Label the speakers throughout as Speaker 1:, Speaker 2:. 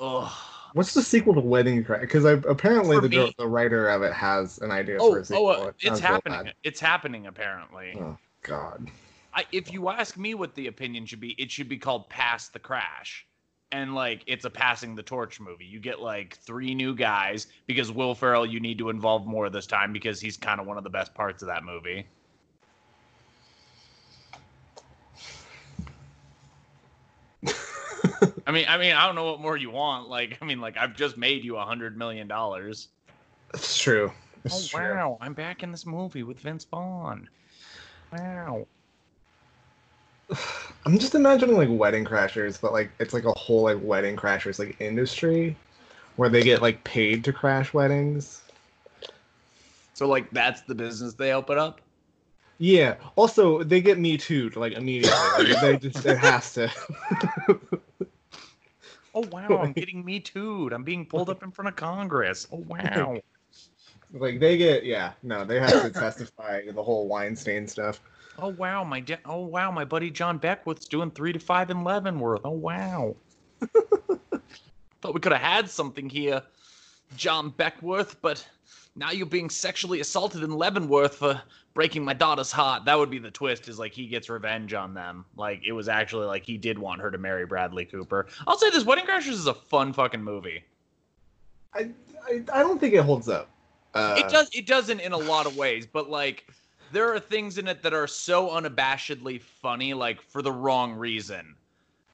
Speaker 1: Ugh.
Speaker 2: What's the sequel to Wedding Crash? Because apparently the,
Speaker 1: me-
Speaker 2: the writer of it has an idea
Speaker 1: Oh,
Speaker 2: for a sequel.
Speaker 1: oh, uh, it's
Speaker 2: real
Speaker 1: happening. It's happening apparently.
Speaker 2: Oh God.
Speaker 1: I, if you ask me what the opinion should be, it should be called Pass the Crash. And like it's a passing the torch movie. You get like three new guys because Will Ferrell you need to involve more this time because he's kind of one of the best parts of that movie. I mean, I mean, I don't know what more you want. Like, I mean, like I've just made you a hundred million dollars.
Speaker 2: It's true.
Speaker 1: Oh
Speaker 2: It's true.
Speaker 1: wow, I'm back in this movie with Vince Vaughn. Wow.
Speaker 2: I'm just imagining like Wedding Crashers, but like it's like a whole like Wedding Crashers like industry where they get like paid to crash weddings.
Speaker 1: So like that's the business they open up.
Speaker 2: Yeah. Also, they get me too like immediately. Like, they just it has to.
Speaker 1: Oh wow, I'm getting me too'd. I'm being pulled up in front of Congress. Oh wow.
Speaker 2: like they get yeah no they have to testify the whole Weinstein stuff.
Speaker 1: Oh wow, my da- oh wow, my buddy John Beckwith's doing three to five in Leavenworth. Oh wow. Thought we could have had something here, John Beckwith, but now you're being sexually assaulted in Leavenworth for breaking my daughter's heart. That would be the twist, is like he gets revenge on them. Like it was actually like he did want her to marry Bradley Cooper. I'll say this Wedding Crashers is a fun fucking movie.
Speaker 2: I I, I don't think it holds up. Uh,
Speaker 1: it does it doesn't in a lot of ways but like there are things in it that are so unabashedly funny like for the wrong reason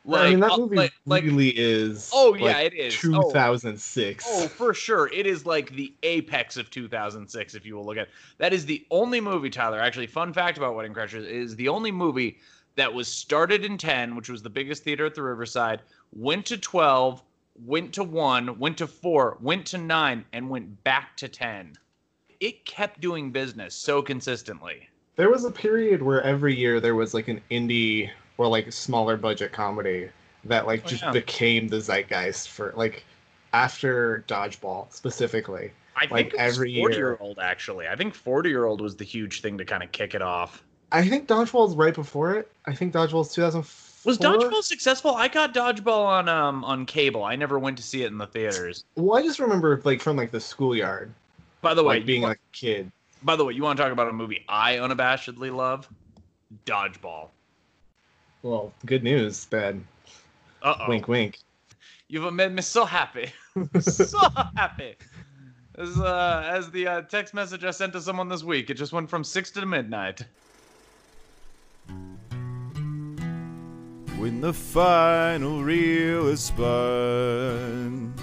Speaker 1: like
Speaker 2: I mean that
Speaker 1: uh,
Speaker 2: movie
Speaker 1: like, like
Speaker 2: really is.
Speaker 1: Oh, yeah, it is. Oh.
Speaker 2: 2006.
Speaker 1: oh for sure it is like the apex of 2006 if you will look at that is the only movie tyler actually fun fact about wedding crashers is the only movie that was started in 10 which was the biggest theater at the riverside went to 12 went to 1 went to 4 went to 9 and went back to 10 it kept doing business so consistently
Speaker 2: There was a period where every year there was like an indie or like smaller budget comedy that like
Speaker 1: Oh,
Speaker 2: just
Speaker 1: yeah.
Speaker 2: became the zeitgeist for like after Dodgeball specifically.
Speaker 1: I
Speaker 2: Like,
Speaker 1: think it was
Speaker 2: every year.
Speaker 1: 40 year old actually. I think 40 year old was the huge thing to kind of kick it off.
Speaker 2: I think Dodgeball Dodgeball's right before it. I think Dodgeball Dodgeball's 2004.
Speaker 1: Was Dodgeball successful? I got Dodgeball on um on cable. I never went to see it in the theaters.
Speaker 2: Well, I just remember like from like the schoolyard,
Speaker 1: By the way,
Speaker 2: like being like a kid.
Speaker 1: by the way, you want to talk about a movie I unabashedly love? Dodgeball.
Speaker 2: Well, good news, bad.
Speaker 1: Uh oh.
Speaker 2: Wink, wink.
Speaker 1: You've made me so happy, so happy. As uh, as the uh, text message I sent to someone this week, it just went from six to midnight.
Speaker 3: when the final reel is spun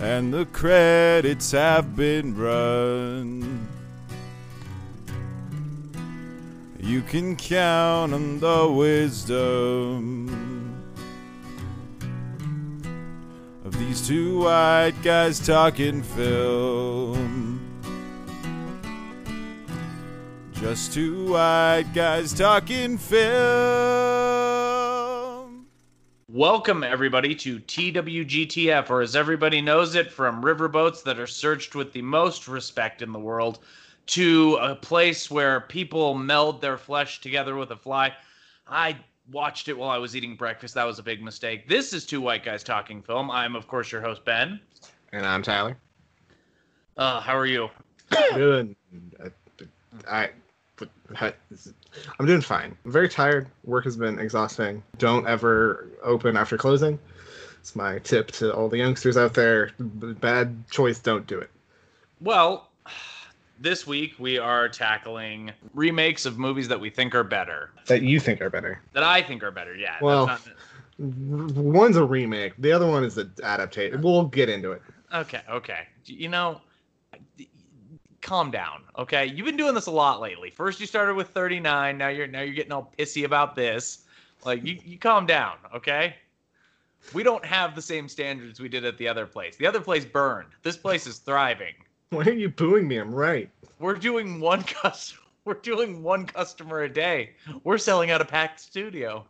Speaker 3: and the credits have been run. You can count on the wisdom of these two white guys talking film. Just two white guys talking film.
Speaker 1: Welcome, everybody, to TWGTF, or as everybody knows it, from riverboats that are searched with the most respect in the world to a place where people meld their flesh together with a fly. I watched it while I was eating breakfast. That was a big mistake. This is Two White Guys Talking Film. I'm, of course, your host, Ben.
Speaker 2: And I'm Tyler.
Speaker 1: Uh, how are you?
Speaker 2: Good. I, I, I'm doing fine. I'm very tired. Work has been exhausting. Don't ever open after closing. It's my tip to all the youngsters out there. B- Bad choice. Don't do it.
Speaker 1: Well, this week we are tackling remakes of movies that we think are better.
Speaker 2: That you think are better.
Speaker 1: That I think are better, yeah.
Speaker 2: Well-
Speaker 1: that's not-
Speaker 2: One's a remake. The other one is an adaptation. We'll get into it.
Speaker 1: Okay, okay. You know, calm down, okay? You've been doing this a lot lately. First you started with 39, now you're now you're getting all pissy about this. Like you, you calm down, okay? We don't have the same standards we did at the other place. The other place burned. This place is thriving.
Speaker 2: Why are you booing me? I'm right.
Speaker 1: We're doing one customer we're doing one customer a day. We're selling out a packed studio.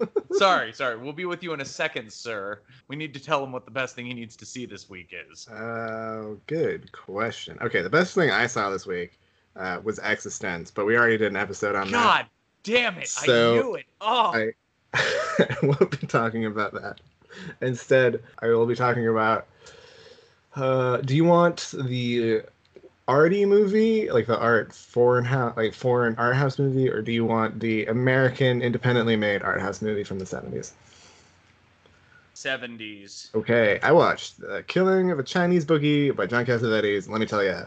Speaker 1: sorry, sorry. We'll be with you in a second, sir. We need to tell him what the best thing he needs to see this week is.
Speaker 2: Uh, good question. Okay, the best thing I saw this week uh, was Existence, but we already did an episode on that.
Speaker 1: God damn it! I knew it. Oh,
Speaker 2: I won't be talking about that. Instead, I will be talking about. Uh, do you want the arty movie, like the art foreign house, like foreign art house movie, or do you want the American independently made art house movie from the seventies?
Speaker 1: 70s.
Speaker 2: Okay, I watched The Killing of a Chinese Bookie by John Cassavetes. Let me tell you,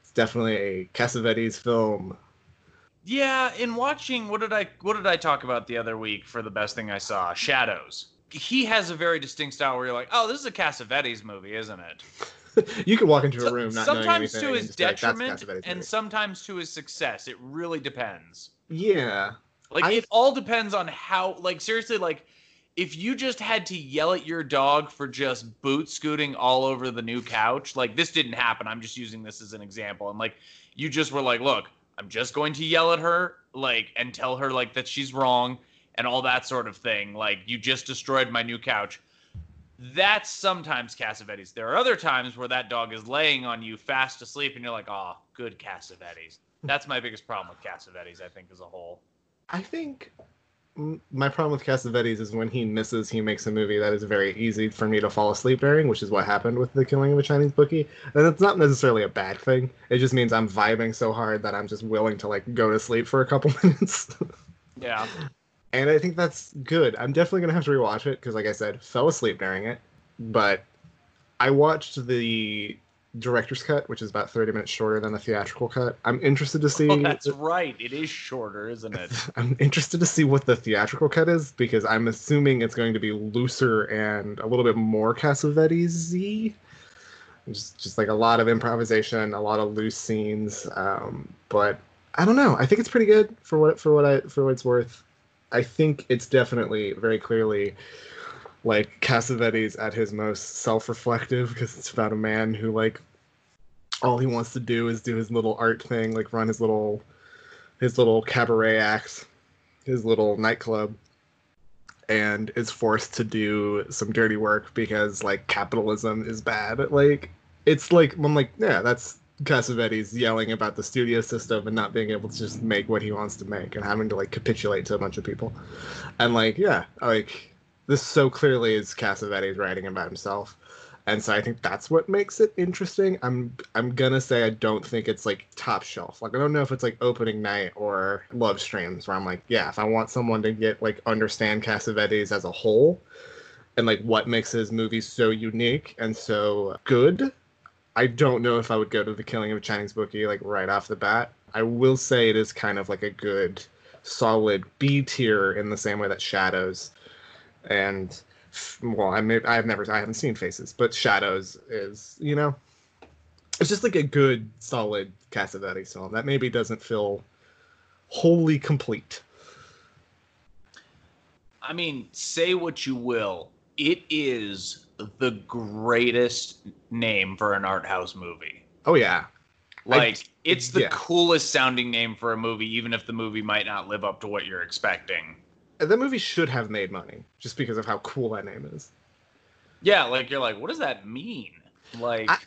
Speaker 2: it's definitely a Cassavetes film.
Speaker 1: Yeah, in watching what did I what did I talk about the other week for the best thing I saw? Shadows. He has a very distinct style where you're like, oh, this is a Cassavetes movie, isn't it?
Speaker 2: you can walk into a room not knowing
Speaker 1: sometimes
Speaker 2: anything
Speaker 1: to
Speaker 2: and
Speaker 1: his
Speaker 2: just be like,
Speaker 1: detriment and sometimes to his success. It really depends.
Speaker 2: yeah,
Speaker 1: Like
Speaker 2: I-
Speaker 1: it all depends on how like seriously like if you just had to yell at your dog for just boot scooting all over the new couch, like this didn't happen. I'm just using this as an example. And like you just were like, look, I'm just going to yell at her, like, and tell her like that she's wrong and all that sort of thing. Like you just destroyed my new couch. That's sometimes Cassavetes. There are other times where that dog is laying on you fast asleep and you're like, oh, good Cassavetes. That's my biggest problem with Cassavetes, I think, as a whole.
Speaker 2: I think my problem with Cassavetes is when he misses, he makes a movie that is very easy for me to fall asleep during, which is what happened with The Killing of a Chinese Bookie. And it's not necessarily a bad thing. It just means I'm vibing so hard that I'm just willing to like go to sleep for a couple minutes.
Speaker 1: Yeah.
Speaker 2: And I think that's good. I'm definitely gonna have to rewatch it because, like I said, fell asleep during it. But I watched the director's cut, which is about 30 minutes shorter than the theatrical cut. I'm interested to see.
Speaker 1: Oh, that's right. It is shorter, isn't it?
Speaker 2: I'm interested to see what the theatrical cut is because I'm assuming it's going to be looser and a little bit more Cassavetes-y. Just, just like a lot of improvisation, a lot of loose scenes. Um, but I don't know. I think it's pretty good for what for what I for what it's worth. I think it's definitely very clearly like Cassavetes at his most self-reflective because it's about a man who like all he wants to do is do his little art thing, like run his little his little cabaret acts, his little nightclub, and is forced to do some dirty work because like capitalism is bad. Like it's like I'm like, yeah, that's Cassavetes yelling about the studio system and not being able to just make what he wants to make and having to like capitulate to a bunch of people. And like, yeah, like this so clearly is Cassavetes writing about himself and so I think that's what makes it interesting. I'm I'm gonna say I don't think it's like top shelf. Like I don't know if it's like opening night or love streams where I'm like, yeah, if I want someone to get like understand Cassavetes as a whole and like what makes his movies so unique and so good, I don't know if I would go to the killing of a Chinese bookie like right off the bat. I will say it is kind of like a good solid B tier in the same way that Shadows and well, I may, I've never, I haven't seen Faces, but Shadows is, you know, it's just like a good, solid Cassavetes film that maybe doesn't feel wholly complete.
Speaker 1: I mean, say what you will. It is the greatest name for an art house movie.
Speaker 2: Oh yeah,
Speaker 1: Like, it's the
Speaker 2: yeah.
Speaker 1: coolest sounding name for a movie, even if the movie might not live up to what you're expecting.
Speaker 2: that movie should have made money just because of how cool that name is.
Speaker 1: Yeah, like you're like, what does that mean? Like,
Speaker 2: I-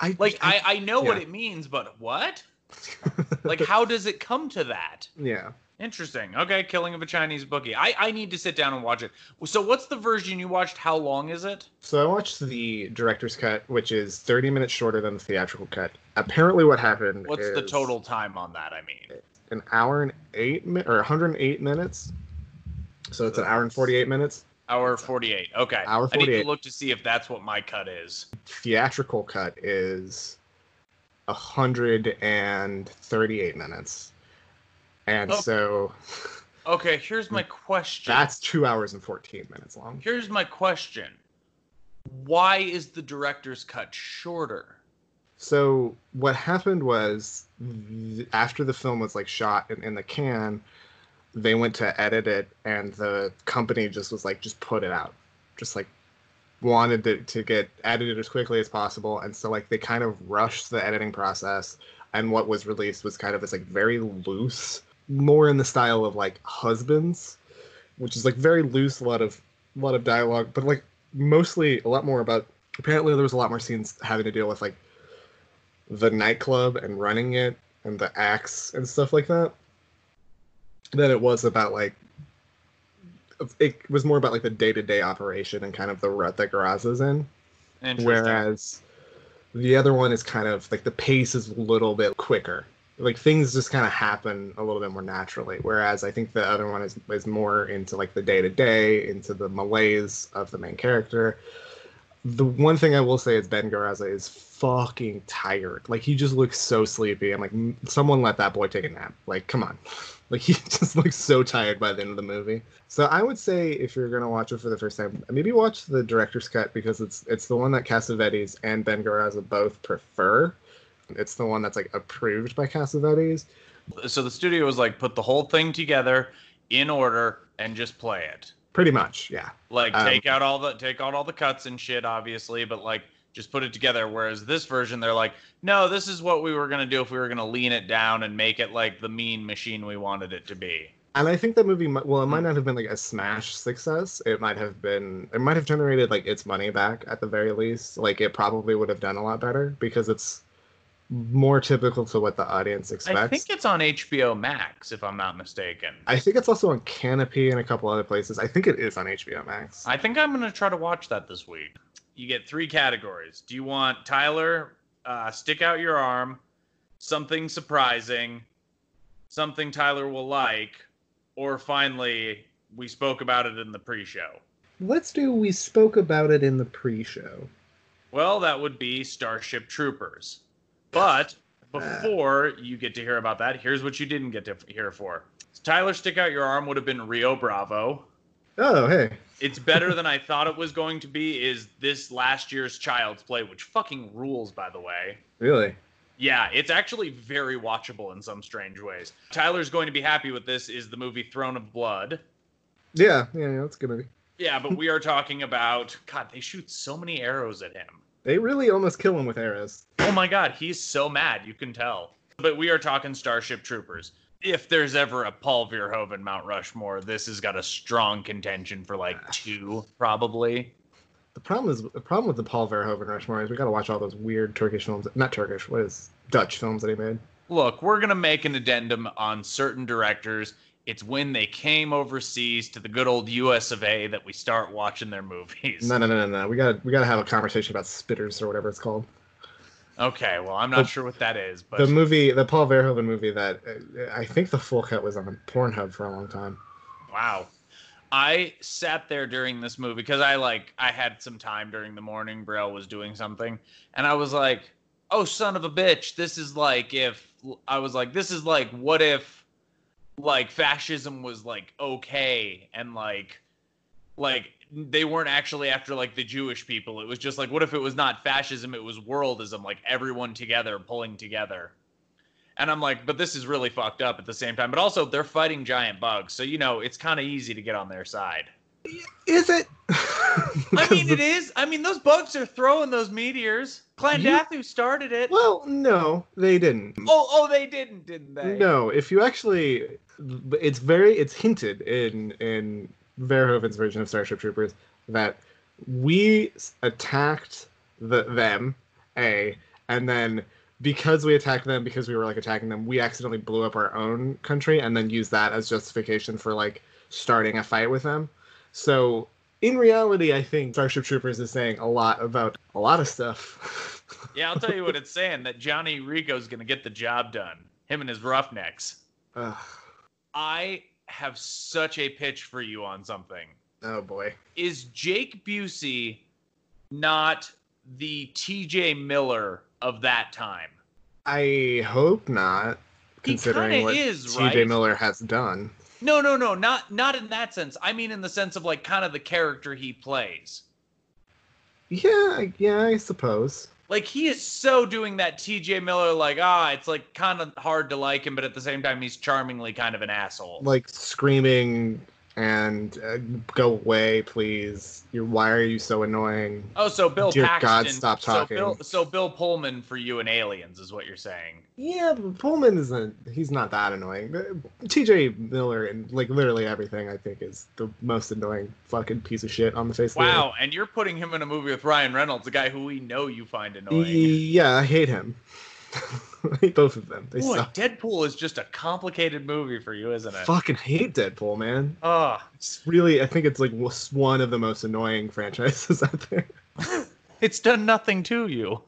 Speaker 2: I
Speaker 1: like I, I know what it means, but what? Like, how does it come to that?
Speaker 2: yeah.
Speaker 1: Interesting. Okay, Killing of a Chinese Bookie. I, I need to sit down and watch it. So, what's the version you watched? How long is it?
Speaker 2: So I watched the director's cut, which is 30 minutes shorter than the theatrical cut. Apparently, what happened
Speaker 1: What's the total time on that? I mean,
Speaker 2: An hour and eight mi- or 108 minutes. So it's an hour and 48 minutes.
Speaker 1: hour 48. Okay.
Speaker 2: Hour 48.
Speaker 1: I need to look to see if that's what my cut is.
Speaker 2: theatrical cut is 138 minutes. And
Speaker 1: Oh.
Speaker 2: so
Speaker 1: Okay, here's my question.
Speaker 2: that's two hours and 14 minutes long.
Speaker 1: Here's my question. Why is the director's cut shorter?
Speaker 2: So what happened was after the film was like shot in, in the can, they went to edit it and the company just was like, just put it out. Just like wanted it to get edited as quickly as possible. And so like they kind of rushed the editing process and what was released was kind of this like very loose, more in the style of like husbands, which is like very loose, a lot of a lot of dialogue, but like mostly a lot more about apparently there was a lot more scenes having to deal with like the nightclub and running it and the acts and stuff like that than it was about like it was more about like the day to day operation and kind of the rut that Gazzara's in. Whereas the other one is kind of like the pace is a little bit quicker. Like things just kind of happen a little bit more naturally. Whereas I think the other one is is more into like the day to day, into the malaise of the main character. The one thing I will say is Ben Gazzara is fucking tired. Like he just looks so sleepy. I'm like, someone let that boy take a nap. Like, come on. Like he just looks so tired by the end of the movie. So I would say if you're gonna watch it for the first time, maybe watch the director's cut because it's it's the one that Cassavetes and Ben Gazzara both prefer. It's the one that's like approved by Cassavetes.
Speaker 1: so the studio was like, put the whole thing together in order and just play it.
Speaker 2: Pretty much, yeah.
Speaker 1: Like
Speaker 2: Um,
Speaker 1: take out all the take out all the cuts and shit, obviously, but like just put it together. Whereas this version, they're like, no, this is what we were gonna do if we were gonna lean it down and make it like the mean machine we wanted it to be.
Speaker 2: And I think that movie, well, it might not have been like a smash success. It might have been, it might have generated like its money back at the very least. Like it probably would have done a lot better because it's more typical to what the audience expects.
Speaker 1: I think it's on HBO Max, if I'm not mistaken.
Speaker 2: I think it's also on Kanopy and a couple other places. I think it is on HBO Max.
Speaker 1: I think I'm gonna try to watch that this week. You get three categories. Do you want Tyler uh, stick out your arm, something surprising, something Tyler will like, or finally we spoke about it in the pre-show?
Speaker 2: Let's do. We spoke about it in the pre-show.
Speaker 1: Well, that would be Starship Troopers. But before you get to hear about that, here's what you didn't get to hear for. Tyler stick out your arm would have been Rio Bravo.
Speaker 2: Oh, hey.
Speaker 1: It's better than I thought it was going to be. Is this last year's Child's Play, which fucking rules, by the way.
Speaker 2: Really?
Speaker 1: Yeah, it's actually very watchable in some strange ways. Tyler's going to be happy with this. Is the movie Throne of Blood?
Speaker 2: Yeah, yeah, yeah, that's a good movie.
Speaker 1: Yeah, but we are talking about God. They shoot so many arrows at him.
Speaker 2: They really almost kill him with arrows.
Speaker 1: Oh my God, he's so mad. You can tell. But we are talking Starship Troopers. If there's ever a Paul Verhoeven Mount Rushmore, this has got a strong contention for like two, probably.
Speaker 2: The problem is the problem with the Paul Verhoeven Rushmore is we got to watch all those weird Turkish films. Not Turkish. What is Dutch films that he made?
Speaker 1: Look, we're gonna make an addendum on certain directors. It's when they came overseas to the good old U.S. of A. that we start watching their movies.
Speaker 2: No, no, no, no, no. We got we got to have a conversation about Spetters or whatever it's called.
Speaker 1: Okay, well, I'm not
Speaker 2: The-
Speaker 1: sure what that is, but
Speaker 2: The movie, the Paul Verhoeven movie that uh, I think the full cut was on Pornhub for a long time.
Speaker 1: Wow. I sat there during this movie because I like I had some time during the morning. Braille was doing something, and I was like, "Oh, son of a bitch! This is like if I was like, this is like what if like fascism was like okay and like like they weren't actually after like the Jewish people. It was just like what if it was not fascism? It was worldism, like everyone together pulling together." And I'm like, but this is really fucked up at the same time. But also, they're fighting giant bugs, so you know it's kind of easy to get on their side.
Speaker 2: Is it?
Speaker 1: I mean, it is. I mean, those bugs are throwing those meteors. Klendathu started it.
Speaker 2: Well, no, they didn't.
Speaker 1: Oh, oh, they didn't, didn't they?
Speaker 2: No, if you actually, it's very, it's hinted in in Verhoeven's version of Starship Troopers that we attacked the them, a, and then because we attacked them because we were like attacking them, we accidentally blew up our own country and then used that as justification for like starting a fight with them. So in reality, I think Starship Troopers is saying a lot about a lot of stuff.
Speaker 1: Yeah, I'll tell you what it's saying. That Johnny Rico's gonna get the job done. Him and his roughnecks.
Speaker 2: Ugh.
Speaker 1: I have such a pitch for you on something.
Speaker 2: oh boy.
Speaker 1: Is Jake Busey not the T.J. Miller of that time?
Speaker 2: I hope not, considering what
Speaker 1: is,
Speaker 2: T.J.
Speaker 1: right?
Speaker 2: Miller has done.
Speaker 1: No, no, no, not not in that sense. I mean in the sense of like kind of the character he plays.
Speaker 2: Yeah, yeah, I suppose.
Speaker 1: Like he is so doing that TJ Miller like ah, it's like kind of hard to like him, but at the same time he's charmingly kind of an asshole.
Speaker 2: Like screaming and uh, go away, please. You, why are you so annoying?
Speaker 1: oh, so Bill
Speaker 2: Dear
Speaker 1: Paxton.
Speaker 2: God, stop
Speaker 1: So
Speaker 2: talking.
Speaker 1: Bill, so Bill Pullman for you and Aliens is what you're saying.
Speaker 2: Yeah, but Pullman isn't. He's not that annoying. T.J. Miller and like literally everything, I think, is the most annoying fucking piece of shit on the face. of the.
Speaker 1: Wow, and you're putting him in a movie with Ryan Reynolds, a guy who we know you find annoying.
Speaker 2: Yeah, I hate him. Both of them. They
Speaker 1: Boy,
Speaker 2: suck.
Speaker 1: Deadpool is just a complicated movie for you, isn't it?
Speaker 2: Fucking hate Deadpool, man.
Speaker 1: Ah,
Speaker 2: It's really, I think it's like one of the most annoying franchises out there.
Speaker 1: it's done nothing to you.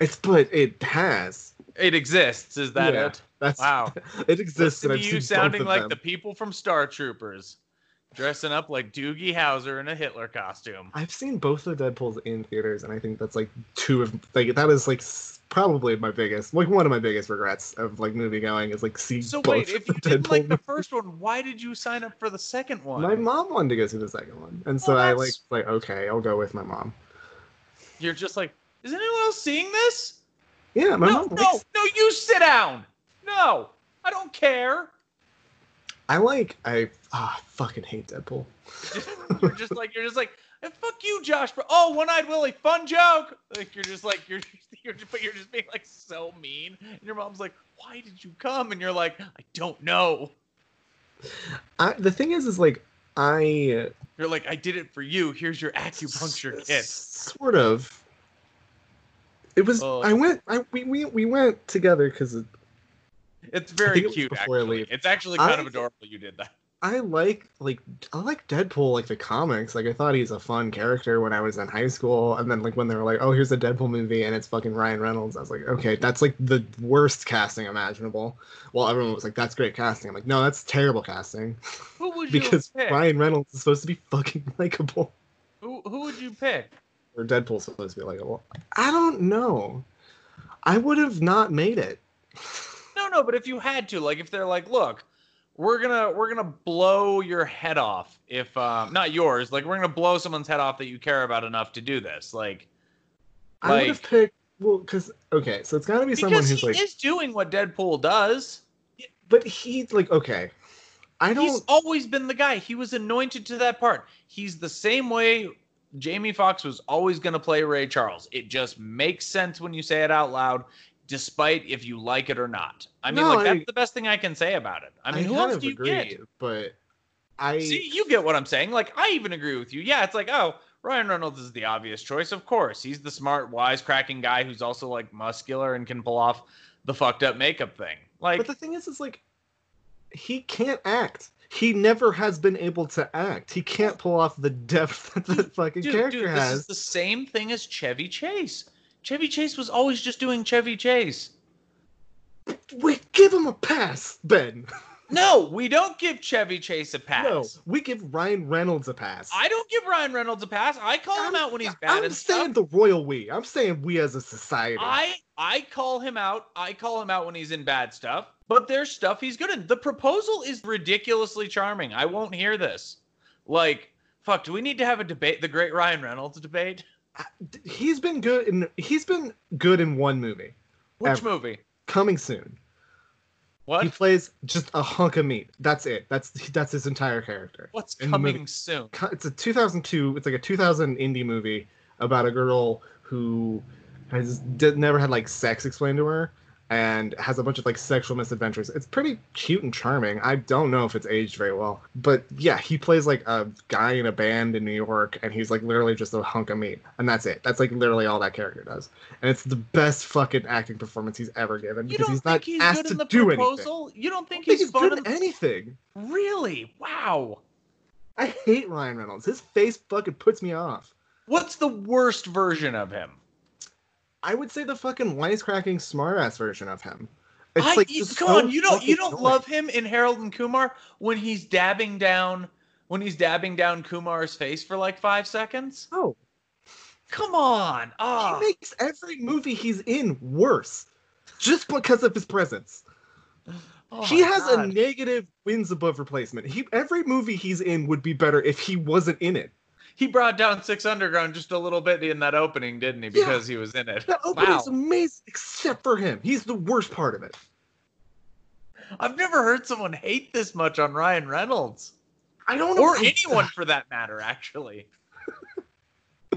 Speaker 2: It's, but it has.
Speaker 1: It exists. Is that
Speaker 2: Yeah,
Speaker 1: it?
Speaker 2: That's
Speaker 1: Wow.
Speaker 2: It exists,
Speaker 1: Listen
Speaker 2: and
Speaker 1: to
Speaker 2: I've
Speaker 1: you sounding like
Speaker 2: them.
Speaker 1: the people from Star Troopers, dressing up like Doogie Howser in a Hitler costume.
Speaker 2: I've seen both of the Deadpool's in theaters, and I think that's like two of like that is like probably my biggest, like one of my biggest regrets of like movie going is like see
Speaker 1: So wait, if you didn't like the first one, why did you sign up for the second one?
Speaker 2: My mom wanted to go see the second one, and so
Speaker 1: Well,
Speaker 2: I like like okay, I'll go with my mom.
Speaker 1: You're just like, is anyone else seeing this?
Speaker 2: Yeah, my
Speaker 1: no,
Speaker 2: mom.
Speaker 1: no,
Speaker 2: likes-
Speaker 1: no, you sit down. No, I don't care.
Speaker 2: I like I ah I fucking hate Deadpool.
Speaker 1: You're just like you're just like, "Eh, fuck you, Josh. Bro. Oh, one-eyed Willie, fun joke. Like you're just like you're you're just, but you're just being like so mean. And your mom's like, why did you come? And you're like, I don't know.
Speaker 2: I, the thing is, is like I
Speaker 1: You're like, I did it for you. Here's your acupuncture
Speaker 2: s-
Speaker 1: kit.
Speaker 2: Sort of. It was.
Speaker 1: Oh.
Speaker 2: I went. I we we, we went together because
Speaker 1: It's very cute.
Speaker 2: before I
Speaker 1: Actually,
Speaker 2: leave.
Speaker 1: it's actually kind
Speaker 2: I-
Speaker 1: of adorable. You did that.
Speaker 2: I like like I like Deadpool like the comics. Like I thought he's a fun character when I was in high school, and then like when they were like, "Oh, here's a Deadpool movie," and it's fucking Ryan Reynolds. I was like, "Okay, that's like the worst casting imaginable." Well, everyone was like, "That's great casting." I'm like, "No, that's terrible casting,"
Speaker 1: Who would you
Speaker 2: because
Speaker 1: pick?
Speaker 2: Ryan Reynolds is supposed to be fucking likable,
Speaker 1: Who who would you pick?
Speaker 2: or Deadpool's supposed to be likable. I don't know. I would have not made it.
Speaker 1: No, no, but if you had to, like, if they're like, look, we're gonna we're gonna blow your head off if um not yours, like we're gonna blow someone's head off that you care about enough to do this, like
Speaker 2: I would have picked well, because okay, so it's got to be someone who's
Speaker 1: he
Speaker 2: like,
Speaker 1: is doing what Deadpool does.
Speaker 2: but he's like, okay, I don't.
Speaker 1: He's always been the guy. He was anointed to that part. He's the same way Jamie Foxx was always going to play Ray Charles. It just makes sense when you say it out loud, despite if you like it or not. I mean,
Speaker 2: No,
Speaker 1: like
Speaker 2: I-
Speaker 1: that's the best thing I can say about it. I mean, who
Speaker 2: kind
Speaker 1: else do you
Speaker 2: agree,
Speaker 1: get?
Speaker 2: But I
Speaker 1: See, you get what I'm saying. Like, I even agree with you. Yeah, it's like, oh, Ryan Reynolds is the obvious choice. Of course, he's the smart, wisecracking guy who's also like muscular and can pull off the fucked up makeup thing. Like,
Speaker 2: but the thing is, is like he can't act. He never has been able to act. He can't pull off the depth that the fucking
Speaker 1: dude,
Speaker 2: character
Speaker 1: dude, this
Speaker 2: has.
Speaker 1: is the same thing as Chevy Chase. Chevy Chase was always just doing Chevy Chase.
Speaker 2: We give him a pass, Ben.
Speaker 1: No, we don't give Chevy Chase a pass.
Speaker 2: No, we give Ryan Reynolds a pass.
Speaker 1: I don't give Ryan Reynolds a pass. I call him
Speaker 2: I'm-
Speaker 1: out when he's bad
Speaker 2: I'm
Speaker 1: and
Speaker 2: saying
Speaker 1: stuff.
Speaker 2: the royal we. I'm saying we as a society.
Speaker 1: I I call him out. I call him out when he's in bad stuff. But there's stuff he's good in. The proposal is ridiculously charming. I won't hear this. Like, fuck, do we need to have a debate? The great Ryan Reynolds debate?
Speaker 2: He's been good in. He's been good in one movie.
Speaker 1: Which
Speaker 2: Ever.
Speaker 1: movie?
Speaker 2: Coming soon.
Speaker 1: What?
Speaker 2: He plays just a hunk of meat. That's it. That's that's his entire character.
Speaker 1: What's
Speaker 2: in
Speaker 1: coming soon?
Speaker 2: it's a 2002 it's like a 2000 indie movie about a girl who has did, never had like sex explained to her and has a bunch of like sexual misadventures. It's pretty cute and charming. I don't know if it's aged very well. But yeah he plays like a guy in a band in new york and he's like literally just a hunk of meat. And that's it. That's like literally all that character does. And it's the best fucking acting performance he's ever given
Speaker 1: You
Speaker 2: because he's not
Speaker 1: he's
Speaker 2: asked to
Speaker 1: in the
Speaker 2: do anything?
Speaker 1: You don't think
Speaker 2: don't think
Speaker 1: he's,
Speaker 2: he's good
Speaker 1: in
Speaker 2: in anything.
Speaker 1: Really? Wow.
Speaker 2: i hate ryan reynolds. His face fucking puts me off.
Speaker 1: What's the worst version of him?
Speaker 2: I would say the fucking wisecracking smartass version of him. It's
Speaker 1: I,
Speaker 2: like
Speaker 1: come
Speaker 2: so
Speaker 1: on, you don't you don't
Speaker 2: annoying.
Speaker 1: love him in Harold and Kumar when he's dabbing down when he's dabbing down Kumar's face for like five seconds?
Speaker 2: Oh,
Speaker 1: Come on. Ah.
Speaker 2: he makes every movie he's in worse, just because of his presence.
Speaker 1: Oh
Speaker 2: he has a negative wins above replacement. He every movie he's in would be better if he wasn't in it.
Speaker 1: He brought down Six Underground just a little bit in that opening, didn't he?
Speaker 2: Yeah.
Speaker 1: Because he was in it.
Speaker 2: That opening's
Speaker 1: Wow.
Speaker 2: amazing, except for him. He's the worst part of it.
Speaker 1: I've never heard someone hate this much on Ryan Reynolds.
Speaker 2: I don't know.
Speaker 1: Or
Speaker 2: I-
Speaker 1: anyone for that matter, actually.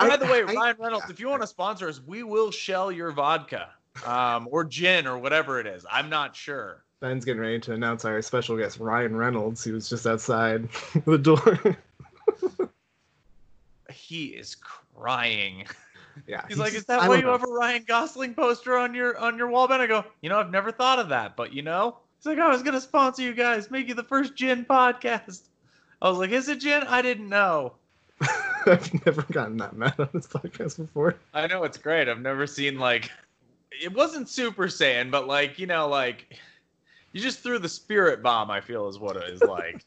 Speaker 2: I-
Speaker 1: By the way,
Speaker 2: I-
Speaker 1: Ryan Reynolds, if you want to sponsor us, we will shell your vodka. Um, or gin or whatever it is. I'm not sure.
Speaker 2: Ben's getting ready to announce our special guest Ryan Reynolds, who was just outside the door.
Speaker 1: He is crying.
Speaker 2: Yeah.
Speaker 1: He's like,
Speaker 2: just-
Speaker 1: "Is that why you
Speaker 2: know.
Speaker 1: have a Ryan Gosling poster on your on your wall?" And I go, "You know, I've never thought of that, but you know." He's like, "I was gonna sponsor you guys, make you the first gin podcast." I was like, "Is it gin? I didn't know."
Speaker 2: I've never gotten that mad on this podcast before.
Speaker 1: I know it's great. I've never seen like it wasn't Super Saiyan, but like you know, like you just threw the spirit bomb. I feel is what it is like,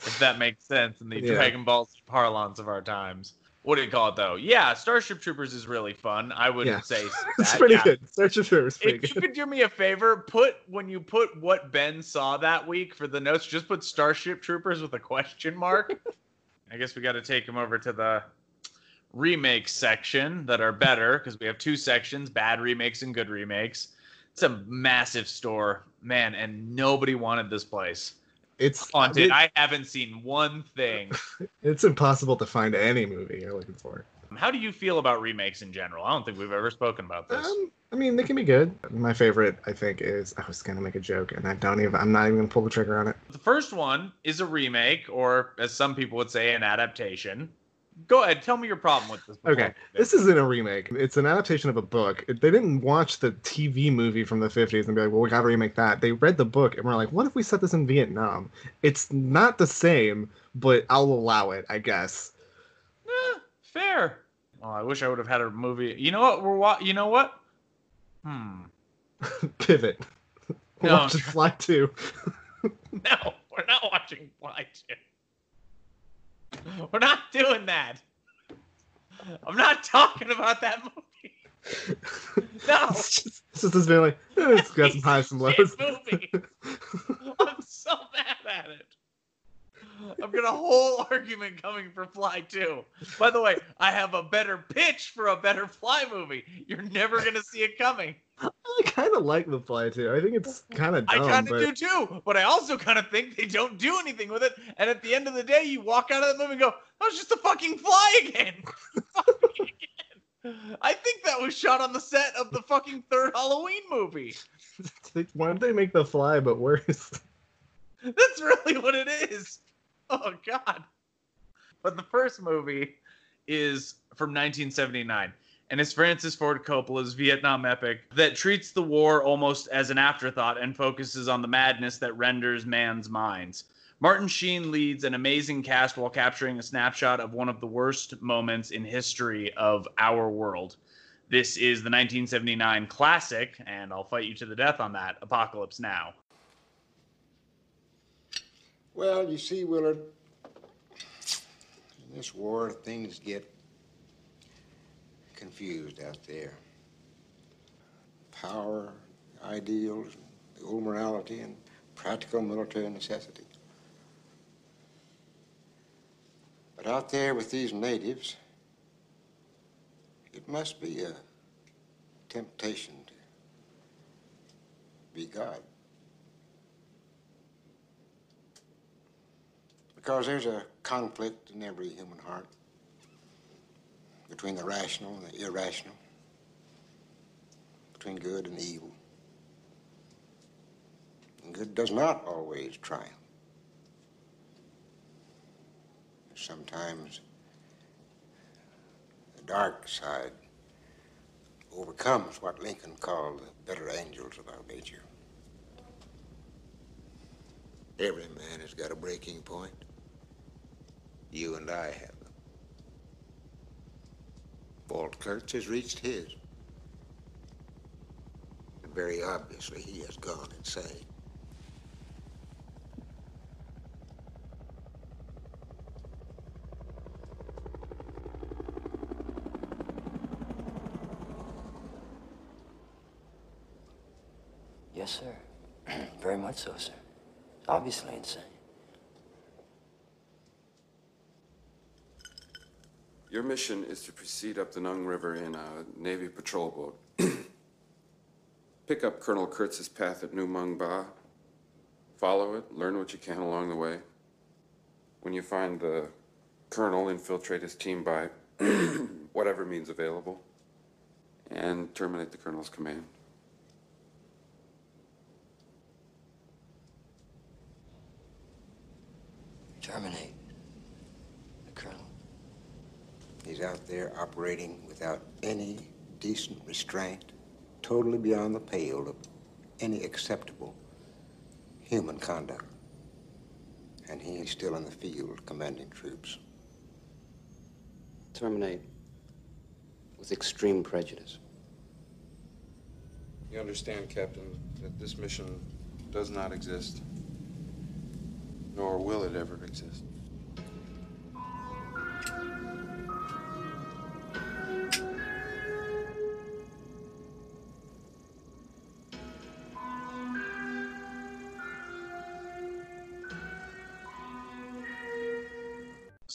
Speaker 1: if that makes sense in the
Speaker 2: Yeah.
Speaker 1: Dragon Ball parlance of our times. What do you call it though? Yeah, Starship Troopers is really fun. I would
Speaker 2: Yeah.
Speaker 1: say
Speaker 2: It's pretty
Speaker 1: yeah.
Speaker 2: good. Search of True is pretty
Speaker 1: If you could do me a favor, put when you put what Ben saw that week for the notes, just put Starship Troopers with a question mark. I guess we got to take him over to the remake section that are better because we have two sections: bad remakes and good remakes. It's a massive store, man, and nobody wanted this place.
Speaker 2: It's
Speaker 1: Haunted.
Speaker 2: it-
Speaker 1: I haven't seen one thing.
Speaker 2: it's impossible to find any movie you're looking for.
Speaker 1: How do you feel about remakes in general? I don't think we've ever spoken about this.
Speaker 2: Um, I mean, they can be good. My favorite, I think, is I was gonna make a joke, and I don't even. I'm not even gonna pull the trigger on it.
Speaker 1: The first one is a remake, or as some people would say, an adaptation. Go ahead, tell me your problem with this.
Speaker 2: Okay, this isn't a remake. It's an adaptation of a book. They didn't watch the TV movie from the 50s and be like, well, we gotta remake that. They read the book and were like, what if we set this in Vietnam? It's not the same, but I'll allow it, I guess.
Speaker 1: Eh, fair. Well, I wish I would have had a movie. You know what? We're wa- You know what? Hmm.
Speaker 2: Pivot.
Speaker 1: No.
Speaker 2: Watch it fly too.
Speaker 1: No, we're not watching Fly Two. We're not doing that. I'm not talking about that movie. No.
Speaker 2: it's just, it's just this being like, eh, it's got some highs, some lows.
Speaker 1: Movie. I'm so mad at it. I've got a whole argument coming for Fly 2. By the way, I have a better pitch for a better Fly movie. You're never going to see it coming.
Speaker 2: I kind of like the fly 2. I think it's kind of
Speaker 1: I kind of
Speaker 2: but
Speaker 1: do too, but I also kind of think they don't do anything with it. And at the end of the day, you walk out of the movie and go, "That was just a fucking fly again." Again. I think that was shot on the set of the fucking third Halloween movie.
Speaker 2: why don't they make the fly but worse?
Speaker 1: That's really what it is. Oh god. But the first movie is from 1979 and it's Francis Ford Coppola's Vietnam epic that treats the war almost as an afterthought and focuses on the madness that renders man's minds. Martin Sheen leads an amazing cast while capturing a snapshot of one of the worst moments in history of our world. This is the 1979 classic, and I'll fight you to the death on that Apocalypse Now.
Speaker 4: Well, you see, Willard, in this war, things get confused out there. Power, ideals, the old morality, and practical military necessity. But out there with these natives, it must be a temptation to be God. Because there's a conflict in every human heart between the rational and the irrational, between good and evil. And good does not always triumph. Sometimes the dark side overcomes what Lincoln called the better angels of our nature. Every man has got a breaking point. You and I have them. Walt Kurtz has reached his. And very obviously, he has gone insane.
Speaker 5: Yes, sir. Very much so, sir. Obviously insane.
Speaker 6: Your mission is to proceed up the Nung River in a Navy patrol boat. Pick up Colonel Kurtz's path at Nu Mung Ba. Follow it, learn what you can along the way. When you find the colonel, infiltrate his team by whatever means available, and terminate the colonel's command.
Speaker 5: Terminate. The colonel.
Speaker 4: He's he's out there operating without any decent restraint, totally beyond the pale of any acceptable human conduct. And he is still in the field commanding troops.
Speaker 7: Terminate with extreme prejudice.
Speaker 6: You understand, Captain, that this mission does not exist, nor will it ever exist.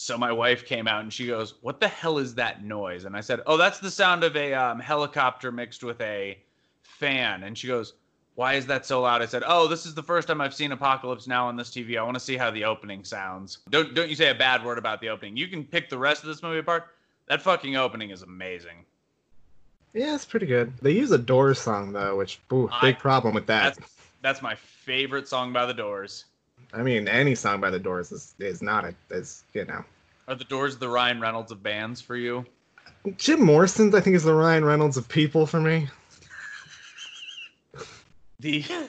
Speaker 1: So my wife came out and she goes, "What the hell is that noise?" And I said, "Oh, that's the sound of a um, helicopter mixed with a fan." And she goes, "Why is that so loud?" I said, "Oh, this is the first time I've seen Apocalypse Now on this TV. I want to see how the opening sounds." Don't don't you say a bad word about the opening. You can pick the rest of this movie apart. That fucking opening is amazing.
Speaker 2: Yeah, it's pretty good. They use a Doors song though, which ooh, big
Speaker 1: I-
Speaker 2: problem with that.
Speaker 1: That's that's my favorite song by the Doors.
Speaker 2: I mean, any song by the Doors is is not a is you know.
Speaker 1: Are the Doors the Ryan Reynolds of bands for you?
Speaker 2: Jim Morrison's I think is the Ryan Reynolds of people for me.
Speaker 1: The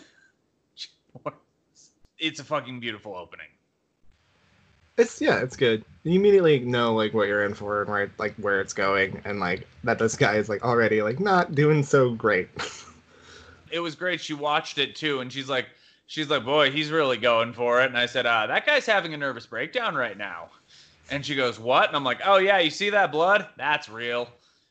Speaker 1: it's a fucking beautiful opening.
Speaker 2: It's yeah, it's good. You immediately know like what you're in for and where like where it's going, and like that this guy is like already like not doing so great.
Speaker 1: It was great. She watched it too, and she's like, she's like, boy, he's really going for it. And I said, uh, that guy's having a nervous breakdown right now. And she goes, what? And I'm like, oh yeah, you see that blood? That's real.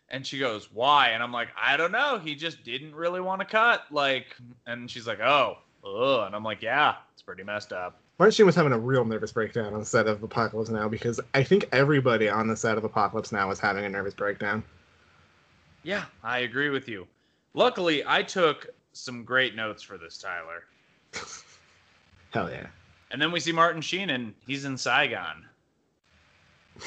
Speaker 1: And she goes, why? And I'm like, I don't know. He just didn't really want to cut. Like, and she's like, oh, ugh. And I'm like, yeah, it's pretty messed up.
Speaker 2: Martin Sheen was having a real nervous breakdown on the set of Apocalypse Now because I think everybody on the set of Apocalypse Now was having a nervous breakdown.
Speaker 1: Yeah, I agree with you. Luckily, I took some great notes for this, Tyler.
Speaker 2: Hell yeah.
Speaker 1: And then we see Martin Sheen, and he's in Saigon.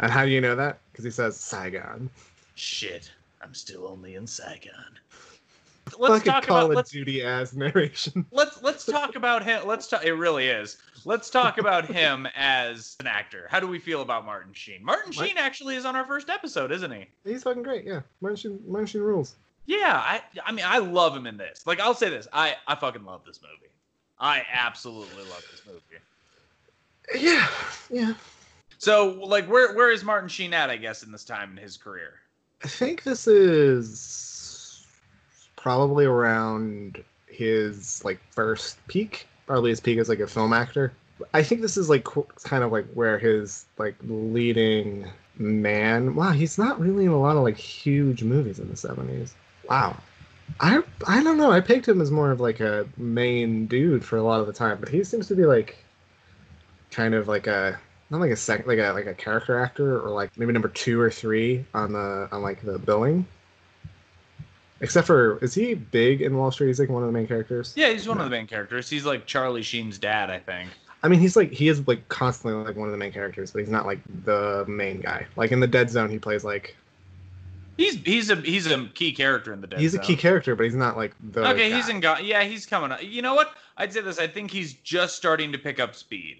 Speaker 2: And how do you know that? Because he says Saigon.
Speaker 1: Shit, I'm still only in Saigon. Let's
Speaker 2: Fucking
Speaker 1: talk
Speaker 2: Call
Speaker 1: about
Speaker 2: of
Speaker 1: let's
Speaker 2: Duty ass narration.
Speaker 1: let's let's talk about him. Let's talk. It really is. Let's talk about him as an actor. How do we feel about Martin Sheen? Martin
Speaker 2: What?
Speaker 1: Sheen actually is on our first episode, isn't he?
Speaker 2: He's fucking great. Yeah, Martin Sheen, Martin Sheen rules.
Speaker 1: Yeah, I I mean I love him in this. Like I'll say this, I I fucking love this movie. I absolutely love this movie.
Speaker 2: Yeah, yeah.
Speaker 1: So like where where is Martin Sheen at? I guess in this time in his career.
Speaker 2: I think this is probably around his like first peak, probably his peak as like a film actor. I think this is like kind of like where his like leading man. Wow, he's not really in a lot of like huge movies in the seventies. Wow, I I don't know. I picked him as more of like a main dude for a lot of the time, but he seems to be like kind of like a not like a sec like a like a character actor or like maybe number two or three on the on like the billing. Except for is he big in Wall Street? He's like one of the main characters.
Speaker 1: Yeah, he's one of the main characters. He's like Charlie Sheen's dad, I think.
Speaker 2: I mean, he's like he is like constantly like one of the main characters, but he's not like the main guy. Like in the Dead Zone, he plays like
Speaker 1: He's he's a he's a key character in the Dead Zone.
Speaker 2: he's a key character, but he's not like the.
Speaker 1: Okay,
Speaker 2: guy.
Speaker 1: he's in. Go- yeah, he's coming up. You know what? I'd say this. I think he's just starting to pick up speed.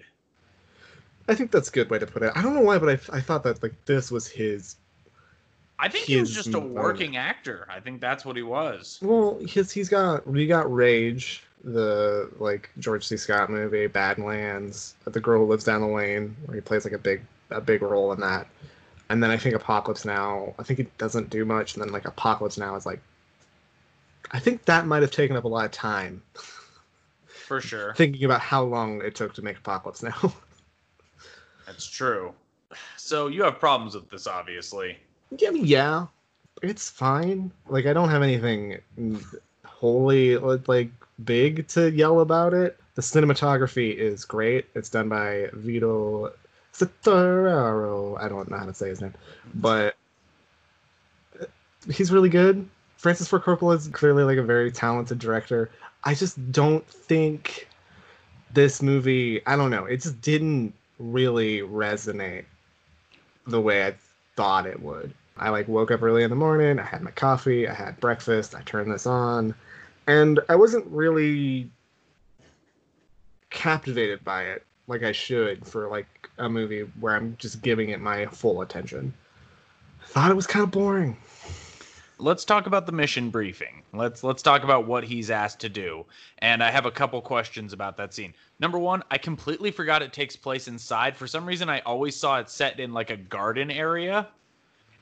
Speaker 2: I think that's a good way to put it. I don't know why, but I, I thought that like this was his.
Speaker 1: I think he was just a
Speaker 2: moment.
Speaker 1: working actor. I think that's what he was.
Speaker 2: Well, his he's got we got Rage, the like George C. Scott movie, Badlands, The Girl Who Lives Down the Lane, where he plays like a big a big role in that. And then I think Apocalypse Now, I think he doesn't do much, and then like Apocalypse Now is like I think that might have taken up a lot of time
Speaker 1: For sure.
Speaker 2: thinking about how long it took to make Apocalypse Now.
Speaker 1: That's true. So you have problems with this, obviously.
Speaker 2: yeah, I mean, yeah, it's fine. Like I don't have anything wholly like big to yell about it. The cinematography is great. It's done by Vito Citararo. I don't know how to say his name, but he's really good. Francis Ford Coppola is clearly like a very talented director. I just don't think this movie. I don't know. It just didn't really resonate the way I thought it would. I like woke up early in the morning, I had my coffee, I had breakfast, I turned this on, and I wasn't really captivated by it like I should for like a movie where I'm just giving it my full attention. I thought it was kind of boring.
Speaker 1: Let's talk about the mission briefing. Let's let's talk about what he's asked to do. And I have a couple questions about that scene. Number one, I completely forgot it takes place inside. For some reason, I always saw it set in like a garden area,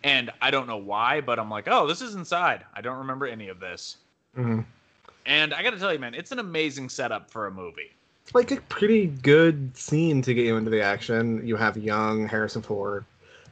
Speaker 1: and I don't know why, but I'm like, oh, this is inside. I don't remember any of this.
Speaker 2: Mhm.
Speaker 1: And I got to tell you, man, it's an amazing setup for a movie.
Speaker 2: It's like a pretty good scene to get you into the action. You have young Harrison Ford,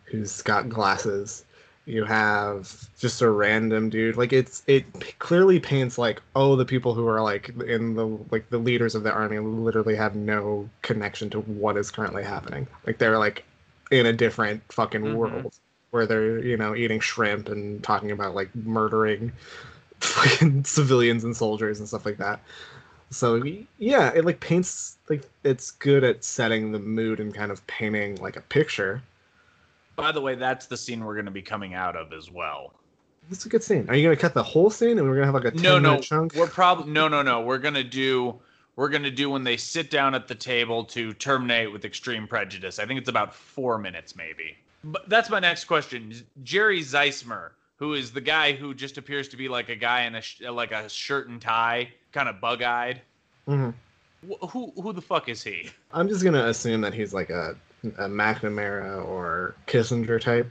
Speaker 2: who's got glasses. You have just a random dude. Like it's it clearly paints like oh the people who are like in the like the leaders of the army literally have no connection to what is currently happening. Like they're like in a different fucking
Speaker 1: Mhm.
Speaker 2: world where they're you know eating shrimp and talking about like murdering fucking civilians and soldiers and stuff like that. So yeah, it like paints like it's good at setting the mood and kind of painting like a picture.
Speaker 1: By the way, that's the scene we're going to be coming out of as well.
Speaker 2: It's a good scene. Are you gonna cut the whole scene and we're gonna have like a 10
Speaker 1: no no
Speaker 2: chunk?
Speaker 1: we're probably no no no we're gonna do we're gonna do when they sit down at the table to terminate with extreme prejudice i think it's about four minutes maybe but that's my next question jerry ziesmer who is the guy who just appears to be like a guy in a sh- like a shirt and tie kind of bug-eyed
Speaker 2: Mhm.
Speaker 1: Wh- who who the fuck is he
Speaker 2: I'm just gonna assume that he's like a, a McNamara or Kissinger type.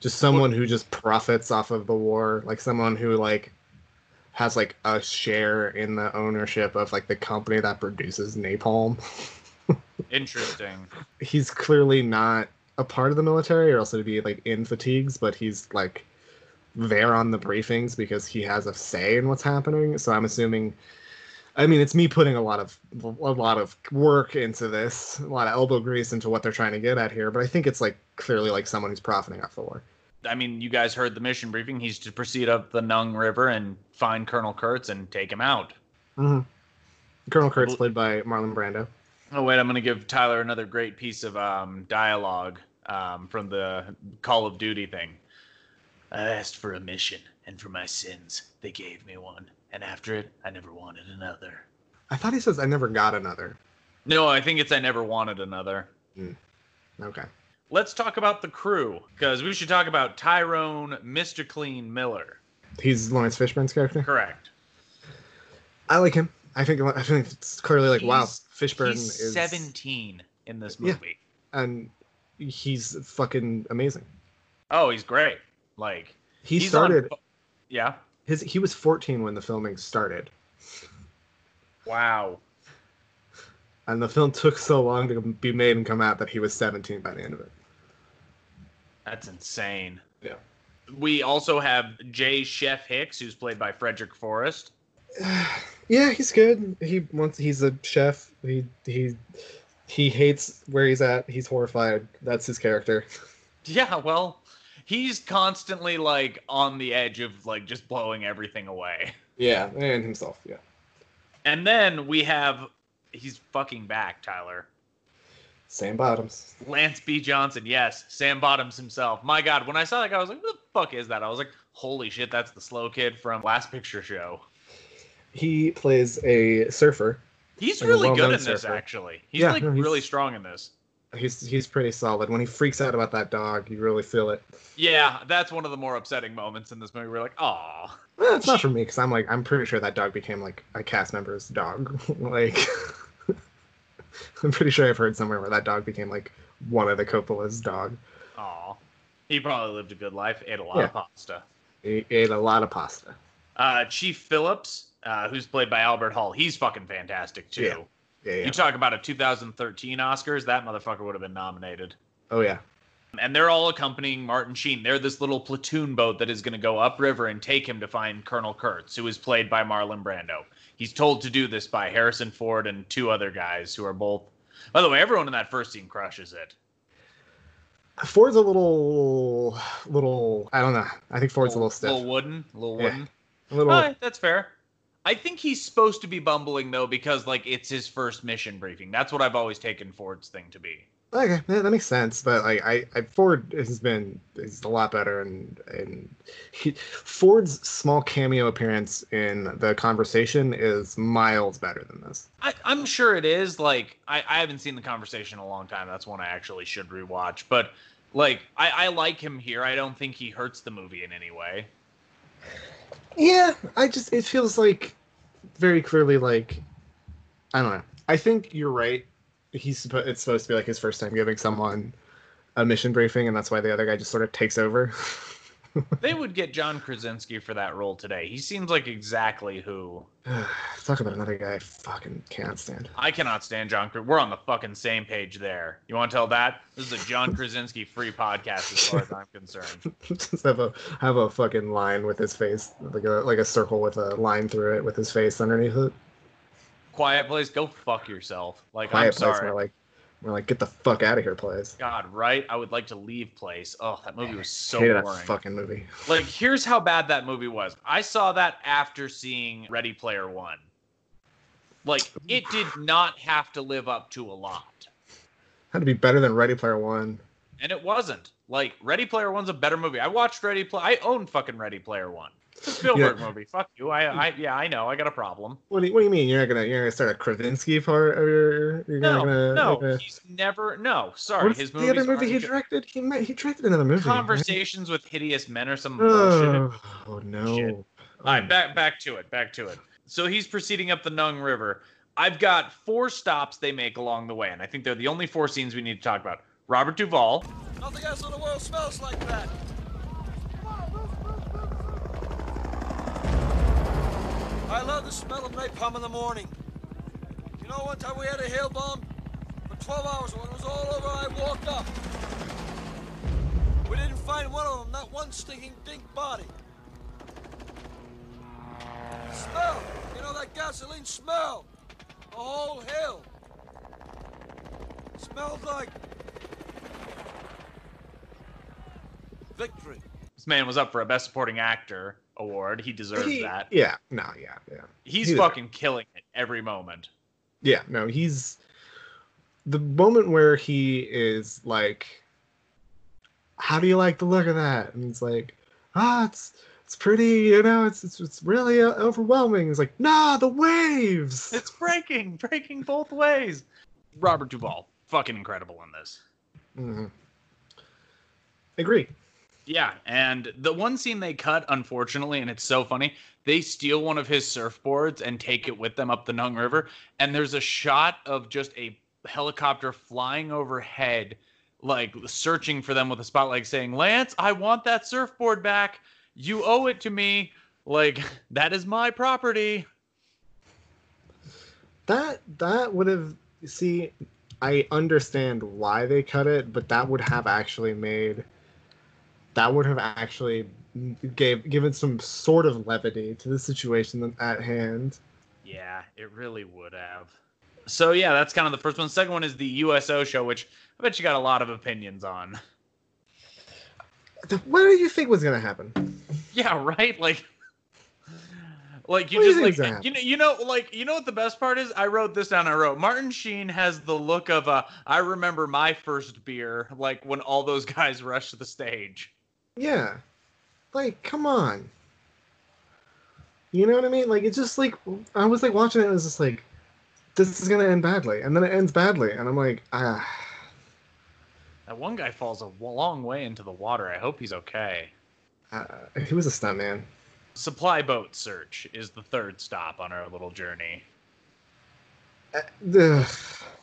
Speaker 2: Just someone who just profits off of the war, like someone who like has like a share in the ownership of like the company that produces napalm.
Speaker 1: interesting
Speaker 2: he's clearly not a part of the military or else it'd be like in fatigues but he's like there on the briefings because he has a say in what's happening so i'm assuming i mean it's me putting a lot of a lot of work into this a lot of elbow grease into what they're trying to get at here but i think it's like clearly like someone who's profiting off the war
Speaker 1: i mean you guys heard the mission briefing he's to proceed up the nung river and find colonel kurtz and take him out
Speaker 2: mm-hmm. colonel kurtz played by marlon brando
Speaker 1: Oh wait, I'm gonna give Tyler another great piece of um, dialogue um, from the Call of Duty thing. I asked for a mission, and for my sins, they gave me one. And after it, I never wanted another.
Speaker 2: i thought he says i never got another
Speaker 1: No, I think it's I never wanted another. Mm.
Speaker 2: okay
Speaker 1: Let's talk about the crew, because we should talk about Tyrone Mr. Clean Miller.
Speaker 2: he's laurence fishburne's character
Speaker 1: Correct.
Speaker 2: i like him i think i think it's clearly like wow fishburne
Speaker 1: He's
Speaker 2: is
Speaker 1: 17 in this
Speaker 2: Yeah.
Speaker 1: movie.
Speaker 2: and he's fucking amazing.
Speaker 1: Oh, he's great. Like
Speaker 2: He
Speaker 1: he's on-
Speaker 2: started
Speaker 1: yeah.
Speaker 2: His he was 14 when the filming started,
Speaker 1: Wow.
Speaker 2: and the film took so long to be made and come out that he was 17 by the end of it.
Speaker 1: That's insane.
Speaker 2: Yeah.
Speaker 1: We also have Jay Chef Hicks, who's played by Frederick Forrest.
Speaker 2: Yeah, he's good. He wants he's a chef. He he he hates where he's at. He's horrified. That's his character.
Speaker 1: Yeah, well, he's constantly like on the edge of like just blowing everything away.
Speaker 2: Yeah, and himself. Yeah.
Speaker 1: And then we have he's fucking back, Tyler.
Speaker 2: Sam Bottoms.
Speaker 1: Lance B. Johnson, yes, Sam Bottoms himself. My God, when I saw that guy, I was like, "Who the fuck is that?" I was like, "Holy shit, that's the slow kid from Last Picture Show."
Speaker 2: He plays a surfer.
Speaker 1: He's
Speaker 2: Like
Speaker 1: really good in this, actually. He's
Speaker 2: Yeah,
Speaker 1: like
Speaker 2: no, he's-
Speaker 1: really strong in this.
Speaker 2: He's he's pretty solid. When he freaks out about that dog, you really feel it.
Speaker 1: Yeah, that's one of the more upsetting moments in this movie. We're like, "Aw."
Speaker 2: Well, it's not for me because I'm like I'm pretty sure that dog became like a cast member's dog. like I'm pretty sure I've heard somewhere where that dog became like one of the Coppola's dog.
Speaker 1: Aw. He probably lived a good life, ate a lot
Speaker 2: Yeah.
Speaker 1: of pasta.
Speaker 2: He ate a lot of pasta.
Speaker 1: Uh, Chief Phillips, uh, who's played by Albert Hall, he's fucking fantastic too.
Speaker 2: Yeah. Yeah, yeah.
Speaker 1: You talk about a 2013 Oscars, that motherfucker would have been nominated.
Speaker 2: Oh yeah.
Speaker 1: And they're all accompanying Martin Sheen. They're this little platoon boat that is going to go upriver and take him to find Colonel Kurtz, who is played by Marlon Brando. He's told to do this by Harrison Ford and two other guys who are both. By the way, everyone in that first scene crushes it.
Speaker 2: Ford's a little, little. I don't know. I think Ford's a little stiff.
Speaker 1: little wooden, a little
Speaker 2: Yeah.
Speaker 1: wooden.
Speaker 2: A little.
Speaker 1: Right, that's fair. I think he's supposed to be bumbling though because like it's his first mission briefing. That's what I've always taken Ford's thing to be.
Speaker 2: Okay, yeah, that makes sense. But like, I, I Ford has been is a lot better, and and he, Ford's small cameo appearance in the conversation is miles better than this.
Speaker 1: I, I'm sure it is. Like, I, I haven't seen the conversation in a long time. That's one I actually should rewatch. But like, I, I like him here. I don't think he hurts the movie in any way.
Speaker 2: Yeah, I just it feels like very clearly like I don't know. I think you're right. He's supposed it's supposed to be like his first time giving someone a mission briefing, and that's why the other guy just sort of takes over.
Speaker 1: They would get John Krasinski for that role today. He seems like exactly who
Speaker 2: Talk about another guy I fucking can't stand.
Speaker 1: I cannot stand John. We're on the fucking same page there. You want to tell that? This is a John Krasinski free podcast, as far as I'm concerned.
Speaker 2: just have a have a fucking line with his face, like a like a circle with a line through it with his face underneath it.
Speaker 1: Quiet Place, go fuck yourself. Like,
Speaker 2: Quiet
Speaker 1: I'm
Speaker 2: place
Speaker 1: sorry.
Speaker 2: where like we're like get the fuck out of here, place.
Speaker 1: God, right? I would like to leave place. Oh, that movie was so
Speaker 2: Hated
Speaker 1: boring.
Speaker 2: that fucking movie.
Speaker 1: Like, here's how bad that movie was. I saw that after seeing Ready Player One. Like, it did not have to live up to a lot.
Speaker 2: Had to be better than Ready Player One.
Speaker 1: And it wasn't. Like, Ready Player One's a better movie. I watched Ready Player. I own fucking Ready Player One. It's a Spielberg movie. Fuck you. I, I yeah, I know. I got a problem.
Speaker 2: What do you, what do you mean? You're not gonna you're gonna start a Krasinski part of your you're
Speaker 1: No,
Speaker 2: not gonna
Speaker 1: no,
Speaker 2: like a-
Speaker 1: he's never no, sorry.
Speaker 2: What's
Speaker 1: His
Speaker 2: the other movie he directed? He ma- he directed another movie. right?
Speaker 1: Conversations with Hideous Men or some bullshit.
Speaker 2: Oh, oh no.
Speaker 1: Shit. All right, back back to it. Back to it. So he's proceeding up the Nung River. I've got four stops they make along the way, and I think they're the only four scenes we need to talk about. Robert Duvall,
Speaker 8: Nothing else in the world smells like that. I love the smell of napalm in the morning. You know, one time we had a hail bomb for 12 hours. When it was all over, I walked up. We didn't find one of them, not one stinking dink body. Smell! You know that gasoline smell? A whole hill. Smells like victory.
Speaker 1: this man was up for a Best Supporting Actor award. He deserves
Speaker 2: He-
Speaker 1: that.
Speaker 2: Yeah, no, yeah, yeah.
Speaker 1: He's fucking killing it every moment.
Speaker 2: Yeah, no, he's the moment where he is like, "How do you like the look of that?" And it's like, "Ah, it's it's pretty, you know, it's it's, it's really uh, overwhelming." It's like, "Nah, the waves."
Speaker 1: It's breaking, breaking both ways. Robert Duvall, fucking incredible in this.
Speaker 2: Mhm. Agree.
Speaker 1: Yeah, and the one scene they cut, unfortunately, and it's so funny, they steal one of his surfboards and take it with them up the Nung River, and there's a shot of just a helicopter flying overhead, like searching for them with a spotlight saying, Lance, I want that surfboard back. You owe it to me. Like, that is my property.
Speaker 2: That that would have see, I understand why they cut it, but that would have actually made that would have actually gave given some sort of levity to the situation at hand.
Speaker 1: Yeah, it really would have. So yeah, that's kind of the first one. Second one is the USO show, which I bet you got a lot of opinions on.
Speaker 2: What do you think was gonna happen?
Speaker 1: Yeah, right. Like, like you
Speaker 2: What do you
Speaker 1: just like you know you know like you know what the best part is? I wrote this down. I wrote Martin Sheen has the look of a I remember my first beer, like when all those guys rushed to the stage.
Speaker 2: Yeah, like come on. You know what I mean? Like it's just like I was like watching it. and It was just like this is gonna end badly, and then it ends badly, and I'm like ah.
Speaker 1: That one guy falls a long way into the water. I hope he's okay.
Speaker 2: Uh, he was a stuntman.
Speaker 1: Supply boat search is the third stop on our little journey.
Speaker 2: Ugh.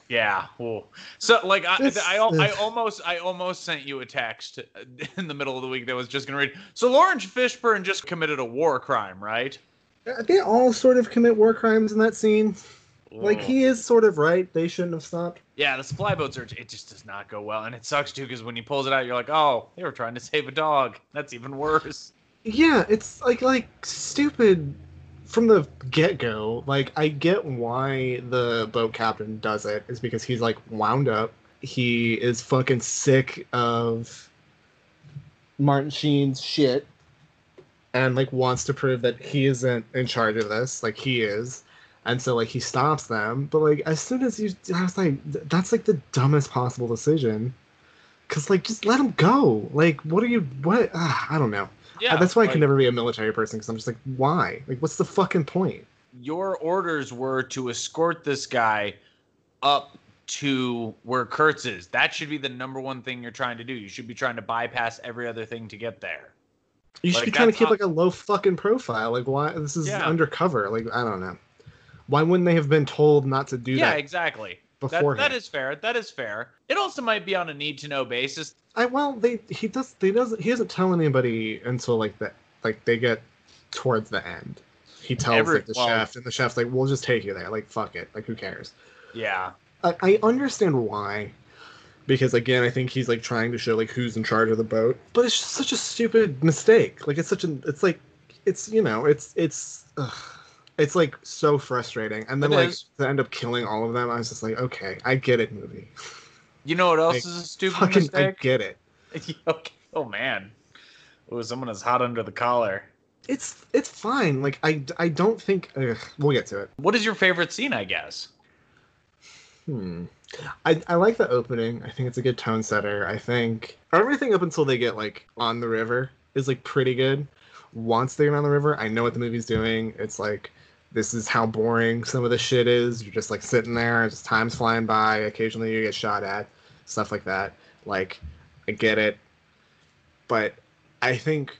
Speaker 1: Yeah. Well, so like I,
Speaker 2: This-
Speaker 1: I, I, almost I almost sent you a text in the middle of the week that was just gonna read. So Laurence Fishburne just committed a war crime, right?
Speaker 2: They all sort of commit war crimes in that scene. Like he is sort of right. They shouldn't have stopped.
Speaker 1: Yeah, the supply boat search it just does not go well, and it sucks too because when he pulls it out, you're like, oh, they were trying to save a dog. That's even worse.
Speaker 2: Yeah, it's like like stupid from the get go. Like I get why the boat captain does it is because he's like wound up. He is fucking sick of Martin Sheen's shit and like wants to prove that he isn't in charge of this, like he is. and so like he stops them. But like as soon as you, I was like, that's like the dumbest possible decision. Cause like just let him go. Like what are you? What? Uh, I don't know.
Speaker 1: Yeah,
Speaker 2: that's why I can never be a military person. Because I'm just like, why? Like what's the fucking point?
Speaker 1: Your orders were to escort this guy up to where Kurtz is. That should be the number one thing you're trying to do. You should be trying to bypass every other thing to get there.
Speaker 2: You should
Speaker 1: Like,
Speaker 2: be trying to keep like a low fucking profile. Like why? This is
Speaker 1: Yeah.
Speaker 2: undercover. Like I don't know. Why wouldn't they have been told not to do
Speaker 1: yeah,
Speaker 2: that Yeah,
Speaker 1: exactly. That, that is fair. That is fair. It also might be on a need to know basis.
Speaker 2: I well, they he does they doesn't he doesn't tell anybody until like the like they get towards the end. He tells
Speaker 1: Every-
Speaker 2: like the
Speaker 1: well-
Speaker 2: chef, and the chef's like, "We'll just take you there. Like fuck it. Like who cares?"
Speaker 1: Yeah.
Speaker 2: I, I understand why, because again, I think he's like trying to show like who's in charge of the boat, but it's just such a stupid mistake. Like it's such an it's like it's you know it's it's ugh, it's like so frustrating. And then
Speaker 1: It
Speaker 2: like
Speaker 1: is.
Speaker 2: to end up killing all of them, I was just like, okay, I get it, movie.
Speaker 1: You know what else
Speaker 2: Like,
Speaker 1: is a stupid
Speaker 2: Fucking, I get it.
Speaker 1: okay. Oh man. Oh, someone is hot under the collar.
Speaker 2: It's it's fine. Like I I don't think ugh, we'll get to it.
Speaker 1: What is your favorite scene? I guess.
Speaker 2: Hmm. I, I like the opening. I think it's a good tone setter. I think everything up until they get like on the river is like pretty good. Once they get on the river, I know what the movie's doing. It's like this is how boring some of the shit is. You're just like sitting there, just time's flying by. Occasionally you get shot at, stuff like that. Like I get it, but I think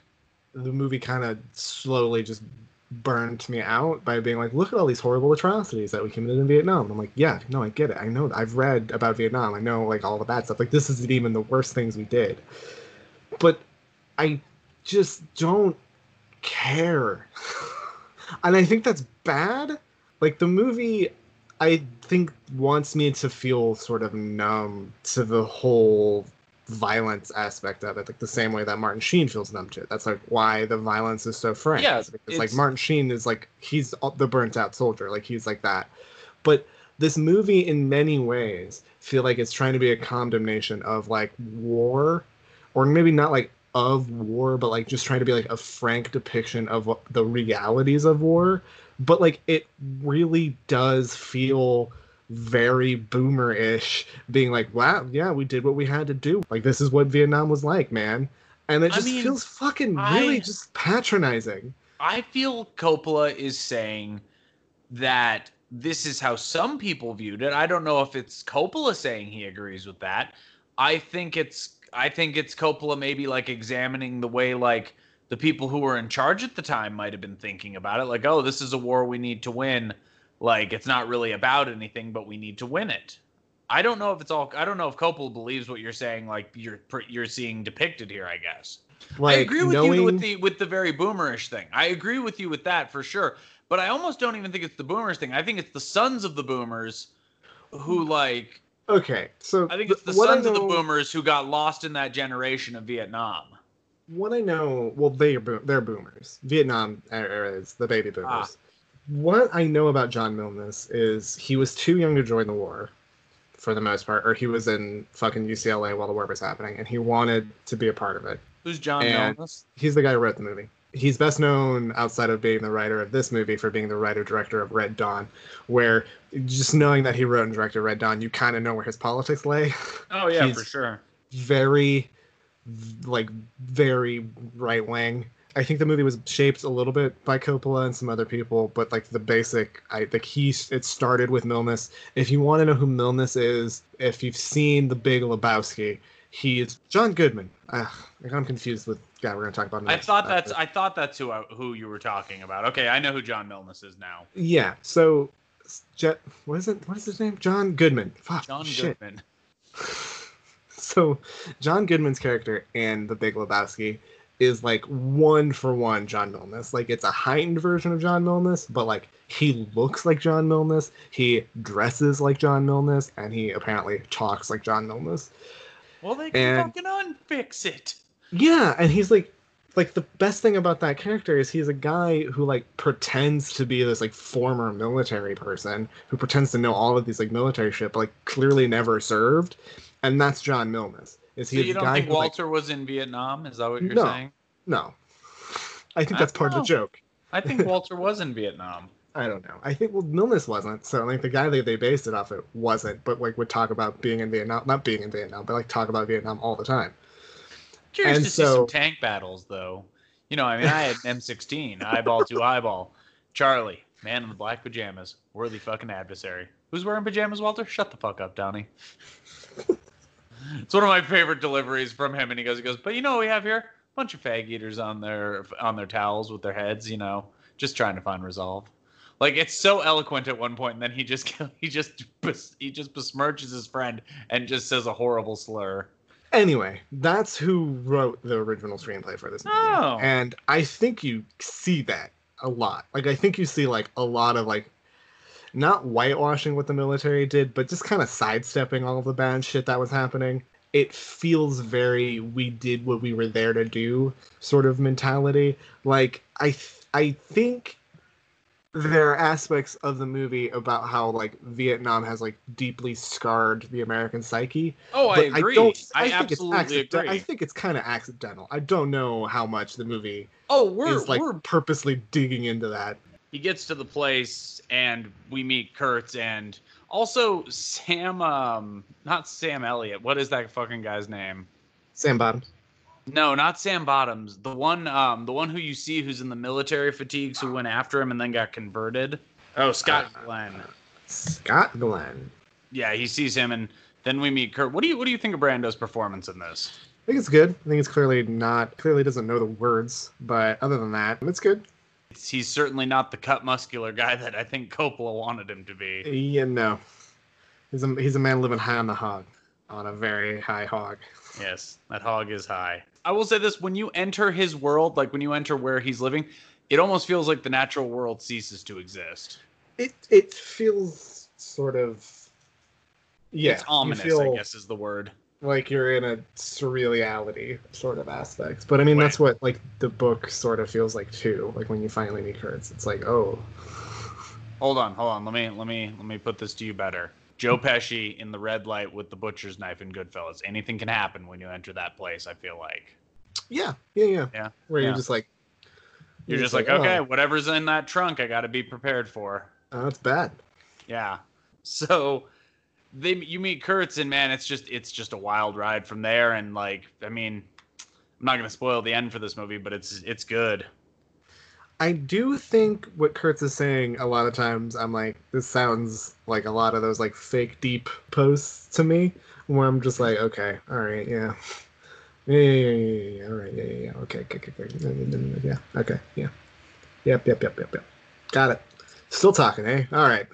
Speaker 2: the movie kind of slowly just burned me out by being like, look at all these horrible atrocities that we committed in Vietnam. I'm like, yeah, no, I get it. I know. I've read about Vietnam. I know like all the bad stuff. Like this isn't even the worst things we did. But I just don't care. and I think that's bad. Like the movie I think wants me to feel sort of numb to the whole violence aspect of it, like the same way that Martin Sheen feels numb to it. That's like why the violence is so frank.
Speaker 1: Yeah,
Speaker 2: It's like Martin Sheen is like he's the burnt out soldier, like he's like that. But this movie, in many ways, feel like it's trying to be a condemnation of like war, or maybe not like of war, but like just trying to be like a frank depiction of what- the realities of war. But like it really does feel very boomer-ish being like wow yeah we did what we had to do like this is what vietnam was like man and it
Speaker 1: I
Speaker 2: just
Speaker 1: mean,
Speaker 2: feels fucking really
Speaker 1: I-
Speaker 2: just patronizing
Speaker 1: I feel Coppola is saying that this is how some people viewed it. I don't know if it's Coppola saying he agrees with that. I think it's I think it's Coppola maybe like examining the way like the people who were in charge at the time might have been thinking about it like oh this is a war we need to win like it's not really about anything but we need to win it. I don't know if it's all I don't know if Coppola believes what you're saying like you're you're seeing depicted here I guess.
Speaker 2: like
Speaker 1: I agree with
Speaker 2: knowing
Speaker 1: you with the with the very boomerish thing. I agree with you with that for sure. But I almost don't even think it's the boomers thing. I think it's the sons of the boomers who like
Speaker 2: okay so
Speaker 1: I think it's the sons of the boomers who got lost in that generation of Vietnam.
Speaker 2: What I know, well, they are they're boomers. Vietnam era is the baby boomers.
Speaker 1: Ah.
Speaker 2: What I know about John Milius is he was too young to join the war, for the most part, or he was in fucking UCLA while the war was happening, and he wanted to be a part of it.
Speaker 1: Who's John
Speaker 2: And-
Speaker 1: Milius?
Speaker 2: He's the guy who wrote the movie. He's best known outside of being the writer of this movie for being the writer director of Red Dawn, where just knowing that he wrote and directed Red Dawn, you kind of know where his politics lay.
Speaker 1: Oh yeah,
Speaker 2: he's-
Speaker 1: for sure.
Speaker 2: very like very right wing. I think the movie was shaped a little bit by Coppola and some other people, but like the basic, I think he it started with Milius. If you want to know who Milius is, if you've seen The Big Lebowski, he is John Goodman. I'm confused with guy we're going to talk about.
Speaker 1: I thought
Speaker 2: Uh,
Speaker 1: that's I thought that's who I, who you were talking about. Okay, I know who John Milius is now.
Speaker 2: yeah. So, Jet, what is it? What is his name? John Goodman. Fuck.
Speaker 1: John
Speaker 2: shit.
Speaker 1: Goodman.
Speaker 2: So, John Goodman's character in The Big Lebowski is like one for one John Milius. Like it's a heightened version of John Milius, but like he looks like John Milius, he dresses like John Milius, and he apparently talks like John Milius.
Speaker 1: Well, they can
Speaker 2: And-
Speaker 1: fucking unfix it.
Speaker 2: Yeah, and he's like like the best thing about that character is he's a guy who like pretends to be this like former military person who pretends to know all of these like military shit, but like clearly never served. And that's John Milius. Is he?
Speaker 1: So
Speaker 2: you
Speaker 1: don't
Speaker 2: guy
Speaker 1: think
Speaker 2: who, like,
Speaker 1: Walter was in Vietnam? Is that what you're
Speaker 2: No.
Speaker 1: saying?
Speaker 2: No. I think
Speaker 1: I
Speaker 2: that's part of the oh. joke.
Speaker 1: I think Walter was in Vietnam.
Speaker 2: I don't know. I think well, Milius wasn't. So like the guy that they based it off it wasn't, but like would talk about being in Vietnam, not being in Vietnam, but like talk about Vietnam all the time.
Speaker 1: Curious
Speaker 2: And
Speaker 1: to see
Speaker 2: so-
Speaker 1: some tank battles, though. You know, I mean, I had an M16, eyeball to eyeball. Charlie, man in the black pajamas, worthy fucking adversary. Who's wearing pajamas, Walter? Shut the fuck up, Donny. it's one of my favorite deliveries from him, and he goes, he goes, but you know what we have here? A bunch of fag eaters on their on their towels with their heads, you know, just trying to find resolve. Like it's so eloquent at one point, and then he just he just he just besmirches his friend and just says a horrible slur.
Speaker 2: Anyway, that's who wrote the original screenplay for this movie.
Speaker 1: Oh.
Speaker 2: And I think you see that a lot. Like I think you see like a lot of like not whitewashing what the military did, but just kind of sidestepping all of the bad shit that was happening. It feels very we did what we were there to do sort of mentality. Like I th- I think there are aspects of the movie about how like Vietnam has like deeply scarred the American psyche.
Speaker 1: Oh, I agree.
Speaker 2: don't-
Speaker 1: I,
Speaker 2: think it's
Speaker 1: absolutely
Speaker 2: accident-
Speaker 1: agree.
Speaker 2: I think it's kind of accidental. I don't know how much the movie
Speaker 1: oh, we're
Speaker 2: is like
Speaker 1: we're
Speaker 2: purposely digging into that.
Speaker 1: He gets to the place and we meet Kurtz and also Sam um not Sam Elliott. What is that fucking guy's name?
Speaker 2: Sam Bottoms.
Speaker 1: No, not Sam Bottoms. The one um the one who you see who's in the military fatigues who went after him and then got converted. Oh, Scott
Speaker 2: Uh,
Speaker 1: Glenn.
Speaker 2: Scott Glenn.
Speaker 1: Yeah, he sees him and then we meet Kurtz. What do you what do you think of Brando's performance in this?
Speaker 2: I think it's good. I think it's clearly not clearly doesn't know the words, but other than that, it's good.
Speaker 1: He's certainly not the cut muscular guy that I think Coppola wanted him to be.
Speaker 2: Yeah, no. He's a he's a man living high on the hog, on a very high hog.
Speaker 1: Yes, that hog is high. I will say this: when you enter his world, like when you enter where he's living, it almost feels like the natural world ceases to exist.
Speaker 2: It it feels sort of yeah.
Speaker 1: it's ominous,
Speaker 2: feel
Speaker 1: I guess is the word.
Speaker 2: Like you're in a surreality sort of aspect. But I mean,
Speaker 1: Right.
Speaker 2: that's what like the book sort of feels like too. Like when you finally meet Kurtz, it's like oh,
Speaker 1: Hold on, hold on. Let me let me let me put this to you better. Joe Pesci in the red light with the butcher's knife in Goodfellas. Anything can happen when you enter that place. I feel like
Speaker 2: yeah, yeah, yeah.
Speaker 1: Yeah,
Speaker 2: Where
Speaker 1: yeah.
Speaker 2: you're just like
Speaker 1: you're just like, okay,
Speaker 2: oh,
Speaker 1: whatever's in that trunk, I got to be prepared for.
Speaker 2: oh, that's bad.
Speaker 1: Yeah. So they you meet Kurtz and man, it's just it's just a wild ride from there. And like, I mean, I'm not gonna spoil the end for this movie, but it's it's good.
Speaker 2: I do think what Kurtz is saying a lot of times, I'm like, this sounds like a lot of those like fake deep posts to me, where I'm just like, okay, all right, yeah. Yeah, yeah, yeah, yeah, yeah, all right, yeah, yeah, yeah, okay, okay, okay, okay, yeah, okay, yeah. Yep, yep, yep, yep, yep. Got it. Still talking, eh? All right.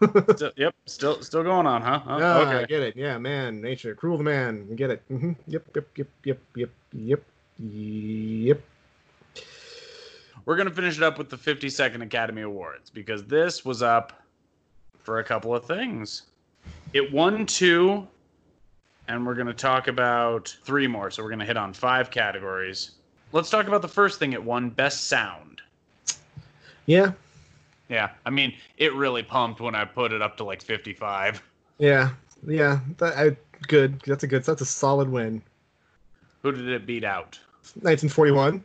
Speaker 1: Still, yep, still still going on, huh? Huh?
Speaker 2: Yeah, I
Speaker 1: okay.
Speaker 2: get it. Yeah, man, nature, cruel the man. You get it. hmm Yep, yep, yep, yep, yep, yep, yep.
Speaker 1: We're gonna finish it up with the 52nd Academy Awards because this was up for a couple of things. It won two, and we're gonna talk about three more. So we're gonna hit on five categories. Let's talk about the first thing it won: Best Sound.
Speaker 2: Yeah,
Speaker 1: Yeah, I mean, it really pumped when I put it up to like 55.
Speaker 2: yeah, yeah. That, I, good. That's a good. That's a solid win.
Speaker 1: Who did it beat out?
Speaker 2: 1941.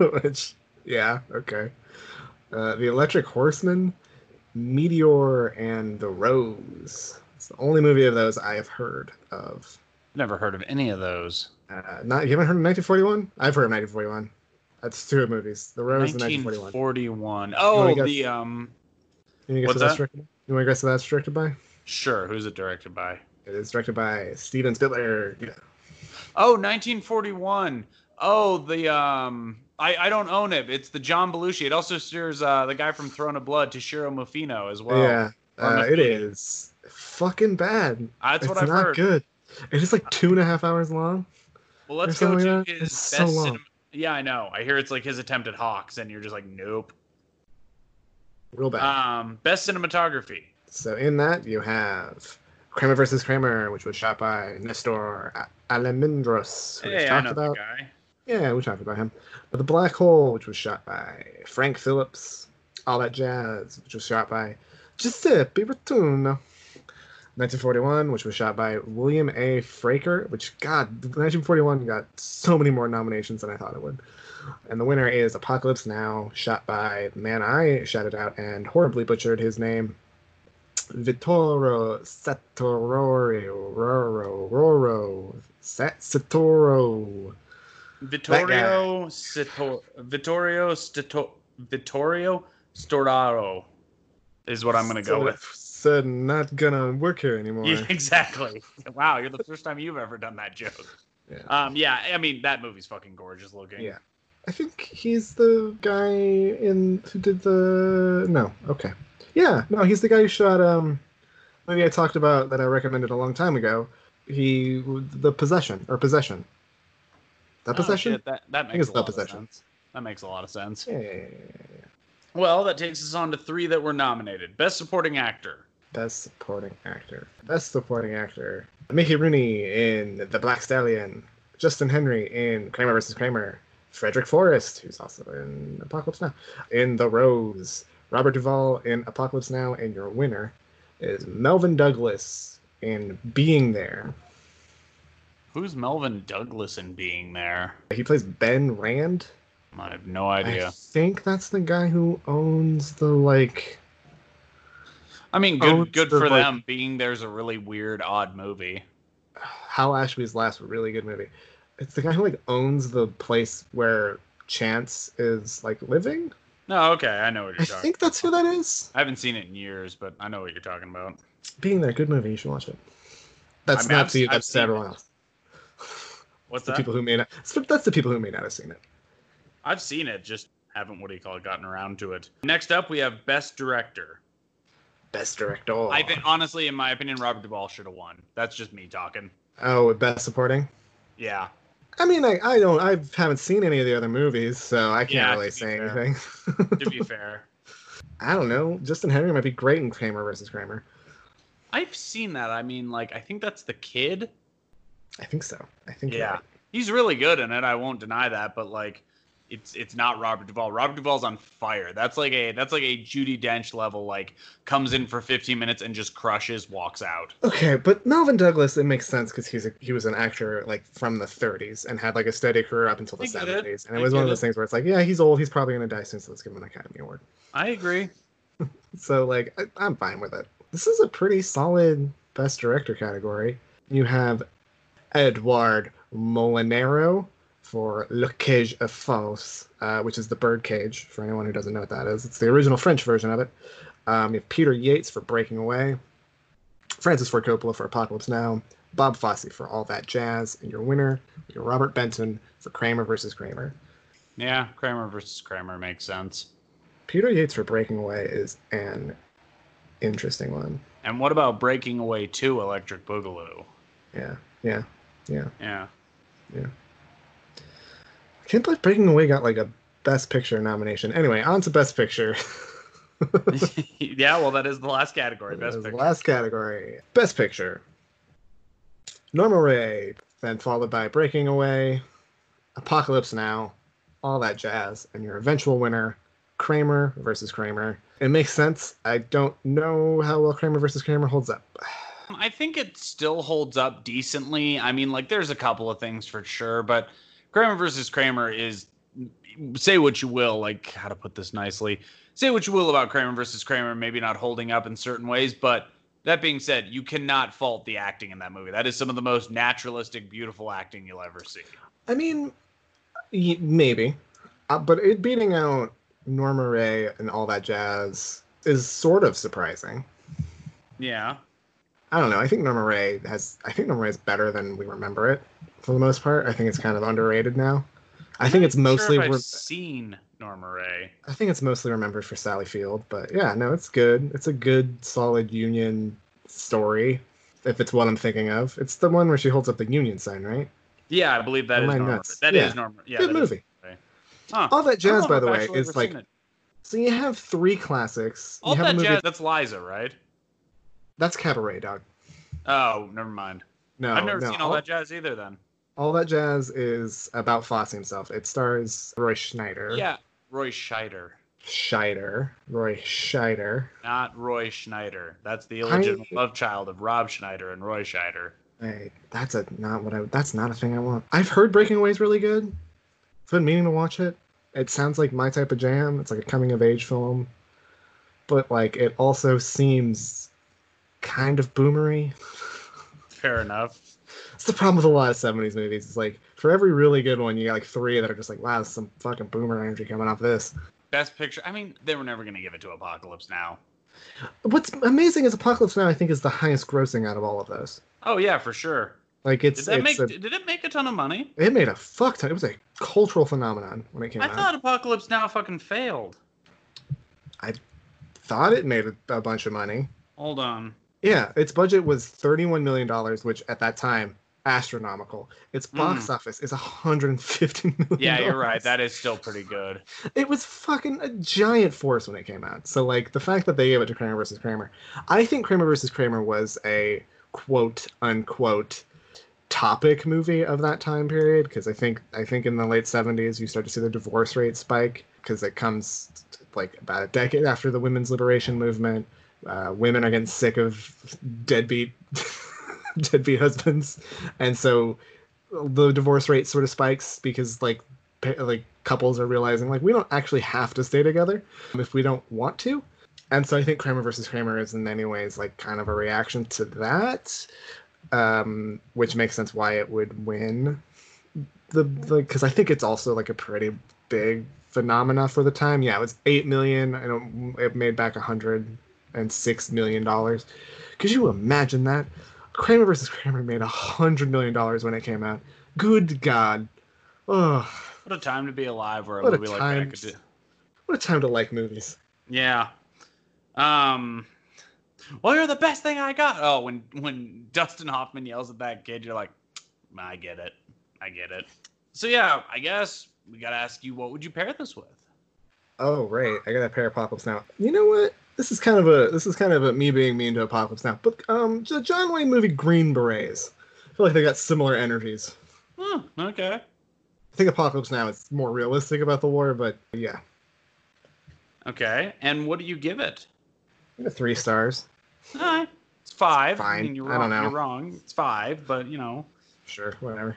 Speaker 2: Which, yeah, okay. Uh, the Electric Horseman, Meteor, and The Rose. It's the only movie of those I have heard of.
Speaker 1: Never heard of any of those.
Speaker 2: Uh, not you haven't heard of 1941? I've heard of 1941. That's two movies. The Rose and 1941.
Speaker 1: 1941. Oh,
Speaker 2: guess-
Speaker 1: the um.
Speaker 2: You wanna guess who
Speaker 1: that?
Speaker 2: directed by? You want to guess that's directed by?
Speaker 1: Sure, who's it directed by?
Speaker 2: It is directed by Steven Spielberg.
Speaker 1: Oh, 1941. Oh, the um. I, I don't own it. It's the John Belushi. It also stars uh, the guy from Throne of Blood, Toshiro Mifune, as well.
Speaker 2: yeah, uh, it is fucking bad.
Speaker 1: That's
Speaker 2: it's
Speaker 1: what I've
Speaker 2: not
Speaker 1: heard.
Speaker 2: good. It's just like two and a half hours long.
Speaker 1: Well, let's go to
Speaker 2: like
Speaker 1: his best
Speaker 2: so
Speaker 1: cinema. Yeah, I know. I hear it's like his attempt at Hawks, and you're just like, nope.
Speaker 2: Real bad.
Speaker 1: Um, best cinematography.
Speaker 2: So in that you have Kramer versus Kramer, which was shot by Nestor A- Almendros. who
Speaker 1: Hey, I know
Speaker 2: about.
Speaker 1: guy.
Speaker 2: Yeah, we talked about him. But the Black Hole, which was shot by Frank Phillips. All That Jazz, which was shot by Giuseppe Bertuno. 1941, which was shot by William A. Fraker, which, God, 1941 got so many more nominations than I thought it would. And the winner is Apocalypse Now, shot by the man I shouted out and horribly butchered his name, Vittorio Satorio, Roro, Roro, Satoro.
Speaker 1: Vittorio Sito, Vittorio Vittorio Storaro is what I'm gonna go with.
Speaker 2: Said not gonna work here anymore.
Speaker 1: Yeah, exactly. Wow, you're the first time you've ever done that joke.
Speaker 2: Yeah.
Speaker 1: Um, yeah, I mean that movie's fucking gorgeous looking.
Speaker 2: Yeah. I think he's the guy in who did the no. Okay. Yeah, no, he's the guy who shot um movie I talked about that I recommended a long time ago. He the possession or possession. That
Speaker 1: Oh,
Speaker 2: possession?
Speaker 1: shit, that that
Speaker 2: I think
Speaker 1: makes
Speaker 2: it's
Speaker 1: a lot of
Speaker 2: possession.
Speaker 1: sense. That makes a lot of sense.
Speaker 2: Yeah, yeah, yeah.
Speaker 1: Well, that takes us on to three that were nominated: Best Supporting Actor.
Speaker 2: Best supporting actor. Best supporting actor. Mickey Rooney in The Black Stallion. Justin Henry in Kramer vs. Kramer. Frederick Forrest, who's also in Apocalypse Now. In The Rose. Robert Duvall in Apocalypse Now, and your winner is Melvyn Douglas in Being There.
Speaker 1: Who's Melvyn Douglas in being there?
Speaker 2: He plays Ben Rand.
Speaker 1: I have no idea.
Speaker 2: I think that's the guy who owns the like.
Speaker 1: I mean,
Speaker 2: Oh,
Speaker 1: good good for
Speaker 2: like-
Speaker 1: them. Being there's a really weird, odd movie.
Speaker 2: Hal Ashby's last really good movie. It's the guy who like owns the place where Chance is like living.
Speaker 1: No, okay, I know what you're
Speaker 2: I
Speaker 1: talking.
Speaker 2: think that's who that is.
Speaker 1: I haven't seen it in years, but I know what you're talking about.
Speaker 2: Being there, good movie. You should watch it. That's
Speaker 1: I mean,
Speaker 2: not
Speaker 1: I've-
Speaker 2: to you. That's to everyone else.
Speaker 1: What's
Speaker 2: the people who may not. That's the people who may not have seen it.
Speaker 1: I've seen it, just haven't what do you call it, gotten around to it. Next up, we have Best Director.
Speaker 2: Best director.
Speaker 1: I think, honestly, in my opinion, Robert Duvall should have won. That's just me talking.
Speaker 2: Oh, best supporting.
Speaker 1: Yeah.
Speaker 2: I mean, I, I don't. I haven't seen any of the other movies, so I can't
Speaker 1: Yeah,
Speaker 2: really say
Speaker 1: fair.
Speaker 2: anything.
Speaker 1: To be fair,
Speaker 2: I don't know. Justin Henry might be great in Kramer versus Kramer.
Speaker 1: I've seen that. I mean, like, I think that's the kid.
Speaker 2: I think so. I think.
Speaker 1: Yeah.
Speaker 2: right.
Speaker 1: He's really good in it. I won't deny that, but like, it's it's not Robert Duvall. Robert Duvall's on fire. That's like a that's like a Judi Dench level. Like, comes in for 15 minutes and just crushes, walks out.
Speaker 2: Okay, but Melvyn Douglas, it makes sense because he's a, he was an actor like from the 30s and had like a steady career up until the
Speaker 1: I get it.
Speaker 2: 70s, and
Speaker 1: I
Speaker 2: it was one of those
Speaker 1: it.
Speaker 2: things where it's like, yeah, he's old, he's probably gonna die soon, so let's give him an Academy Award.
Speaker 1: I agree.
Speaker 2: So like, I, I'm fine with it. This is a pretty solid Best Director category. You have Edward Molinaro for La Cage aux Folles, uh, which is the bird cage. For anyone who doesn't know what that is, it's the original French version of it. Um, you have Peter Yates for Breaking Away, Francis Ford Coppola for Apocalypse Now, Bob Fosse for All That Jazz, and your winner, your Robert Benton for Kramer versus Kramer.
Speaker 1: Yeah, Kramer versus Kramer makes sense.
Speaker 2: Peter Yates for Breaking Away is an interesting one.
Speaker 1: And what about Breaking Away 2 Electric Boogaloo?
Speaker 2: Yeah, yeah, yeah.
Speaker 1: Yeah.
Speaker 2: I can't believe Breaking Away got like a Best Picture nomination. Anyway, on to Best Picture.
Speaker 1: yeah, well, that is the last category.
Speaker 2: That
Speaker 1: Best
Speaker 2: was the
Speaker 1: picture.
Speaker 2: Last category. Best Picture. Norma Rae, then followed by Breaking Away, Apocalypse Now, all that jazz, and your eventual winner, Kramer versus Kramer. It makes sense. I don't know how well Kramer versus Kramer holds up.
Speaker 1: I think it still holds up decently. I mean, like, there's a couple of things for sure, but Kramer versus Kramer is say what you will, like, how to put this nicely. Say what you will about Kramer versus Kramer, maybe not holding up in certain ways, but that being said, you cannot fault the acting in that movie. That is some of the most naturalistic, beautiful acting you'll ever see.
Speaker 2: I mean, maybe, uh, but it beating out Norma Rae and all that jazz is sort of surprising.
Speaker 1: Yeah.
Speaker 2: I don't know. I think Norma Rae has. I think Norma Rae is better than we remember it for the most part. I think it's kind of underrated now. I think it's
Speaker 1: I'm
Speaker 2: mostly.
Speaker 1: Sure
Speaker 2: re-
Speaker 1: seen Norma Rae.
Speaker 2: I think it's mostly remembered for Sally Field, but yeah, no, it's good. It's a good, solid Union story. If it's what I'm thinking of, it's the one where she holds up the Union sign, right?
Speaker 1: Yeah, I believe that
Speaker 2: Am
Speaker 1: is
Speaker 2: I
Speaker 1: Norma.
Speaker 2: nuts?
Speaker 1: That is
Speaker 2: Yeah.
Speaker 1: Norma. Yeah,
Speaker 2: Good movie.
Speaker 1: Huh.
Speaker 2: All that jazz, by the way, is like. So you have three classics. You
Speaker 1: All that
Speaker 2: movie-
Speaker 1: jazz. That's Liza, right?
Speaker 2: That's Cabaret, dog.
Speaker 1: Oh, never mind.
Speaker 2: No,
Speaker 1: I've never
Speaker 2: no,
Speaker 1: seen all that jazz either. Then.
Speaker 2: All that jazz is about Fosse himself. It stars Roy Schneider.
Speaker 1: Yeah, Roy Scheider.
Speaker 2: Scheider, Roy Scheider.
Speaker 1: Not Roy Schneider. That's the
Speaker 2: I-
Speaker 1: illegitimate love child of Rob Schneider and Roy Scheider.
Speaker 2: Hey, that's a not what I. That's not a thing I want. I've heard Breaking Away is really good. I've been meaning to watch it. It sounds like my type of jam. It's like a coming of age film, but like it also seems kind of boomery.
Speaker 1: Fair enough.
Speaker 2: It's the problem with a lot of '70s movies. It's like for every really good one, you got like three that are just like, wow, there's some fucking boomer energy coming off this.
Speaker 1: Best picture. I mean, they were never going to give it to Apocalypse Now.
Speaker 2: What's amazing is Apocalypse Now. I think is the highest grossing out of all of those.
Speaker 1: Oh yeah, for sure.
Speaker 2: Like it's
Speaker 1: Did
Speaker 2: it's
Speaker 1: make?
Speaker 2: a,
Speaker 1: did it make a ton of money?
Speaker 2: it made a fuck ton. It was a cultural phenomenon when it came
Speaker 1: I
Speaker 2: out.
Speaker 1: I thought Apocalypse Now fucking failed.
Speaker 2: I thought it made a, a bunch of money.
Speaker 1: Hold on.
Speaker 2: Yeah, its budget was $31 million, which at that time, astronomical. Its box office is $150 million.
Speaker 1: Hmm. Yeah, you're right. That is still pretty good.
Speaker 2: It was fucking a giant force when it came out. So, like, the fact that they gave it to Kramer versus Kramer, I think Kramer versus Kramer was a quote unquote topic movie of that time period because I think I think in the late 70s you start to see the divorce rate spike because it comes like about a decade after the women's liberation movement. Uh, women are getting sick of deadbeat deadbeat husbands, and so the divorce rate sort of spikes because like like couples are realizing like we don't actually have to stay together if we don't want to. And so I think Kramer versus Kramer is in many ways like kind of a reaction to that, um, which makes sense why it would win the because I think it's also like a pretty big phenomena for the time. Yeah, it was eight million. I know it made back a hundred and six million dollars. Could you imagine that? Kramer versus Kramer made a hundred million dollars when it came out. Good God! Oh,
Speaker 1: What a time to be alive where a
Speaker 2: What a
Speaker 1: movie like
Speaker 2: time.
Speaker 1: that could do.
Speaker 2: what a time to like movies.
Speaker 1: Yeah. Um. Well, you're the best thing I got. Oh, when when Dustin Hoffman yells at that kid, you're like, I get it, I get it. So yeah, I guess we gotta ask you, what would you pair this with?
Speaker 2: Oh right, I got a pair of pop-ups Now. You know what? This is kind of a this is kind of a me being mean to Apocalypse Now. But um, the John Wayne movie Green Berets. I feel like they got similar energies.
Speaker 1: Hmm, okay.
Speaker 2: I think Apocalypse Now is more realistic about the war, but yeah,
Speaker 1: Okay. And what do you give it?
Speaker 2: Three stars.
Speaker 1: All right. It's five. I
Speaker 2: Fine.
Speaker 1: mean, you're
Speaker 2: I don't
Speaker 1: wrong. You're wrong. It's five, but you know.
Speaker 2: Sure, whatever.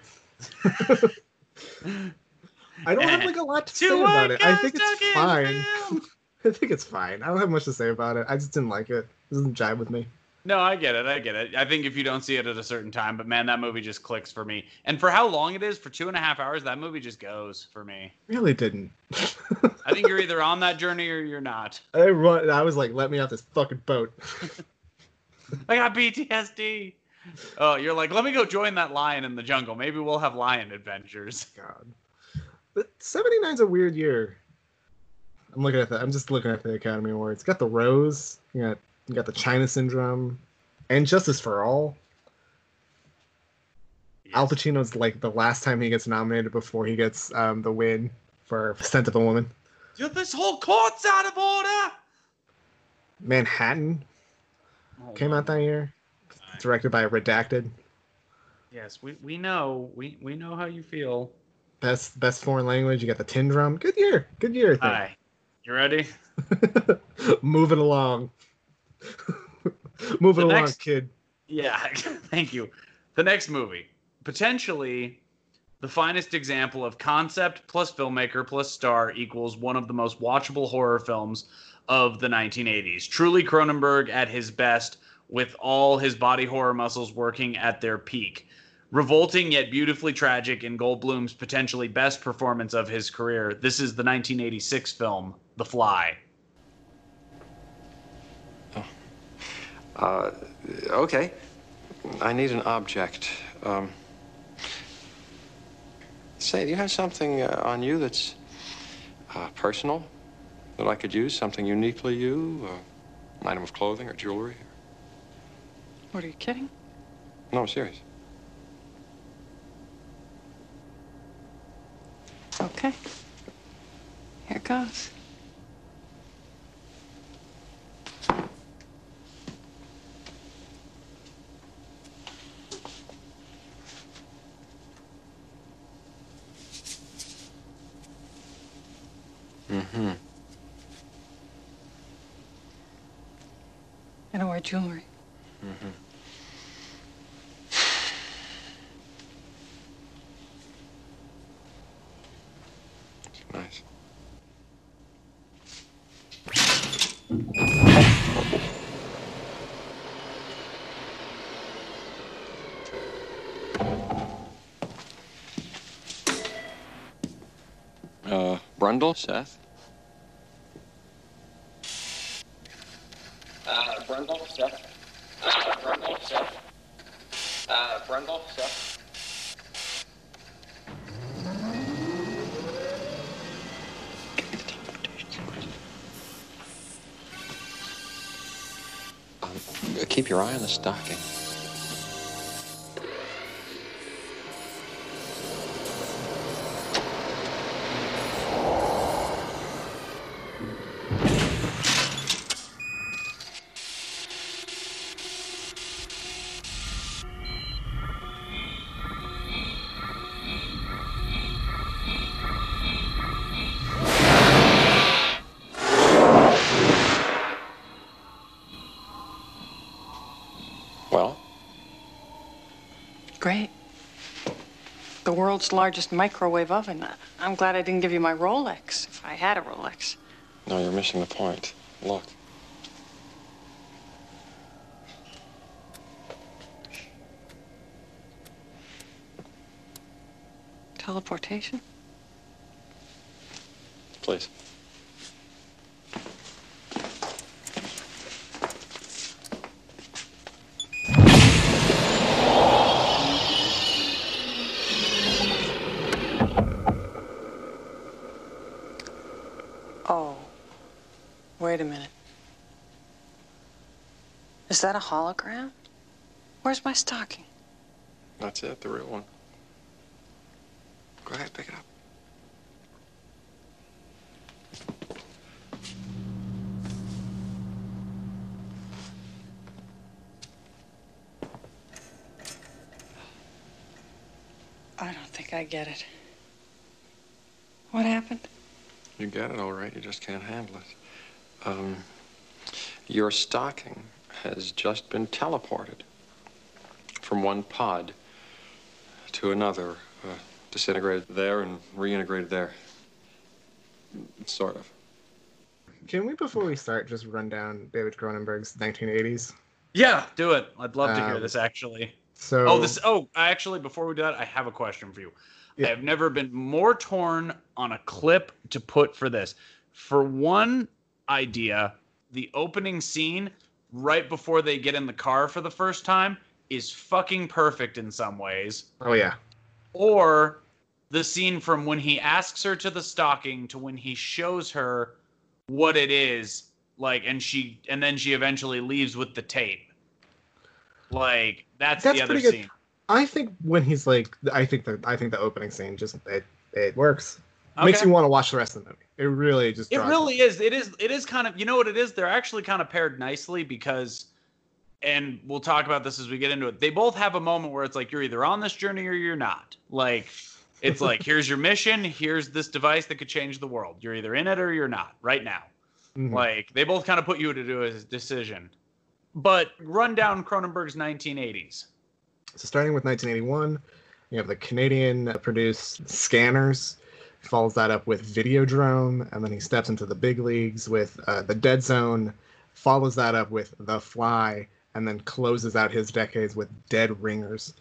Speaker 2: I don't have like a lot to say about it. I think it's fine. I think it's fine. I don't have much to say about it. I just didn't like it. It doesn't jive with me.
Speaker 1: No, I get it. I get it. I think if you don't see it at a certain time, but man, that movie just clicks for me. And for how long it is, for two and a half hours, that movie just goes for me.
Speaker 2: Really didn't.
Speaker 1: I think you're either on that journey or you're not.
Speaker 2: I run. I was like, let me off this fucking boat.
Speaker 1: I got PTSD. Oh, you're like, let me go join that lion in the jungle. Maybe we'll have lion adventures.
Speaker 2: God. But 79's a weird year. I'm looking at that. I'm just looking at the Academy Awards. Got the Rose. You got you got the China Syndrome, and Justice for All. Al Pacino's like the last time he gets nominated before he gets um, the win for Scent of a Woman.
Speaker 1: Dude, this whole court's out of order.
Speaker 2: Manhattan
Speaker 1: Hold
Speaker 2: came
Speaker 1: on.
Speaker 2: out that year. Directed by Redacted.
Speaker 1: Yes, we, we know. We we know how you feel.
Speaker 2: Best best foreign language. You got the Tin Drum. Good year. Good year. I
Speaker 1: Hi. You ready?
Speaker 2: Moving along. Moving along,
Speaker 1: next-
Speaker 2: kid.
Speaker 1: Yeah, thank you. The next movie, potentially the finest example of concept plus filmmaker plus star equals one of the most watchable horror films of the 1980s. Truly Cronenberg at his best with all his body horror muscles working at their peak. Revolting yet beautifully tragic in Goldblum's potentially best performance of his career. This is the 1986 film The Fly. Oh.
Speaker 9: Uh, okay. I need an object. Um, say, do you have something uh, on you that's uh, personal that I could use? Something uniquely you? Uh, an item of clothing or jewelry?
Speaker 10: What are you kidding?
Speaker 9: No, I'm serious.
Speaker 10: Okay. Here it goes.
Speaker 9: Mm-hmm.
Speaker 10: And I wear jewelry.
Speaker 9: Mm-hmm. Brundle, Seth?
Speaker 11: Uh, Brundle, Seth. Uh, Brundle, Seth. Uh, Brundle, Seth.
Speaker 9: Um, keep your eye on the stocking.
Speaker 10: World's largest microwave oven. I'm glad I didn't give you my Rolex, if I had a Rolex.
Speaker 9: no, you're missing the point. Look.
Speaker 10: Teleportation?
Speaker 9: Please.
Speaker 10: Oh. Wait a minute. Is that a hologram? Where's my stocking?
Speaker 9: That's it, the real one. Go ahead, pick it up.
Speaker 10: I don't think I get it. What happened?
Speaker 9: You get it all right, you just can't handle it. Um, your stocking has just been teleported from one pod to another, uh, disintegrated there and reintegrated there. Sort of.
Speaker 2: Can we, before we start, just run down David Cronenberg's 1980s?
Speaker 1: Yeah, do it. I'd love to hear
Speaker 2: Um,
Speaker 1: this actually.
Speaker 2: So,
Speaker 1: Oh, this. Oh, actually, before we do that, I have a question for you.
Speaker 2: Yeah.
Speaker 1: I have never been more torn on a clip to put for this. For one idea, the opening scene right before they get in the car for the first time is fucking perfect in some ways.
Speaker 2: oh yeah,
Speaker 1: Or the scene from when he asks her to the stocking to when he shows her what it is, like, and she, and then she eventually leaves with the tape. Like that's,
Speaker 2: That's
Speaker 1: the other
Speaker 2: pretty good.
Speaker 1: scene.
Speaker 2: I think when he's like, I think the I think the opening scene just it it works. Makes
Speaker 1: Okay.
Speaker 2: you want to watch the rest of the movie. It really just
Speaker 1: It really is. It is. It is kind of. You know what it is? They're actually kind of paired nicely because, and we'll talk about this as we get into it. They both have a moment where it's like you're either on this journey or you're not. Like, it's like here's your mission. Here's this device that could change the world. You're either in it or you're not. Right now.
Speaker 2: Mhm.
Speaker 1: Like they both kind of put you to do a decision. But run down Cronenberg's 1980s.
Speaker 2: So starting with 1981, you have the Canadian produced Scanners. Follows that up with Videodrome, and then he steps into the big leagues with uh, the Dead Zone. Follows that up with The Fly, and then closes out his decades with Dead Ringers.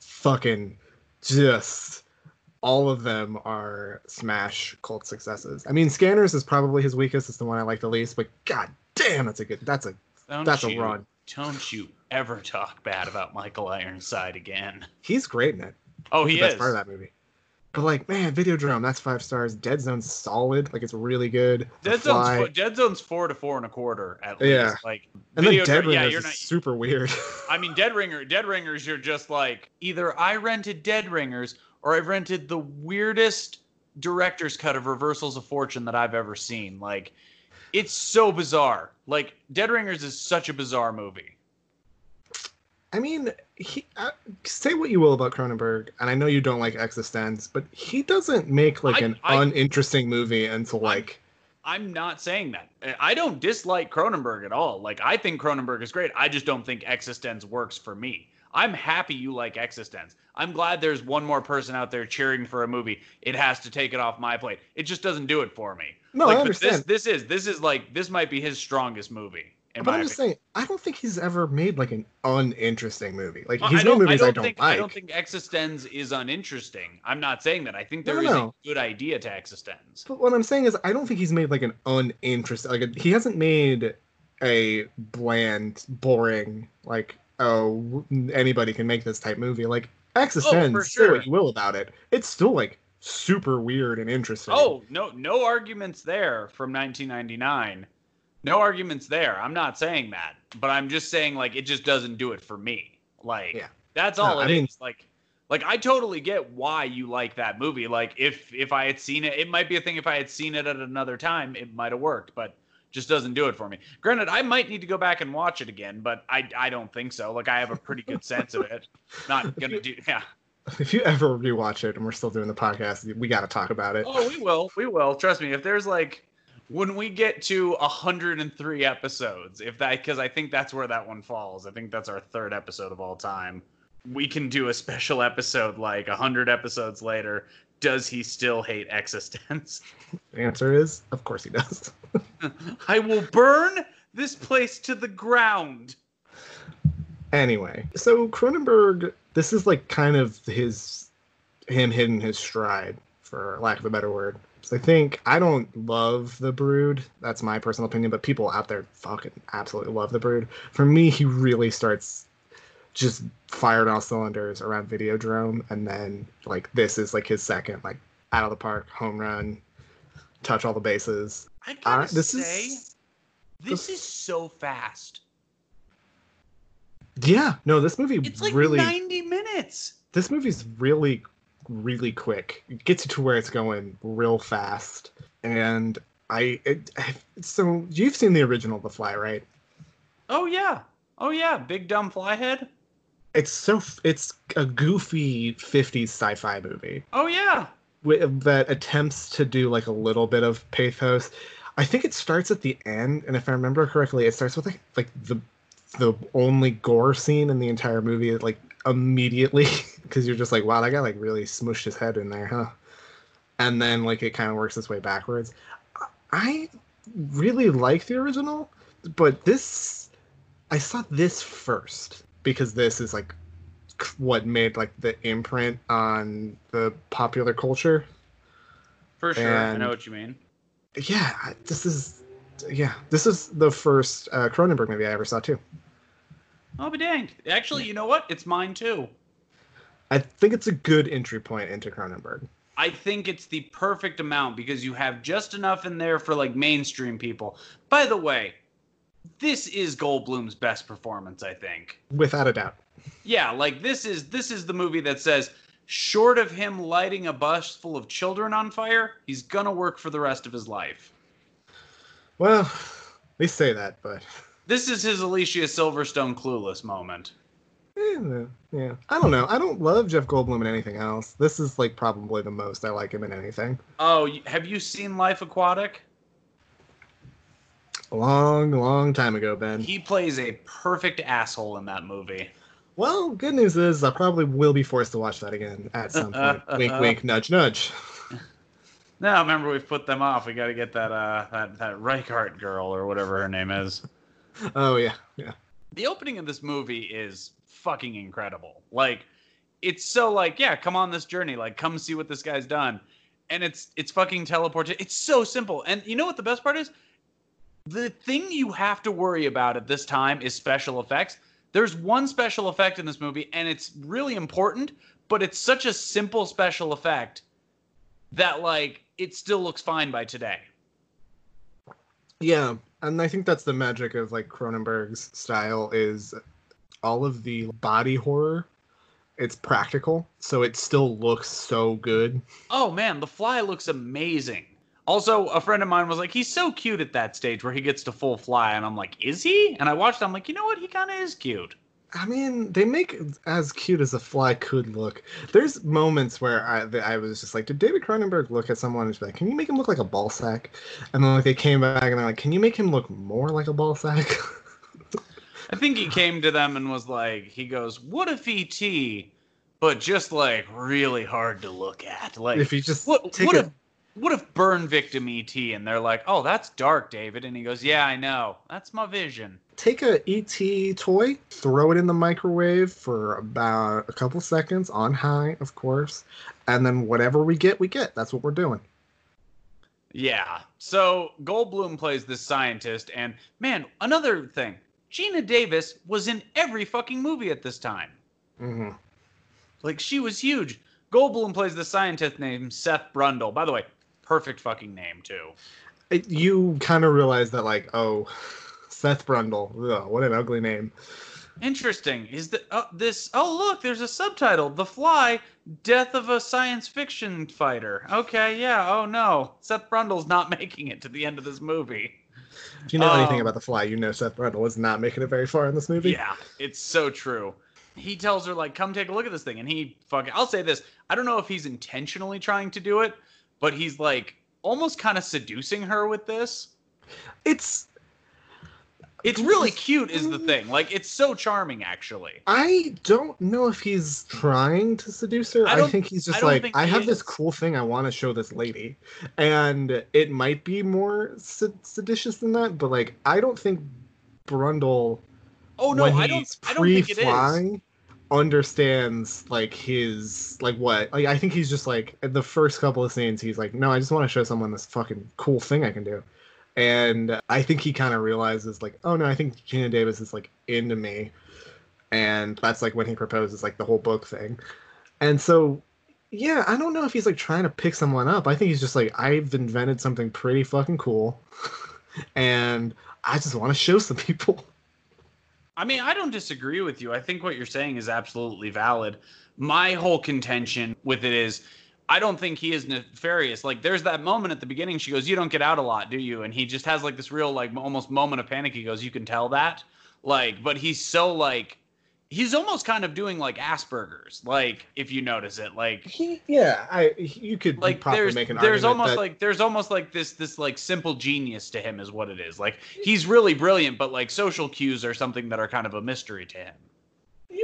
Speaker 2: Fucking just all of them are smash cult successes. I mean, Scanners is probably his weakest. It's the one I like the least, but god damn, that's a good. That's a
Speaker 1: Don't
Speaker 2: that's
Speaker 1: you,
Speaker 2: a run.
Speaker 1: Don't you ever talk bad about Michael Ironside again.
Speaker 2: He's great in it.
Speaker 1: Oh, he
Speaker 2: the best
Speaker 1: is.
Speaker 2: part of that movie. But like, man, Video Videodrome, that's five stars. Dead Zone's solid. Like, it's really good. The
Speaker 1: Dead Zone's
Speaker 2: Fly-
Speaker 1: Dead Zone's four to four and a quarter at least.
Speaker 2: Yeah.
Speaker 1: Like
Speaker 2: and then
Speaker 1: video-
Speaker 2: Dead
Speaker 1: yeah,
Speaker 2: Ringers
Speaker 1: you're
Speaker 2: is
Speaker 1: not.
Speaker 2: super weird.
Speaker 1: I mean, Dead Ringer, Dead Ringers, you're just like either I rented Dead Ringers or I've rented the weirdest director's cut of Reversals of Fortune that I've ever seen. Like, it's so bizarre. Like, Dead Ringers is such a bizarre movie.
Speaker 2: I mean, he uh, say what you will about Cronenberg, and I know you don't like eXistenZ, but he doesn't make like
Speaker 1: I-
Speaker 2: an
Speaker 1: I-
Speaker 2: uninteresting movie until like
Speaker 1: I'm not saying that. I don't dislike Cronenberg at all. Like I think Cronenberg is great. I just don't think eXistenZ works for me. I'm happy you like eXistenZ. I'm glad there's one more person out there cheering for a movie. It has to take it off my plate. It just doesn't do it for me.
Speaker 2: No,
Speaker 1: like,
Speaker 2: I
Speaker 1: but This,
Speaker 2: understand.
Speaker 1: this is this is like this might be his strongest movie. In
Speaker 2: but
Speaker 1: my
Speaker 2: I'm just
Speaker 1: opinion.
Speaker 2: saying, I don't think he's ever made like an uninteresting movie. Like
Speaker 1: Well,
Speaker 2: he's
Speaker 1: no
Speaker 2: movies
Speaker 1: I
Speaker 2: I
Speaker 1: don't
Speaker 2: don't,
Speaker 1: think
Speaker 2: like.
Speaker 1: I don't think eXistenZ is uninteresting. I'm not saying that. I think
Speaker 2: No,
Speaker 1: there is
Speaker 2: no.
Speaker 1: a good idea to eXistenZ.
Speaker 2: But what I'm saying is, I don't think he's made like an uninteresting. Like a, he hasn't made a bland, boring, like oh anybody can make this type movie. Like eXistenZ,
Speaker 1: for
Speaker 2: say what
Speaker 1: sure.
Speaker 2: you will about it, it's still like super weird and interesting.
Speaker 1: Oh no, no arguments there from 1999. No arguments there. I'm not saying that, but I'm just saying like it just doesn't do it for me. Like
Speaker 2: Yeah.
Speaker 1: that's
Speaker 2: No,
Speaker 1: all
Speaker 2: I
Speaker 1: it is.
Speaker 2: mean-
Speaker 1: Like like I totally get why you like that movie. Like if if I had seen it, it might be a thing. If I had seen it at another time, it might have worked, but just doesn't do it for me. Granted, I might need to go back and watch it again, but I I don't think so. Like I have a pretty good sense of it. Not gonna do yeah.
Speaker 2: If you ever rewatch it and we're still doing the podcast, we got to talk about it.
Speaker 1: Oh, we will. We will. Trust me. If there's like when we get to 103 episodes, if that because I think that's where that one falls. I think that's our third episode of all time. We can do a special episode like 100 episodes later. Does he still hate eXistenZ?
Speaker 2: The answer is, of course he does.
Speaker 1: I will burn this place to the ground.
Speaker 2: Anyway, so Cronenberg, this is like kind of his him hitting his stride, for lack of a better word. I think I don't love the Brood. That's my personal opinion, but people out there fucking absolutely love the Brood. For me, he really starts just fired all cylinders around Videodrome, and then like this is like his second like out of the park home run, touch all the bases.
Speaker 1: I gotta
Speaker 2: Uh, this
Speaker 1: say,
Speaker 2: is
Speaker 1: this is so fast.
Speaker 2: yeah, no, this movie
Speaker 1: It's like
Speaker 2: really
Speaker 1: 90 minutes.
Speaker 2: this movie's really really quick it gets you to where it's going real fast and i it, so you've seen the original the fly right
Speaker 1: Oh yeah. Oh yeah. Big dumb flyhead.
Speaker 2: it's so it's a goofy 50s sci-fi movie
Speaker 1: Oh yeah.
Speaker 2: wi- that attempts to do like a little bit of pathos i think it starts at the end and if i remember correctly it starts with like like the the only gore scene in the entire movie like immediately because you're just like wow that guy like really smushed his head in there huh and then like it kind of works its way backwards i really like the original but this i saw this first because this is like what made like the imprint on the popular culture
Speaker 1: For sure. I know what you mean.
Speaker 2: yeah this is yeah this is the first uh, cronenberg movie i ever saw too Oh,
Speaker 1: I'll be danged. Actually, you know what? It's mine too.
Speaker 2: i think it's a good entry point into cronenberg
Speaker 1: I think it's the perfect amount because you have just enough in there for like mainstream people. By the way, this is Goldblum's best performance, I think.
Speaker 2: without a doubt
Speaker 1: Yeah, like this is this is the movie that says short of him lighting a bus full of children on fire, he's gonna work for the rest of his life.
Speaker 2: well they say that but
Speaker 1: This is his Alicia Silverstone clueless moment.
Speaker 2: eh, yeah i don't know i don't love jeff goldblum in anything else this is like probably the most i like him in anything
Speaker 1: Oh, have you seen Life Aquatic?
Speaker 2: a long long time ago ben
Speaker 1: He plays a perfect asshole in that movie.
Speaker 2: well good news is i probably will be forced to watch that again at some point wink wink nudge nudge
Speaker 1: Now remember we've put them off. We got to get that uh that that Reichardt girl or whatever her name is.
Speaker 2: Oh yeah yeah
Speaker 1: The opening of this movie is fucking incredible. Like it's so like, yeah, come on this journey, like come see what this guy's done. And it's it's fucking teleported. It's so simple. And you know what the best part is? The thing you have to worry about at this time is special effects. There's one special effect in this movie and it's really important, but it's such a simple special effect that like it still looks fine by today.
Speaker 2: Yeah, and I think that's the magic of like Cronenberg's style is all of the body horror. It's practical, so it still looks so good.
Speaker 1: Oh man, the fly looks amazing. Also, a friend of mine was like, he's so cute at that stage where he gets to full fly, and I'm like, is he? And I watched, I'm like, you know what? He kind of is cute.
Speaker 2: I mean, they make as cute as a fly could look. There's moments where I I was just like, did David Cronenberg look at someone and just be like, can you make him look like a ball sack? And then like they came back and they're like, can you make him look more like a ball sack?
Speaker 1: I think he came to them and was like, he goes, "What if ET, but just like really hard to look at? Like
Speaker 2: if you just
Speaker 1: what what
Speaker 2: a-
Speaker 1: if what if burn victim ET?" And they're like, "Oh, that's dark, David." And he goes, "Yeah, I know. That's my vision."
Speaker 2: Take a ET toy, throw it in the microwave for about a couple seconds on high, of course, and then whatever we get, we get. That's what we're doing.
Speaker 1: Yeah. So Goldblum plays this scientist, and man, another thing, Geena Davis was in every fucking movie at this time.
Speaker 2: Mm-hmm.
Speaker 1: Like she was huge. Goldblum plays the scientist named Seth Brundle. By the way, perfect fucking name too.
Speaker 2: It, you kind of realize that, like, oh, Seth Brundle, ugh, what an ugly name.
Speaker 1: Interesting. Is the uh, this? Oh look, there's a subtitle: "The Fly: Death of a Science Fiction Fighter." Okay, yeah. Oh no, Seth Brundle's not making it to the end of this movie.
Speaker 2: If you know anything
Speaker 1: Um,
Speaker 2: about The Fly, you know Seth Brundle is not making it very far in this movie.
Speaker 1: Yeah, it's so true. He tells her like, "Come take a look at this thing," and he fucking. I'll say this: I don't know if he's intentionally trying to do it, but he's like almost kind of seducing her with this.
Speaker 2: It's
Speaker 1: it's really cute, is the thing. Like, it's so charming, actually.
Speaker 2: I don't know if he's trying to seduce her.
Speaker 1: I
Speaker 2: I, think he's just
Speaker 1: don't
Speaker 2: like, I have this cool thing I want to show this lady, and it might be more sed- seditious than that, but like, I don't think Brundle.
Speaker 1: Oh no, I don't. I don't think it is.
Speaker 2: understands like his like what like I think he's just like the first couple of scenes he's like no I just want to show someone this fucking cool thing I can do and I think he kind of realizes like oh no I think Geena Davis is like into me. And that's like when he proposes like the whole book thing. And so yeah I don't know if he's like trying to pick someone up. I think he's just like I've invented something pretty fucking cool. And I just want to show some people.
Speaker 1: I mean, I don't disagree with you. I think what you're saying is absolutely valid. My whole contention with it is I don't think he is nefarious. Like there's that moment at the beginning she goes, "You don't get out a lot, do you?" And he just has like this real like almost moment of panic. He goes, "You can tell that." Like, but he's so like he's almost kind of doing like Asperger's. Like if you notice it, like
Speaker 2: he yeah I you could
Speaker 1: like
Speaker 2: probably
Speaker 1: there's
Speaker 2: make an
Speaker 1: there's almost
Speaker 2: that-
Speaker 1: like there's almost like this this like simple genius to him is what it is. Like he's really brilliant, but like social cues are something that are kind of a mystery to him.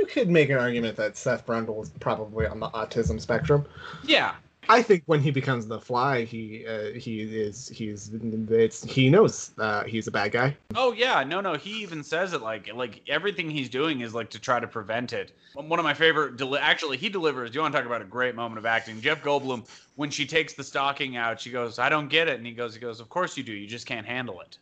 Speaker 2: You could make an argument that Seth Brundle is probably on the autism spectrum.
Speaker 1: Yeah.
Speaker 2: I think when he becomes the Fly, he uh, he is he's it's he knows uh, he's a bad guy.
Speaker 1: Oh yeah, no, no. He even says it like like everything he's doing is like to try to prevent it. One of my favorite, deli- actually, he delivers. Do You want to talk about a great moment of acting? Jeff Goldblum, when she takes the stocking out, she goes, "I don't get it," and he goes, "He goes, of course you do. You just can't handle it."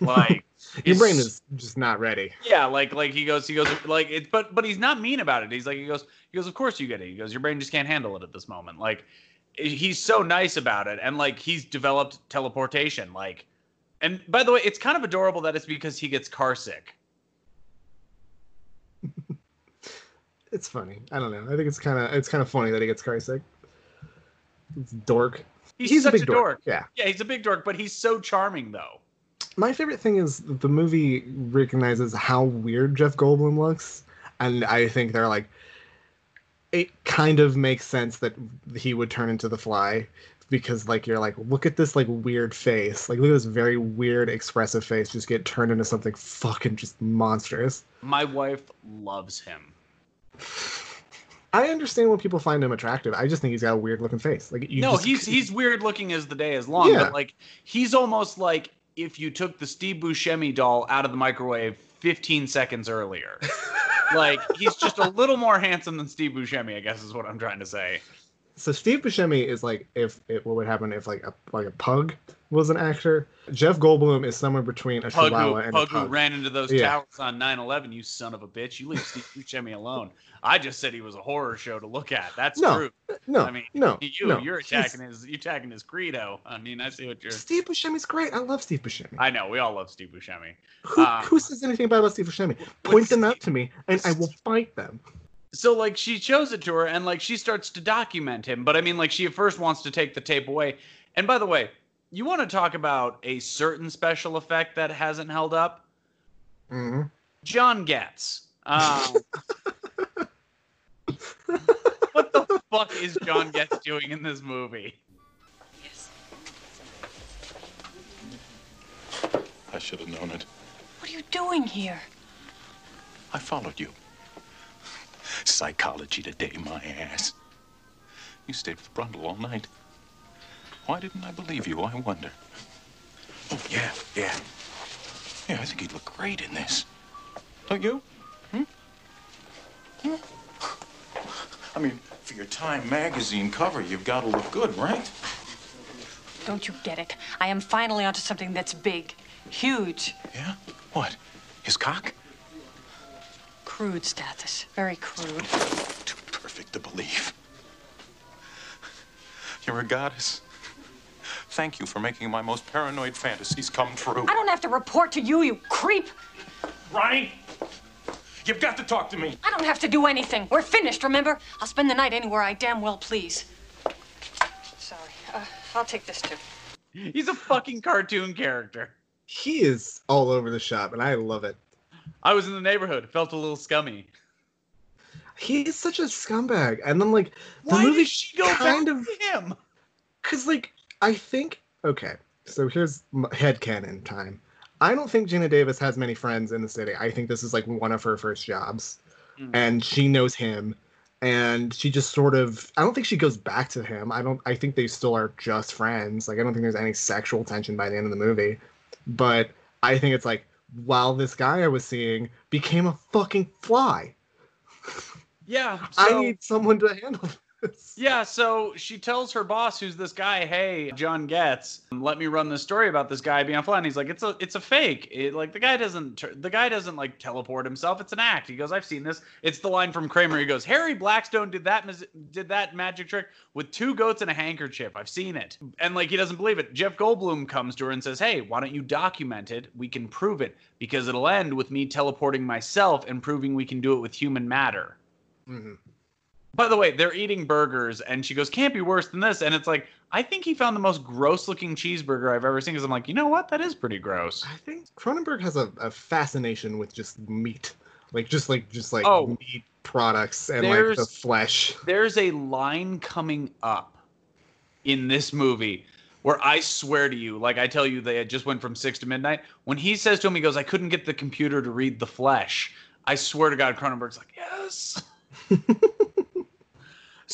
Speaker 1: Like
Speaker 2: Your brain is just not ready.
Speaker 1: Yeah, like like he goes, he goes like it, but but he's not mean about it. He's like he goes, he goes, of course you get it. He goes, your brain just can't handle it at this moment. Like he's so nice about it, and like he's developed teleportation. Like, and by the way, it's kind of adorable that it's because he gets car sick.
Speaker 2: It's funny. I don't know. I think it's kind of it's kind of funny that he gets car sick. It's dork.
Speaker 1: He's,
Speaker 2: a
Speaker 1: such
Speaker 2: big dork. Yeah.
Speaker 1: yeah, he's a big dork, but he's so charming though.
Speaker 2: My favorite thing is the movie recognizes how weird Jeff Goldblum looks, and I think they're like, it kind of makes sense that he would turn into the Fly because like you're like, look at this like weird face, like look at this very weird expressive face just get turned into something fucking just monstrous.
Speaker 1: My wife loves him.
Speaker 2: I understand when people find him attractive. I just think he's got a weird looking face. Like you
Speaker 1: no,
Speaker 2: just-
Speaker 1: he's he's weird looking as the day is long,
Speaker 2: Yeah.
Speaker 1: but like he's almost like if you took the Steve Buscemi doll out of the microwave 15 seconds earlier. like he's just a little more handsome than Steve Buscemi, I guess is what I'm trying to say.
Speaker 2: So Steve Buscemi is like if it what would happen if like a like a pug was an actor. Jeff Goldblum is somewhere between a
Speaker 1: Pug
Speaker 2: chihuahua
Speaker 1: who,
Speaker 2: and
Speaker 1: Pug
Speaker 2: a pug.
Speaker 1: who ran into those
Speaker 2: Yeah.
Speaker 1: towers on 9/11, you son of a bitch! You leave Steve Buscemi alone. I just said he was a horror show to look at. That's
Speaker 2: No,
Speaker 1: true.
Speaker 2: no,
Speaker 1: I mean,
Speaker 2: no,
Speaker 1: you
Speaker 2: no.
Speaker 1: you're
Speaker 2: He's-
Speaker 1: attacking his you attacking his credo. I mean, I see what you're.
Speaker 2: Steve Buscemi's great. I love Steve Buscemi.
Speaker 1: I know we all love Steve Buscemi.
Speaker 2: Who,
Speaker 1: Um,
Speaker 2: who says anything bad about Steve Buscemi? Point them out to me, and I will fight them.
Speaker 1: So like she shows it to her and like she starts to document him but i mean like she at first wants to take the tape away and by the way you want to talk about a certain special effect that hasn't held up
Speaker 2: hmm
Speaker 1: john getz Um, what the fuck is John Getz doing in this movie?
Speaker 12: I should have known it.
Speaker 10: What are you doing here?
Speaker 12: I followed you. Psychology today, my ass. You stayed with Brundle all night. Why didn't I believe you, I wonder? Oh, yeah, yeah. Yeah, I think he'd look great in this. Don't you? Hmm? Hmm? I mean, for your Time magazine cover, you've got to look good, right?
Speaker 10: Don't you get it? I am finally onto something that's big, huge.
Speaker 12: Yeah? What? His cock?
Speaker 10: Crude, Stathis. Very crude.
Speaker 12: Too perfect to believe. You're a goddess. Thank you for making my most paranoid fantasies come true.
Speaker 10: I don't have to report to you, you creep.
Speaker 12: Ronnie, you've got to talk to me.
Speaker 10: I don't have to do anything. We're finished, remember? I'll spend the night anywhere I damn well please. Sorry. Uh, I'll take this too.
Speaker 1: He's a fucking cartoon character.
Speaker 2: He is all over the shop, and I love it.
Speaker 1: I was in the neighborhood. Felt a little scummy.
Speaker 2: He's such a scumbag, and then like the
Speaker 1: Why
Speaker 2: movie
Speaker 1: did she go
Speaker 2: kind
Speaker 1: back
Speaker 2: of
Speaker 1: to him?
Speaker 2: Because, like, I think, okay, so here's m- headcanon time. I don't think Geena Davis has many friends in the city. I think this is like one of her first jobs.
Speaker 1: Mm.
Speaker 2: And she knows him. And she just sort of, I don't think she goes back to him. I don't, I think they still are just friends. Like, I don't think there's any sexual tension by the end of the movie. But I think it's like, while this guy I was seeing became a fucking fly.
Speaker 1: Yeah.
Speaker 2: I need someone to handle.
Speaker 1: Yeah, so she tells her boss, who's this guy, "Hey, John Getz, let me run this story about this guy being a fly." And he's like, "It's a, it's a fake. It, like the guy doesn't, the guy doesn't like teleport himself. It's an act." He goes, "I've seen this. It's the line from Kramer." He goes, "Harry Blackstone did that, did that magic trick with two goats and a handkerchief. I've seen it." And like he doesn't believe it. Jeff Goldblum comes to her and says, "Hey, why don't you document it? We can prove it because it'll end with me teleporting myself and proving we can do it with human matter."
Speaker 2: Mhm.
Speaker 1: By the way, they're eating burgers, and she goes, "Can't be worse than this." And it's like, I think he found the most gross-looking cheeseburger I've ever seen. Because I'm like, you know what? That is pretty gross.
Speaker 2: I think Cronenberg has a, a fascination with just meat, like just like just like
Speaker 1: Oh.
Speaker 2: meat products and like the flesh.
Speaker 1: There's a line coming up in this movie where I swear to you, like I tell you, they had just went from six to midnight. When he says to him, he goes, "I couldn't get the computer to read the flesh." I swear to God, Cronenberg's like, "Yes."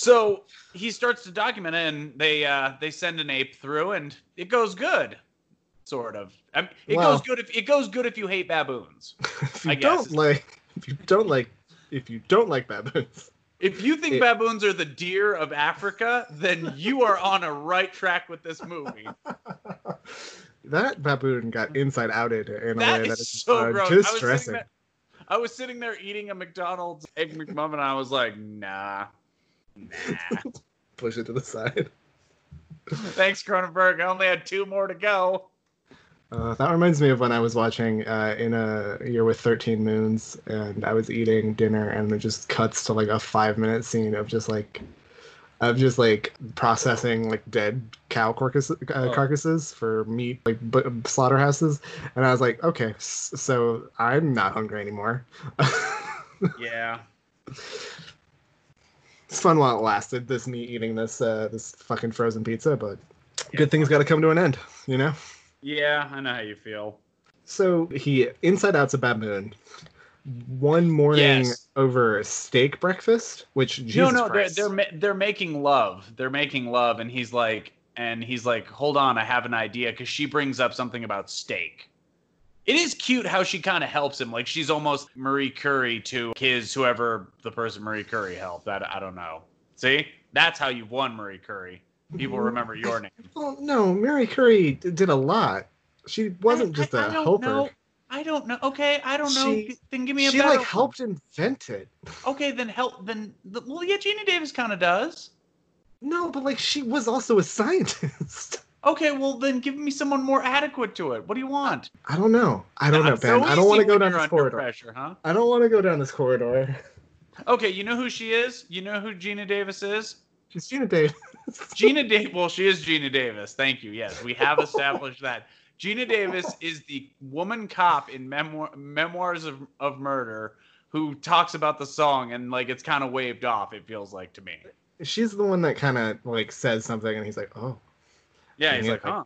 Speaker 1: so he starts to document it, and they uh, they send an ape through, and it goes good, sort of. I mean, it
Speaker 2: Well-
Speaker 1: goes good if it goes good if you hate baboons.
Speaker 2: If you
Speaker 1: I
Speaker 2: don't like, if you don't like, if you don't like baboons,
Speaker 1: If you think
Speaker 2: It-
Speaker 1: baboons are the deer of Africa, then you are on a right track with this movie.
Speaker 2: that baboon got inside outed in a
Speaker 1: That
Speaker 2: way that is
Speaker 1: so
Speaker 2: uh,
Speaker 1: gross. I was, sitting
Speaker 2: distressing.
Speaker 1: there, I was sitting there eating a McDonald's egg McMuffin, and I was like, nah, nah.
Speaker 2: Push it to the side.
Speaker 1: Thanks, Cronenberg. I only had two more to go.
Speaker 2: Uh, that reminds me of when I was watching uh, in a year with 13 moons, and I was eating dinner, and it just cuts to like a five minute scene of just like, of just like processing like dead cow carcass- uh,
Speaker 1: Oh.
Speaker 2: carcasses for meat, like b- slaughterhouses, and I was like, okay, s- so I'm not hungry anymore.
Speaker 1: Yeah.
Speaker 2: It's fun while it lasted. This me eating this uh, this fucking frozen pizza, but good things got to come to an end, you know.
Speaker 1: Yeah, I know how you feel.
Speaker 2: So he inside out's a baboon. One morning
Speaker 1: Yes.
Speaker 2: over steak breakfast, which Jesus
Speaker 1: no, no,
Speaker 2: Christ.
Speaker 1: they're they're ma- they're making love. They're making love, and he's like, and he's like, hold on, I have an idea, because she brings up something about steak. It is cute how she kind of helps him, like she's almost Marie Curie to his whoever the person Marie Curie helped. I, I don't know. See, that's how you've won Marie Curie. People mm-hmm. remember your name.
Speaker 2: Well, no, Marie Curie did a lot. She wasn't just
Speaker 1: I
Speaker 2: a
Speaker 1: don't
Speaker 2: helper.
Speaker 1: know. I don't know. Okay, I don't know.
Speaker 2: She-
Speaker 1: then give me a better she
Speaker 2: like
Speaker 1: one.
Speaker 2: helped invent it.
Speaker 1: Okay, then help. Then well, yeah, Geena Davis kind of does.
Speaker 2: No, but like she was also a scientist.
Speaker 1: Okay, well then give me someone more adequate to it. What do you want?
Speaker 2: I don't know. I don't know, Ben.
Speaker 1: so
Speaker 2: I don't want to go down this corridor.
Speaker 1: Pressure, huh?
Speaker 2: I don't want to go down this corridor.
Speaker 1: Okay, you know who she is? You know who Geena Davis is?
Speaker 2: She's Geena Davis.
Speaker 1: Geena Davis. Well, she is Geena Davis. Thank you. Yes, we have established that. Geena Davis is the woman cop in Memoir- Memoirs of, of Murder who talks about the song and like it's kind of waved off. It feels like to me.
Speaker 2: She's the one that kind of like says something, and he's like, "Oh."
Speaker 1: Yeah, he's
Speaker 2: he,
Speaker 1: like, huh.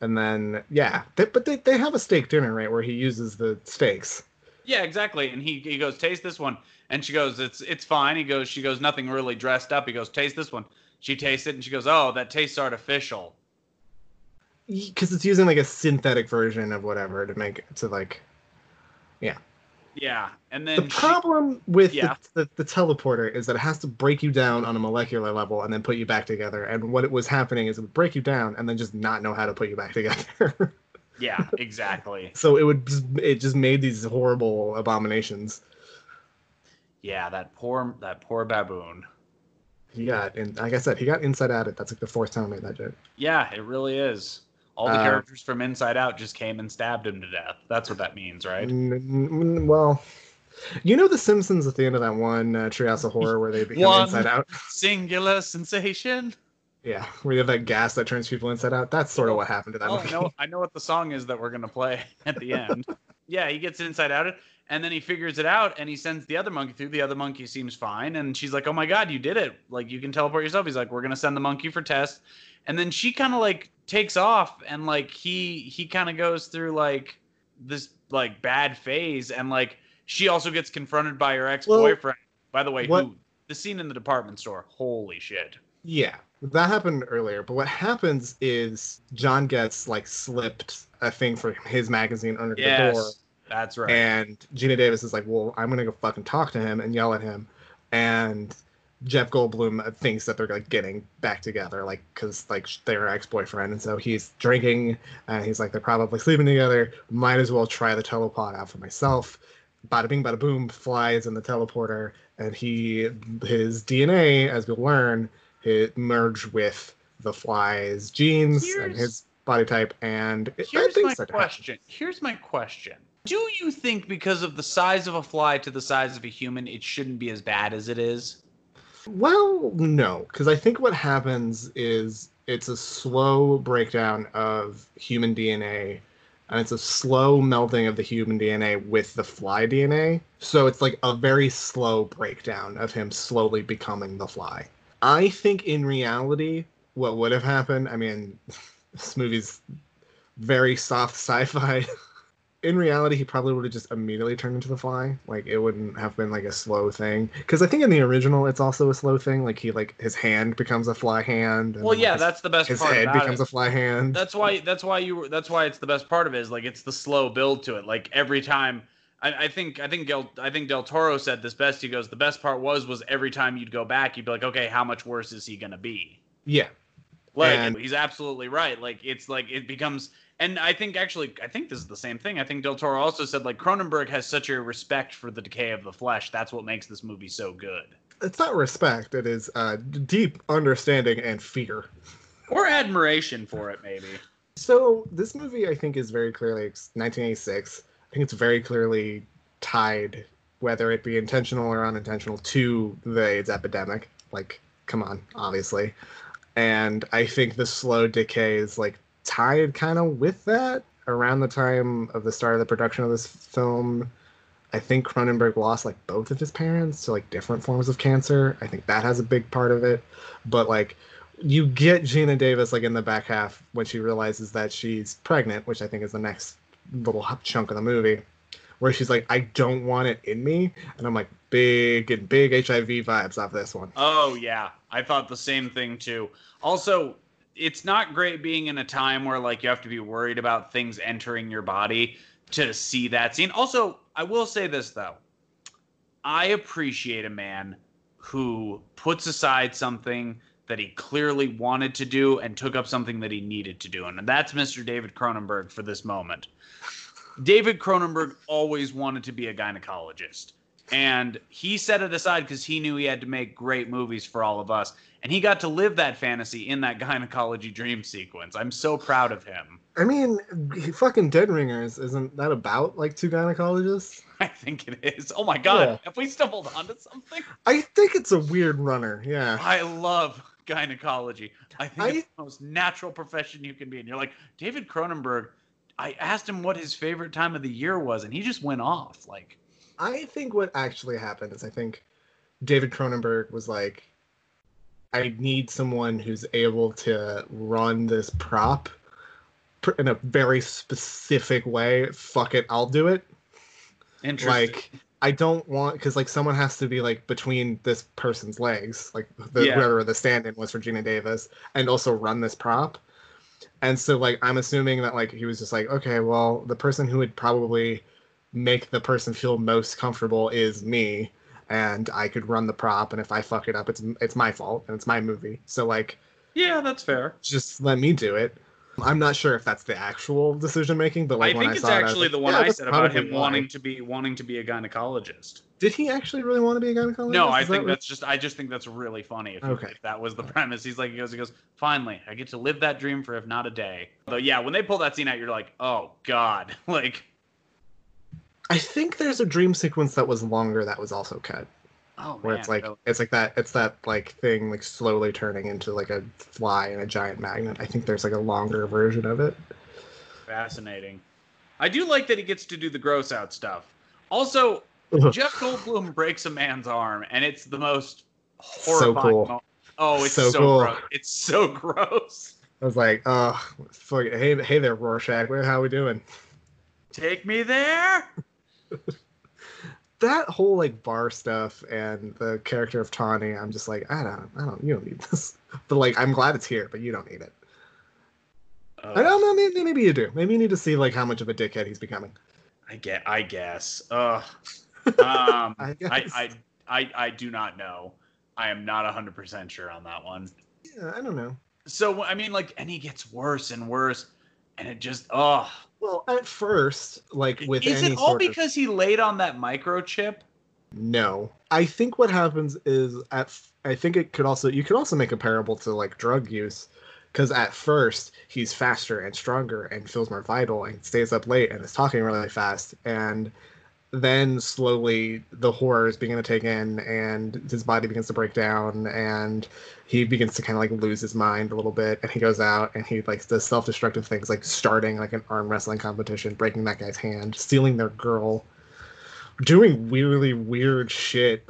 Speaker 2: And then yeah, they, but they they have a steak dinner right where he uses the steaks.
Speaker 1: Yeah, exactly. And he he goes, taste this one, and she goes, it's it's fine. He goes, she goes, nothing really dressed up. He goes, taste this one. She tastes it, and she goes, oh, that tastes artificial.
Speaker 2: because it's using like a synthetic version of whatever to make to like yeah
Speaker 1: Yeah, and then
Speaker 2: the
Speaker 1: she-
Speaker 2: problem with
Speaker 1: Yeah.
Speaker 2: the, the, the teleporter is that it has to break you down on a molecular level and then put you back together and what it was happening is it would break you down and then just not know how to put you back together
Speaker 1: yeah, exactly.
Speaker 2: so it would just, it just made these horrible abominations
Speaker 1: Yeah, that poor that poor baboon.
Speaker 2: he got and like i said he got inside out it that's like the fourth time i made that joke
Speaker 1: Yeah, it really is. All the
Speaker 2: Uh,
Speaker 1: characters from Inside Out just came and stabbed him to death. That's what that means, right?
Speaker 2: N- well you know the simpsons at the end of that one uh, treehouse of horror where they become
Speaker 1: One
Speaker 2: inside out
Speaker 1: singular sensation.
Speaker 2: Yeah, where you have that gas that turns people inside out. That's sort of what happened to that
Speaker 1: Oh, I know, I know what the song is that we're gonna play at the end. yeah, he gets inside out, and then he figures it out, and he sends the other monkey through. The other monkey seems fine, and she's like, "Oh my god, you did it! Like you can teleport yourself." He's like, "We're gonna send the monkey for tests," and then she kind of like takes off, and like he he kind of goes through like this like bad phase, and like she also gets confronted by her ex boyfriend. By the way,
Speaker 2: what-
Speaker 1: who the scene in the department store? Holy shit!
Speaker 2: Yeah, that happened earlier. But what happens is John Getz like slipped a thing for his magazine under the door,
Speaker 1: Yes, that's right.
Speaker 2: and Geena Davis is like, "Well, I'm gonna go fucking talk to him and yell at him," and Jeff Goldblum thinks that they're like getting back together, like because like they're ex boyfriend, and so he's drinking, and he's like, they're probably sleeping together. Might as well try the teleport out for myself. Bada bing, bada boom, flies in the teleporter, and he his DNA, as we'll learn, it merged with the fly's genes and his body type, and it,
Speaker 1: Here's my
Speaker 2: start to happen.
Speaker 1: question. Here's my question. Do you think because of the size of a fly to the size of a human, it shouldn't be as bad as it is?
Speaker 2: Well, no, because I think what happens is it's a slow breakdown of human DNA, and it's a slow melting of the human DNA with the fly DNA. So it's like a very slow breakdown of him slowly becoming the fly. I think in reality, what would have happened, I mean, this movie's very soft sci fi. in reality, he probably would have just immediately turned into the fly. Like it wouldn't have been like a slow thing. Because I think in the original, it's also a slow thing. Like he like his hand becomes a fly hand. and
Speaker 1: Well, yeah,
Speaker 2: his-
Speaker 1: that's the best
Speaker 2: His
Speaker 1: part
Speaker 2: head becomes
Speaker 1: it.
Speaker 2: a fly hand.
Speaker 1: That's why. That's why you. That's why it's the best part of it. Is like it's the slow build to it. Like every time. I, I think. I think. Del, I think Del Toro said this best. He goes. The best part was was every time you'd go back, you'd be like, okay, how much worse is he gonna be?
Speaker 2: yeah.
Speaker 1: Like
Speaker 2: And-
Speaker 1: he's absolutely right. Like it's like it becomes and I think actually I think this is the same thing. I think Del Toro also said like Cronenberg has such a respect for the decay of the flesh. That's what makes this movie so good.
Speaker 2: It's not respect. It is uh, deep understanding and fear.
Speaker 1: Or admiration for it maybe.
Speaker 2: So this movie, I think, is very clearly 1986. I think it's very clearly tied, whether it be intentional or unintentional, to the AIDS epidemic. Like, come on, obviously. And I think the slow decay is like tied kind of with that. Around the time of the start of the production of this film, I think Cronenberg lost like both of his parents to like different forms of cancer. I think that has a big part of it. But like you get Geena Davis like in the back half when she realizes that she's pregnant, which I think is the next little chunk of the movie, where she's like, I don't want it in me. And I'm like, big and big HIV vibes off this one.
Speaker 1: Oh yeah, I thought the same thing too. Also, it's not great being in a time where like you have to be worried about things entering your body to see that scene. Also, I will say this though. I appreciate a man who puts aside something that he clearly wanted to do and took up something that he needed to do. And that's Mr. David Cronenberg for this moment. David Cronenberg always wanted to be a gynecologist. And he set it aside because he knew he had to make great movies for all of us. And he got to live that fantasy in that gynecology dream sequence. I'm so proud of him.
Speaker 2: I mean, fucking Dead Ringers, isn't that about like two gynecologists?
Speaker 1: I think it is. Oh my God.
Speaker 2: Yeah.
Speaker 1: Have we stumbled onto something?
Speaker 2: I think it's a weird runner, yeah.
Speaker 1: I love gynecology. I think it's the most natural profession you can be. And you're like, David Cronenberg, I asked him what his favorite time of the year was, and he just went off. Like,
Speaker 2: I think what actually happened is I think David Cronenberg was like, I need someone who's able to run this prop in a very specific way. Fuck it, I'll do it.
Speaker 1: Interesting.
Speaker 2: Like, I don't want because like someone has to be like between this person's legs, like the,
Speaker 1: Yeah.
Speaker 2: whoever the stand-in was for Geena Davis, and also run this prop. And so like I'm assuming that like he was just like, okay, well the person who would probably make the person feel most comfortable is me, and I could run the prop, and if I fuck it up, it's it's my fault and it's my movie. So like
Speaker 1: Yeah, that's fair.
Speaker 2: just let me do it. I'm not sure if that's the actual decision making, but like
Speaker 1: I
Speaker 2: when
Speaker 1: think
Speaker 2: I
Speaker 1: it's
Speaker 2: saw it, I
Speaker 1: actually the one
Speaker 2: yeah,
Speaker 1: I said about him
Speaker 2: why.
Speaker 1: wanting to be wanting to be a gynecologist.
Speaker 2: Did he actually really want to be a gynecologist?
Speaker 1: No, I
Speaker 2: Is that
Speaker 1: think
Speaker 2: what-
Speaker 1: that's just I just think that's really funny. If,
Speaker 2: Okay.
Speaker 1: if that was the premise, he's like he goes he goes finally I get to live that dream for if not a day. Though yeah, when they pull that scene out, you're like oh god, like
Speaker 2: I think there's a dream sequence that was longer that was also cut.
Speaker 1: oh
Speaker 2: Where
Speaker 1: man,
Speaker 2: it's like
Speaker 1: really?
Speaker 2: it's like that it's that like thing like slowly turning into like a fly and a giant magnet. I think there's like a longer version of it.
Speaker 1: fascinating. I do like that he gets to do the gross out stuff. Also, Jeff Goldblum breaks a man's arm, and it's the most
Speaker 2: So cool.
Speaker 1: Oh, it's
Speaker 2: So
Speaker 1: so,
Speaker 2: cool.
Speaker 1: gross. It's so gross.
Speaker 2: I was like, oh, fuck it. hey, hey there, Rorschach. How we doing?
Speaker 1: Take me there.
Speaker 2: That whole like bar stuff and the character of Tawny, I'm just like, I don't, I don't, you don't need this. But like, I'm glad it's here, but you don't need it. I don't know. Maybe, maybe you do. Maybe you need to see like how much of a dickhead he's becoming.
Speaker 1: I get. I guess. Ugh. Um,
Speaker 2: I
Speaker 1: I. I, I, I do not know. I am not hundred percent sure on that one.
Speaker 2: Yeah, I don't know.
Speaker 1: So I mean, like, and he gets worse and worse, and it just, oh.
Speaker 2: Well, at first, like with
Speaker 1: Is it all
Speaker 2: sort of
Speaker 1: because he laid on that microchip?
Speaker 2: No. I think what happens is at f- I think it could also you could also make a parable to like drug use cuz at first he's faster and stronger and feels more vital and stays up late and is talking really fast and then slowly the horrors begin to take in and his body begins to break down and he begins to kind of like lose his mind a little bit and he goes out and he like does self-destructive things like starting like an arm wrestling competition breaking that guy's hand stealing their girl doing really weird shit.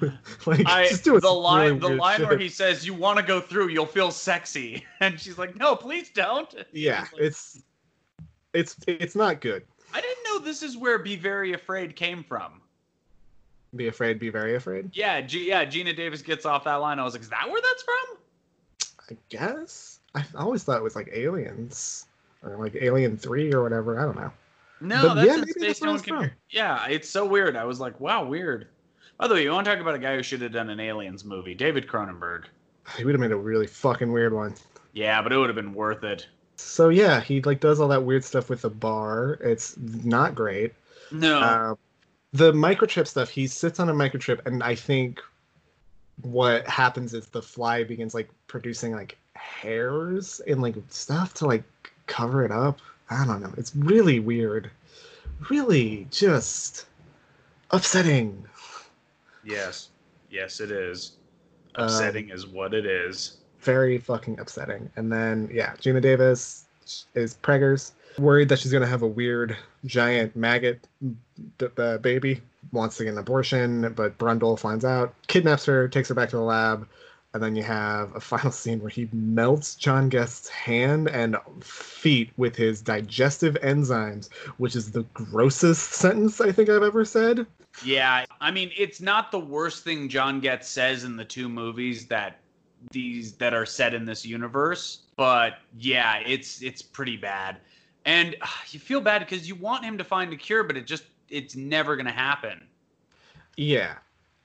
Speaker 2: like
Speaker 1: I the line
Speaker 2: really
Speaker 1: the line where he says, "You want to go through, you'll feel sexy," and she's like, "No, please don't."
Speaker 2: yeah, it's it's it's not good.
Speaker 1: I didn't know this is where "Be Very Afraid" came from.
Speaker 2: Be afraid, be very afraid.
Speaker 1: Yeah, G- yeah. Geena Davis gets off that line. I was like, "Is that where that's from?"
Speaker 2: I guess I always thought it was like aliens or like Alien Three or whatever. I don't know.
Speaker 1: No,
Speaker 2: But
Speaker 1: that's
Speaker 2: yeah, maybe
Speaker 1: Space
Speaker 2: that's where
Speaker 1: No One
Speaker 2: it's
Speaker 1: Can
Speaker 2: from.
Speaker 1: Yeah, it's so weird. I was like, "Wow, weird." By the way, you want to talk about a guy who should have done an Aliens movie? David Cronenberg.
Speaker 2: He would have made a really fucking weird one.
Speaker 1: Yeah, but it would have been worth it.
Speaker 2: So yeah, he like does all that weird stuff with the bar. It's not great.
Speaker 1: No.
Speaker 2: Um, the microchip stuff, he sits on a microchip, and I think what happens is the fly begins like producing like hairs and like stuff to like cover it up. I don't know. It's really weird. Really just upsetting.
Speaker 1: Yes. Yes, it is.
Speaker 2: Um,
Speaker 1: Upsetting is what it is.
Speaker 2: Very fucking upsetting. And then yeah, Geena Davis is preggers, worried that she's gonna have a weird giant maggot d- uh, baby. Wants to get an abortion, but Brundle finds out, kidnaps her, takes her back to the lab, and then you have a final scene where he melts John Getz's hand and feet with his digestive enzymes, which is the grossest sentence I think I've ever said.
Speaker 1: Yeah, I mean, it's not the worst thing John Getz says in the two movies that these that are set in this universe, but yeah, it's it's pretty bad. And uh, you feel bad because you want him to find a cure, but it just it's never going to happen.
Speaker 2: Yeah.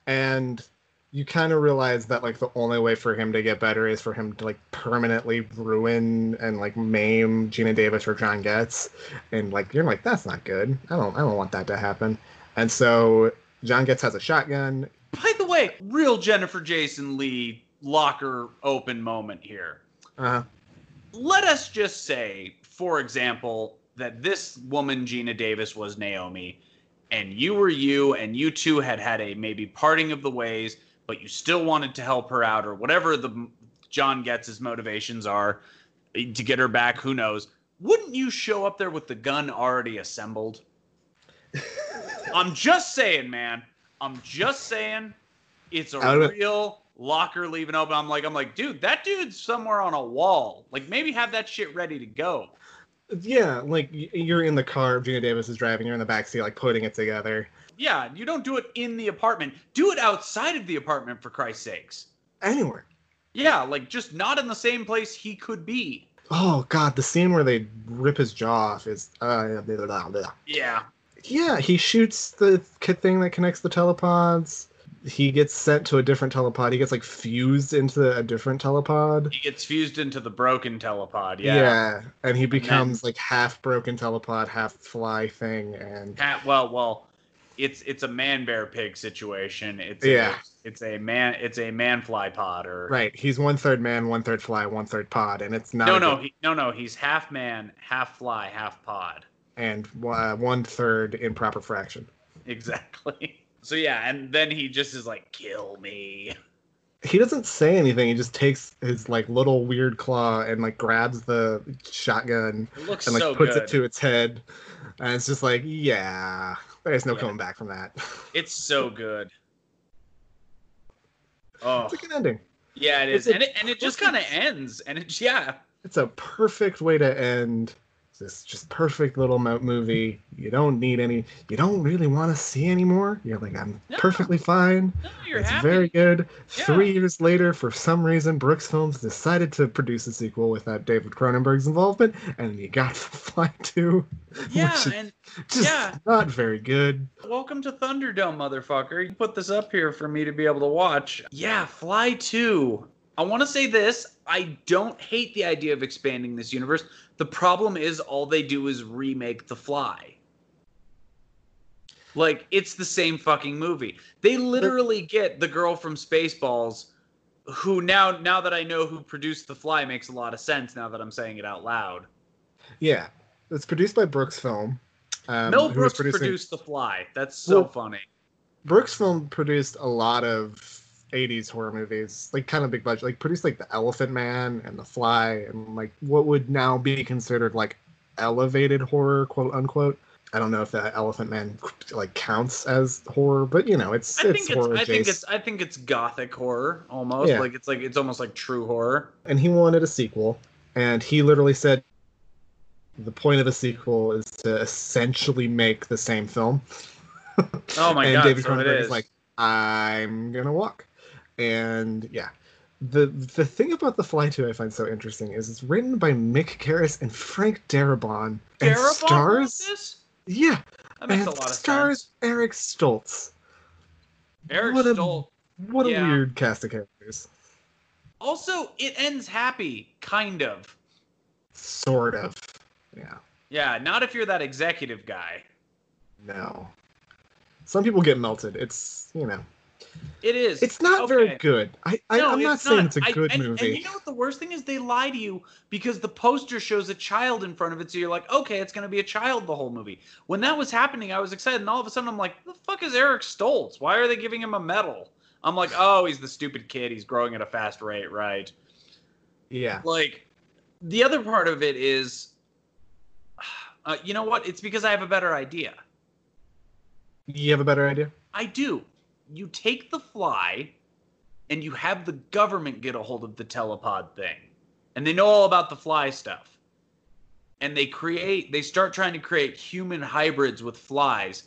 Speaker 2: And you kind of realize that like the only way for him to get better is for him to like permanently ruin and like maim Geena Davis or John Getz. And like you're like, that's not good. I don't I don't want that to happen. And so John Getz has a shotgun.
Speaker 1: By the way, real Jennifer Jason Lee locker open moment here.
Speaker 2: Uh
Speaker 1: Let us just say, for example, that this woman, Geena Davis, was Naomi, and you were you, and you two had had a maybe parting of the ways, but you still wanted to help her out, or whatever the John Getz's motivations are to get her back. Who knows? Wouldn't you show up there with the gun already assembled? I'm just saying, man. I'm just saying, it's a real locker leaving open. I'm like, I'm like, dude, that dude's somewhere on a wall. Like, maybe have that shit ready to go.
Speaker 2: Yeah, like you're in the car. Geena Davis is driving. You're in the backseat, like putting it together.
Speaker 1: Yeah, you don't do it in the apartment. Do it outside of the apartment, for Christ's sakes.
Speaker 2: Anywhere.
Speaker 1: Yeah, like just not in the same place he could be.
Speaker 2: Oh God, the scene where they rip his jaw off is. Uh, blah, blah, blah.
Speaker 1: Yeah.
Speaker 2: Yeah, he shoots the thing that connects the telepods. He gets sent to a different telepod. He gets like fused into a different telepod.
Speaker 1: He gets fused into the broken telepod. Yeah.
Speaker 2: Yeah, and he becomes like half broken telepod, half fly thing, and
Speaker 1: Ha- well, well, it's it's a man bear pig situation. It's
Speaker 2: Yeah.
Speaker 1: A, it's a man. It's a man fly pod or
Speaker 2: right. He's one third man, one third fly, one third pod, and it's not.
Speaker 1: no no
Speaker 2: good-
Speaker 1: he, no no. He's half man, half fly, half pod.
Speaker 2: and uh, one third improper fraction.
Speaker 1: Exactly. So yeah, and then he just is like, "Kill me."
Speaker 2: He doesn't say anything. He just takes his like little weird claw and like grabs the shotgun
Speaker 1: looks
Speaker 2: and like
Speaker 1: so
Speaker 2: puts
Speaker 1: good.
Speaker 2: it to its head, and it's just like, yeah, there's no coming back from that.
Speaker 1: It's so good. Oh,
Speaker 2: It's a oh. good ending.
Speaker 1: yeah, it is,
Speaker 2: It's
Speaker 1: and it and it just kind of ends, and it's yeah,
Speaker 2: It's a perfect way to end this just perfect little mo- movie. You don't need any. You don't really want to see anymore. You're like, I'm perfectly fine.
Speaker 1: you're
Speaker 2: it's
Speaker 1: happy.
Speaker 2: very good.
Speaker 1: Yeah.
Speaker 2: Three years later, for some reason, Brooks Films decided to produce a sequel without David Cronenberg's involvement, and you got Fly 2,
Speaker 1: yeah, and
Speaker 2: just
Speaker 1: yeah.
Speaker 2: not very good.
Speaker 1: Welcome to Thunderdome, motherfucker. You put this up here for me to be able to watch. Yeah, Fly 2. I want to say this. I don't hate the idea of expanding this universe. The problem is all they do is remake The Fly. Like, it's the same fucking movie. They literally get the girl from Spaceballs, who now now that I know who produced The Fly makes a lot of sense now that I'm saying it out loud.
Speaker 2: Yeah, it's produced by Brooks Film. Um,
Speaker 1: Mel Brooks
Speaker 2: producing-
Speaker 1: produced The Fly. That's so
Speaker 2: Well,
Speaker 1: funny.
Speaker 2: Brooks Film produced a lot of 80s horror movies, like kind of big budget, like produced like The Elephant Man and The Fly, and like what would now be considered like elevated horror, quote unquote. I don't know if that Elephant Man like counts as horror, but you know, it's
Speaker 1: I
Speaker 2: it's
Speaker 1: think it's
Speaker 2: horror
Speaker 1: I think it's I think it's gothic horror almost.
Speaker 2: Yeah.
Speaker 1: Like it's like it's almost like true horror.
Speaker 2: and he wanted a sequel, and he literally said the point of a sequel is to essentially make the same film.
Speaker 1: Oh my god.
Speaker 2: and
Speaker 1: god,
Speaker 2: David
Speaker 1: so
Speaker 2: Cronenberg
Speaker 1: is.
Speaker 2: is like, I'm gonna walk, and yeah. The the thing about The Fly 2 I find so interesting is it's written by Mick Garris and Frank Darabont and
Speaker 1: Darabont
Speaker 2: stars yeah
Speaker 1: That makes
Speaker 2: and
Speaker 1: a lot of
Speaker 2: stars
Speaker 1: sense.
Speaker 2: Eric Stoltz.
Speaker 1: Eric
Speaker 2: what a
Speaker 1: Stoltz.
Speaker 2: what a weird cast of characters.
Speaker 1: Also, it ends happy, kind of.
Speaker 2: Sort of. Yeah.
Speaker 1: Yeah, not if you're that executive guy.
Speaker 2: No. Some people get melted. It's you know.
Speaker 1: It is.
Speaker 2: It's not very good. I, I
Speaker 1: No,
Speaker 2: I'm not saying it's a good
Speaker 1: and,
Speaker 2: movie.
Speaker 1: And you know what the worst thing is? They lie to you because the poster shows a child in front of it, so you're like, okay, it's gonna be a child the whole movie. When that was happening, I was excited, and all of a sudden I'm like, the fuck is Eric Stoltz? Why are they giving him a medal? I'm like, oh, he's the stupid kid. He's growing at a fast rate, right?
Speaker 2: yeah.
Speaker 1: Like, the other part of it is, uh, you know what? It's because I have a better idea.
Speaker 2: You have a better idea?
Speaker 1: I do. You take the fly and you have the government get a hold of the telepod thing. And they know all about the fly stuff. And they create they start trying to create human hybrids with flies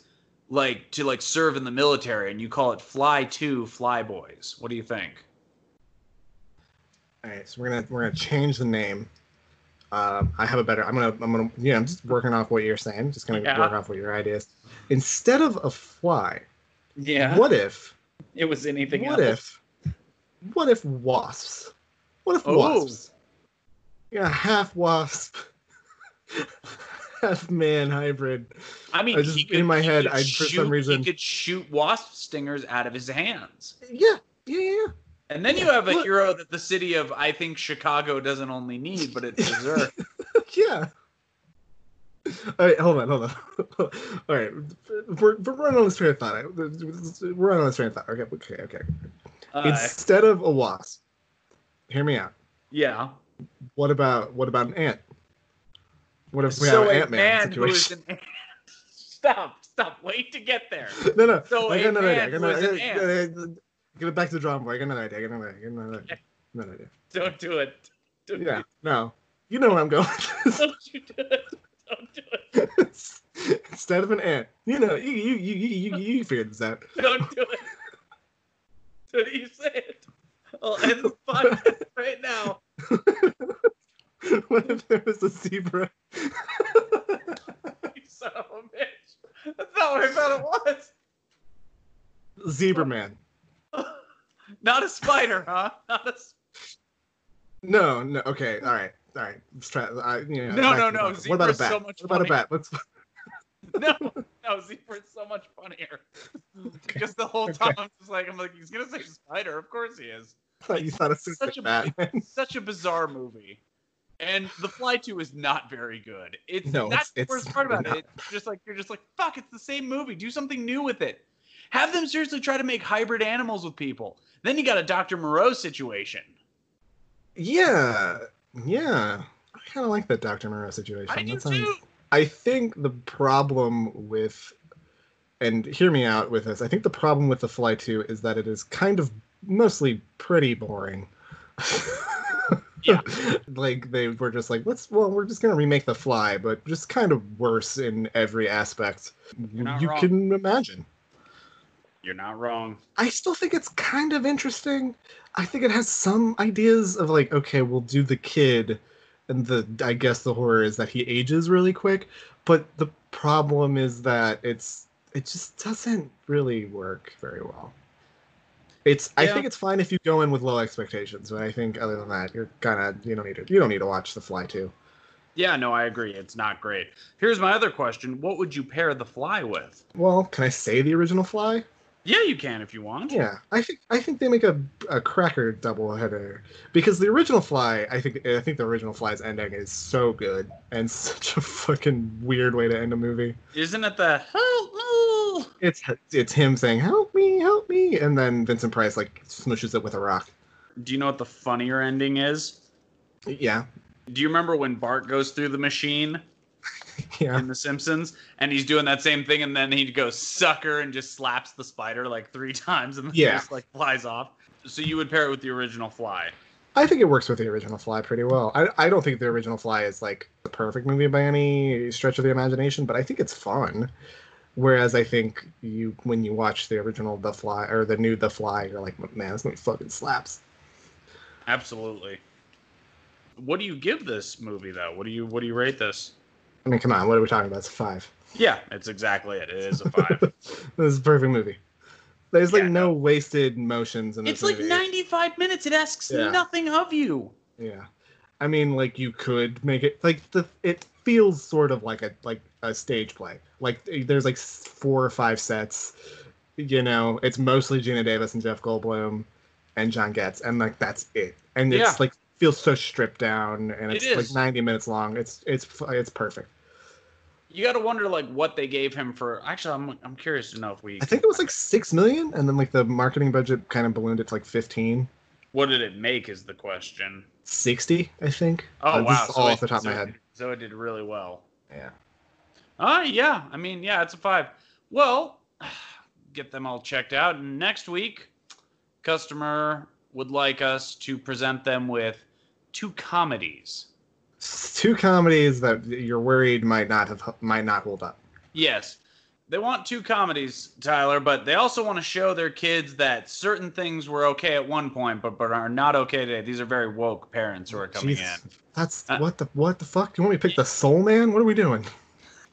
Speaker 1: like to like serve in the military and you call it Fly 2 Fly Boys. What do you think?
Speaker 2: All right, so we're gonna we're gonna change the name. Um, I have a better. I'm gonna I'm gonna yeah. I'm just working off what you're saying. Just gonna
Speaker 1: Yeah.
Speaker 2: work off what your ideas. Instead of a fly,
Speaker 1: Yeah.
Speaker 2: what if
Speaker 1: It was anything
Speaker 2: what
Speaker 1: else.
Speaker 2: if what if wasps? What if
Speaker 1: Oh.
Speaker 2: wasps? Yeah, half wasp, half man hybrid.
Speaker 1: I mean,
Speaker 2: I just
Speaker 1: could-
Speaker 2: in my head, I for
Speaker 1: shoot-
Speaker 2: some reason
Speaker 1: he could shoot wasp stingers out of his hands.
Speaker 2: yeah yeah yeah.
Speaker 1: And then you have a
Speaker 2: Look-
Speaker 1: hero that the city of I think Chicago doesn't only need, but it deserves.
Speaker 2: yeah. All right, hold on, hold on. All right, we're, we're running on this train of thought. We're running on this train of thought. Okay, okay, okay.
Speaker 1: Uh,
Speaker 2: Instead of a wasp, hear me out.
Speaker 1: yeah.
Speaker 2: What about what about an ant? What if we
Speaker 1: so
Speaker 2: have an Ant Man
Speaker 1: man who is
Speaker 2: situation?
Speaker 1: an ant. Stop. Stop. Wait to get there.
Speaker 2: No, no.
Speaker 1: So
Speaker 2: I got another idea. I got another
Speaker 1: an
Speaker 2: idea.
Speaker 1: ant.
Speaker 2: Get it back to the drawing board. I got another idea. I got another idea. I got another idea. Another idea.
Speaker 1: Don't do it. Don't
Speaker 2: Yeah. No. You know where I'm going.
Speaker 1: Don't you do it. Don't do it.
Speaker 2: Instead of an ant. You know, you you you you you, you figured this out.
Speaker 1: Don't do it. Don't you say it. I'll end the podcast right now.
Speaker 2: what if there was a zebra?
Speaker 1: You son of a bitch. That's not what I thought it was.
Speaker 2: Zebra man.
Speaker 1: Not a spider, huh? Not a.
Speaker 2: No, no. Okay, all right, all right. Let's try. I, you know,
Speaker 1: No, no, no.
Speaker 2: What about a bat?
Speaker 1: so much
Speaker 2: what about a bat? Let's.
Speaker 1: No, no, zebra's so much funnier. Because the whole time I'm just like, I'm like, he's gonna say spider. Of course he is.
Speaker 2: Thought you thought it was
Speaker 1: Such a
Speaker 2: bat.
Speaker 1: such a bizarre movie. And The Fly 2 is not very good. It's
Speaker 2: No,
Speaker 1: that's
Speaker 2: it's-
Speaker 1: the worst
Speaker 2: it's
Speaker 1: part about
Speaker 2: not.
Speaker 1: it. It's just like you're just like, fuck, it's the same movie. Do something new with it. Have them seriously try to make hybrid animals with people. Then you got a Dr. Moreau situation.
Speaker 2: Yeah, yeah. I kind of like that Dr. Moreau situation.
Speaker 1: I do
Speaker 2: sounds-
Speaker 1: too.
Speaker 2: I think the problem with, and hear me out with this. I think the problem with the Fly Two is that it is kind of mostly pretty boring.
Speaker 1: Yeah.
Speaker 2: like they were just like, let's well, we're just gonna remake the Fly, but just kind of worse in every aspect you
Speaker 1: wrong.
Speaker 2: can imagine.
Speaker 1: You're not wrong.
Speaker 2: I still think it's kind of interesting. I think it has some ideas of like, okay, we'll do the kid, and the I guess the horror is that he ages really quick. But the problem is that it's it just doesn't really work very well. It's I think it's fine if you go in with low expectations, but I think other than that, you're kind of you don't need to you don't need to watch The Fly too.
Speaker 1: Yeah, no, I agree. It's not great. Here's my other question. What would you pair The Fly with?
Speaker 2: Well, can I say the original Fly?
Speaker 1: Yeah, you can if you want.
Speaker 2: Yeah, I think I think they make a a cracker doubleheader because the original Fly, I think I think the original Fly's ending is so good and such a fucking weird way to end a movie.
Speaker 1: Isn't it the help me?
Speaker 2: It's it's him saying "Help me, help me," and then Vincent Price like smushes it with a rock.
Speaker 1: Do you know what the funnier ending is?
Speaker 2: Yeah,
Speaker 1: Do you remember when Bart goes through the machine
Speaker 2: yeah.
Speaker 1: in The Simpsons and he's doing that same thing and then he goes sucker and just slaps the spider like three times and then
Speaker 2: Yeah.
Speaker 1: just like flies off? So you would pair it with the original Fly.
Speaker 2: I think it works with the original Fly pretty well. I I don't think the original Fly is like the perfect movie by any stretch of the imagination, but I think it's fun. Whereas I think you when you watch the original The Fly or the new The Fly, you're like, man, this movie fucking slaps.
Speaker 1: Absolutely. What do you give this movie though? What do you what do you rate this?
Speaker 2: I mean, come on, what are we talking about? It's a five.
Speaker 1: Yeah, it's exactly it. It is a five.
Speaker 2: This is a perfect movie. There's like
Speaker 1: Yeah,
Speaker 2: no wasted motions in this
Speaker 1: it's like
Speaker 2: movie.
Speaker 1: 95 minutes. It asks
Speaker 2: Yeah.
Speaker 1: nothing of you.
Speaker 2: Yeah, I mean, like you could make it like the it feels sort of like a like a stage play. Like eh, there's like four or five sets. You know, it's mostly Geena Davis and Jeff Goldblum and John Getz, and like that's it. And it's
Speaker 1: Yeah.
Speaker 2: like feels so stripped down, and it's
Speaker 1: is.
Speaker 2: like 90 minutes long. It's it's it's perfect.
Speaker 1: You got to wonder like what they gave him for. Actually, I'm I'm curious to know if we.
Speaker 2: I think it was like six million, and then like the marketing budget kind of ballooned it to like 15.
Speaker 1: What did it make is the question.
Speaker 2: 60, I think.
Speaker 1: Oh
Speaker 2: Uh,
Speaker 1: wow! So
Speaker 2: all
Speaker 1: it-
Speaker 2: off the top
Speaker 1: so
Speaker 2: of my
Speaker 1: it-
Speaker 2: head.
Speaker 1: So it did really well.
Speaker 2: Yeah.
Speaker 1: Ah, yeah. I mean, yeah, it's a five. Well, get them all checked out. And next week, customer would like us to present them with two comedies.
Speaker 2: Two comedies that you're worried might not have might not hold up.
Speaker 1: Yes. They want two comedies, Tyler, but they also want to show their kids that certain things were okay at one point, but, but are not okay today. These are very woke parents who are coming
Speaker 2: Jeez.
Speaker 1: in.
Speaker 2: That's
Speaker 1: Uh,
Speaker 2: what the what the fuck? You want me to pick the Soul Man? What are we doing?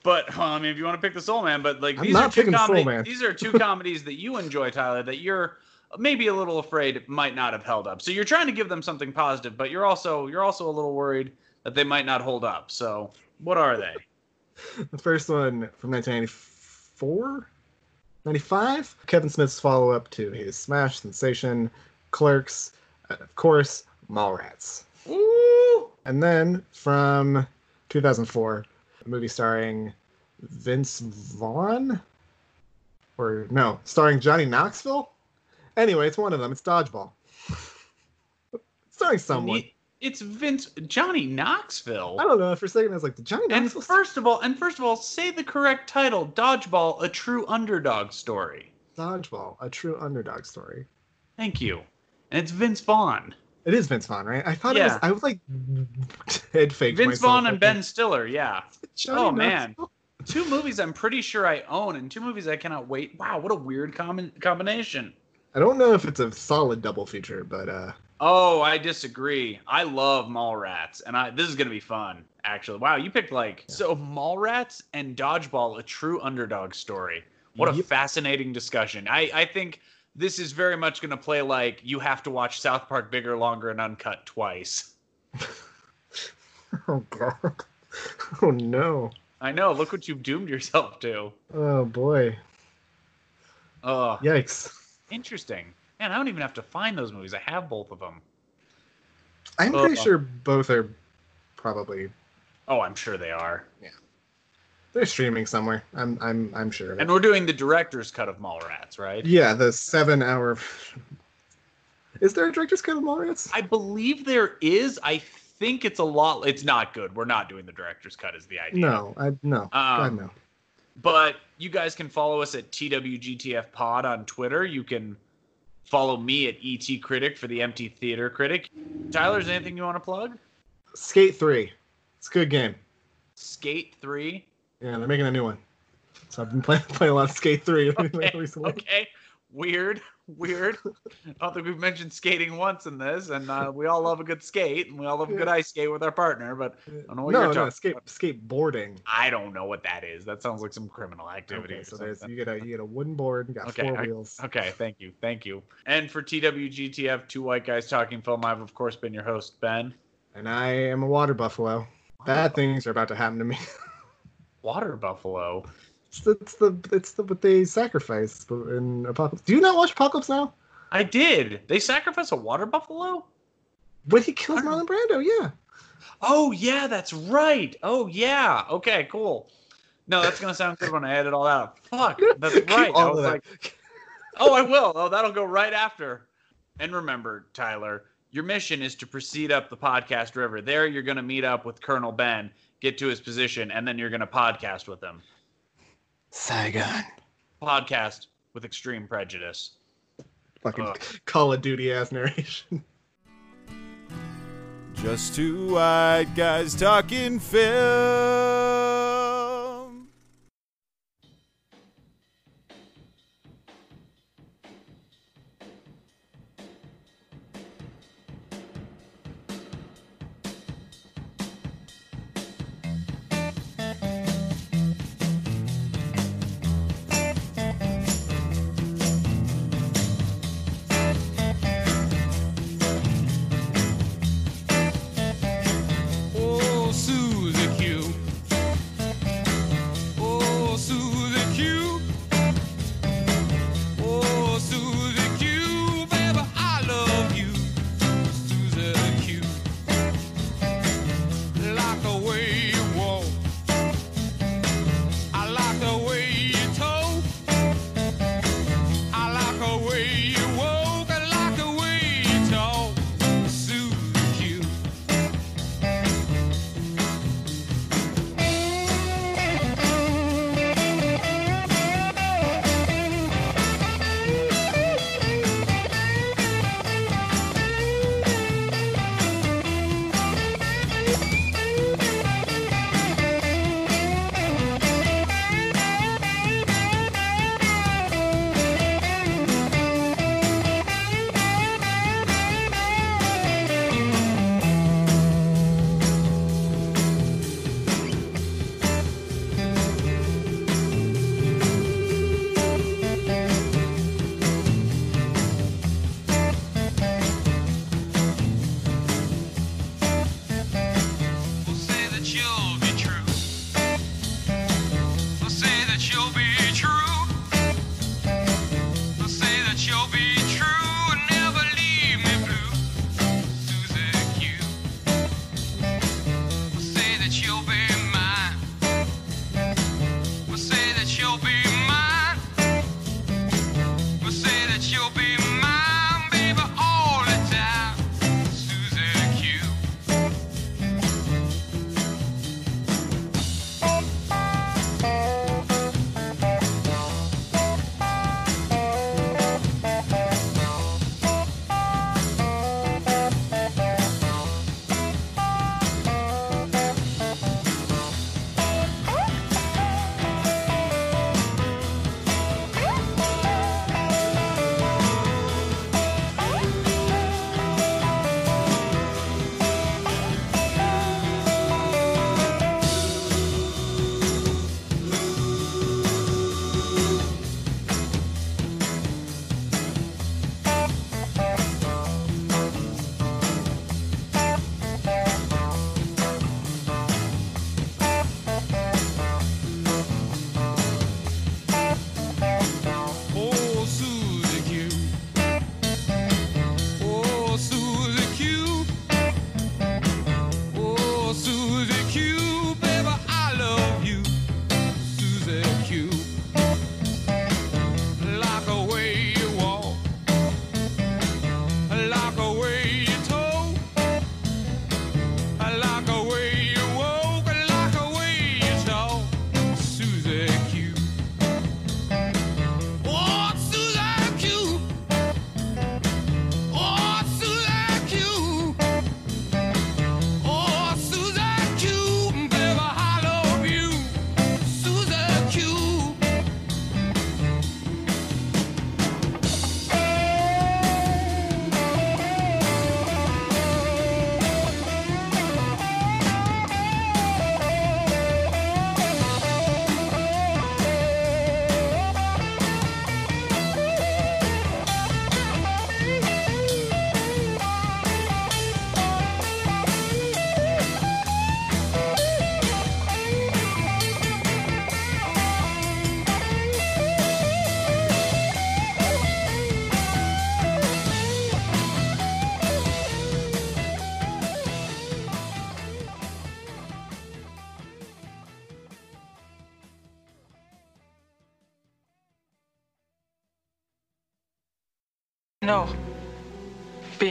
Speaker 1: But well, I mean, if you want to pick the Soul Man, but like
Speaker 2: I'm
Speaker 1: these are two comedies. These are two comedies that you enjoy, Tyler. That you're maybe a little afraid might not have held up. So you're trying to give them something positive, but you're also you're also a little worried that they might not hold up. So what are they?
Speaker 2: The first one from 1994, 95. Kevin Smith's follow up to his smash sensation, Clerks, and of course, Mallrats.
Speaker 1: Ooh,
Speaker 2: And then from 2004, a movie starring Vince Vaughn, or no, starring Johnny Knoxville. Anyway, it's one of them. It's Dodgeball. starring someone.
Speaker 1: It's Vince Johnny Knoxville.
Speaker 2: I don't know. For a second, I was like, the Johnny Knoxville?
Speaker 1: And
Speaker 2: Knoxville.
Speaker 1: first of all, and first of all, say the correct title: Dodgeball, a true underdog story.
Speaker 2: Dodgeball, a true underdog story.
Speaker 1: Thank you. And it's Vince Vaughn.
Speaker 2: It is Vince Vaughn, right? I thought it was. I was like head faked
Speaker 1: Vince. Vaughn and Ben Stiller, yeah.
Speaker 2: Johnny
Speaker 1: oh man, two movies I'm pretty sure I own, and two movies I cannot wait. Wow, what a weird com- combination.
Speaker 2: I don't know if it's a solid double feature, but uh,
Speaker 1: Oh, I disagree. I love Mallrats, and I this is gonna be fun. Actually, wow, you picked like so Mallrats and Dodgeball, a true underdog story. What a fascinating discussion. I I think this is very much gonna play like you have to watch South Park bigger, longer, and uncut twice.
Speaker 2: oh god, oh no,
Speaker 1: I know. Look what you've doomed yourself to.
Speaker 2: oh boy,
Speaker 1: Oh,
Speaker 2: yikes!
Speaker 1: interesting. Man, I don't even have to find those movies. I have both of them.
Speaker 2: I'm pretty
Speaker 1: Uh,
Speaker 2: sure both are probably
Speaker 1: Oh, I'm sure they are.
Speaker 2: Yeah, they're streaming somewhere. I'm I'm I'm sure. Of it.
Speaker 1: And we're doing the director's cut of Mallrats, right?
Speaker 2: Yeah, the seven hour. Is there a director's cut of Mallrats?
Speaker 1: I believe there is. I think it's a lot. It's not good. We're not doing the director's cut. Is the idea?
Speaker 2: No, I no. God
Speaker 1: Um,
Speaker 2: no.
Speaker 1: But you guys can follow us at TWGTF Pod on Twitter. You can follow me at ET Critic for the Empty Theater Critic. Tyler, is anything you want to plug?
Speaker 2: Skate three. It's a good game.
Speaker 1: Skate Three.
Speaker 2: Yeah, they're making a new one. So I've been playing playing a lot of Skate three
Speaker 1: Okay.
Speaker 2: recently.
Speaker 1: okay. Weird. Weird. I don't think we've mentioned skating once in this, and uh, we all love a good skate, and we all love a good ice skate with our partner. But I don't know what
Speaker 2: no,
Speaker 1: you're talking no,
Speaker 2: skate skateboarding.
Speaker 1: I don't know what that is. That sounds like some criminal activity.
Speaker 2: Okay, so there's you get a you get a wooden board, you got
Speaker 1: Okay,
Speaker 2: four
Speaker 1: I-
Speaker 2: wheels.
Speaker 1: Okay, thank you, thank you. And for TWGTF, two white guys talking film, I've of course been your host, Ben.
Speaker 2: And I am a water buffalo. Bad things are about to happen to me.
Speaker 1: Water Buffalo.
Speaker 2: It's the it's the it's the what they sacrifice in Apocalypse. Do you not watch Apocalypse Now?
Speaker 1: I did. They sacrifice a water buffalo?
Speaker 2: When he kills Marlon Brando, yeah.
Speaker 1: Oh yeah, that's right. Oh yeah. Okay, cool. No, that's gonna sound good when I edit all that out. Fuck, that's right. I was
Speaker 2: of that.
Speaker 1: like, oh, I will. Oh, that'll go right after. And remember, Tyler, your mission is to proceed up the podcast river. There, you're gonna meet up with Colonel Ben, get to his position, and then you're gonna podcast with him.
Speaker 2: Saigon.
Speaker 1: Podcast with extreme prejudice.
Speaker 2: Fucking
Speaker 1: Ugh.
Speaker 2: Call of Duty ass narration.
Speaker 3: Just two white guys talking film.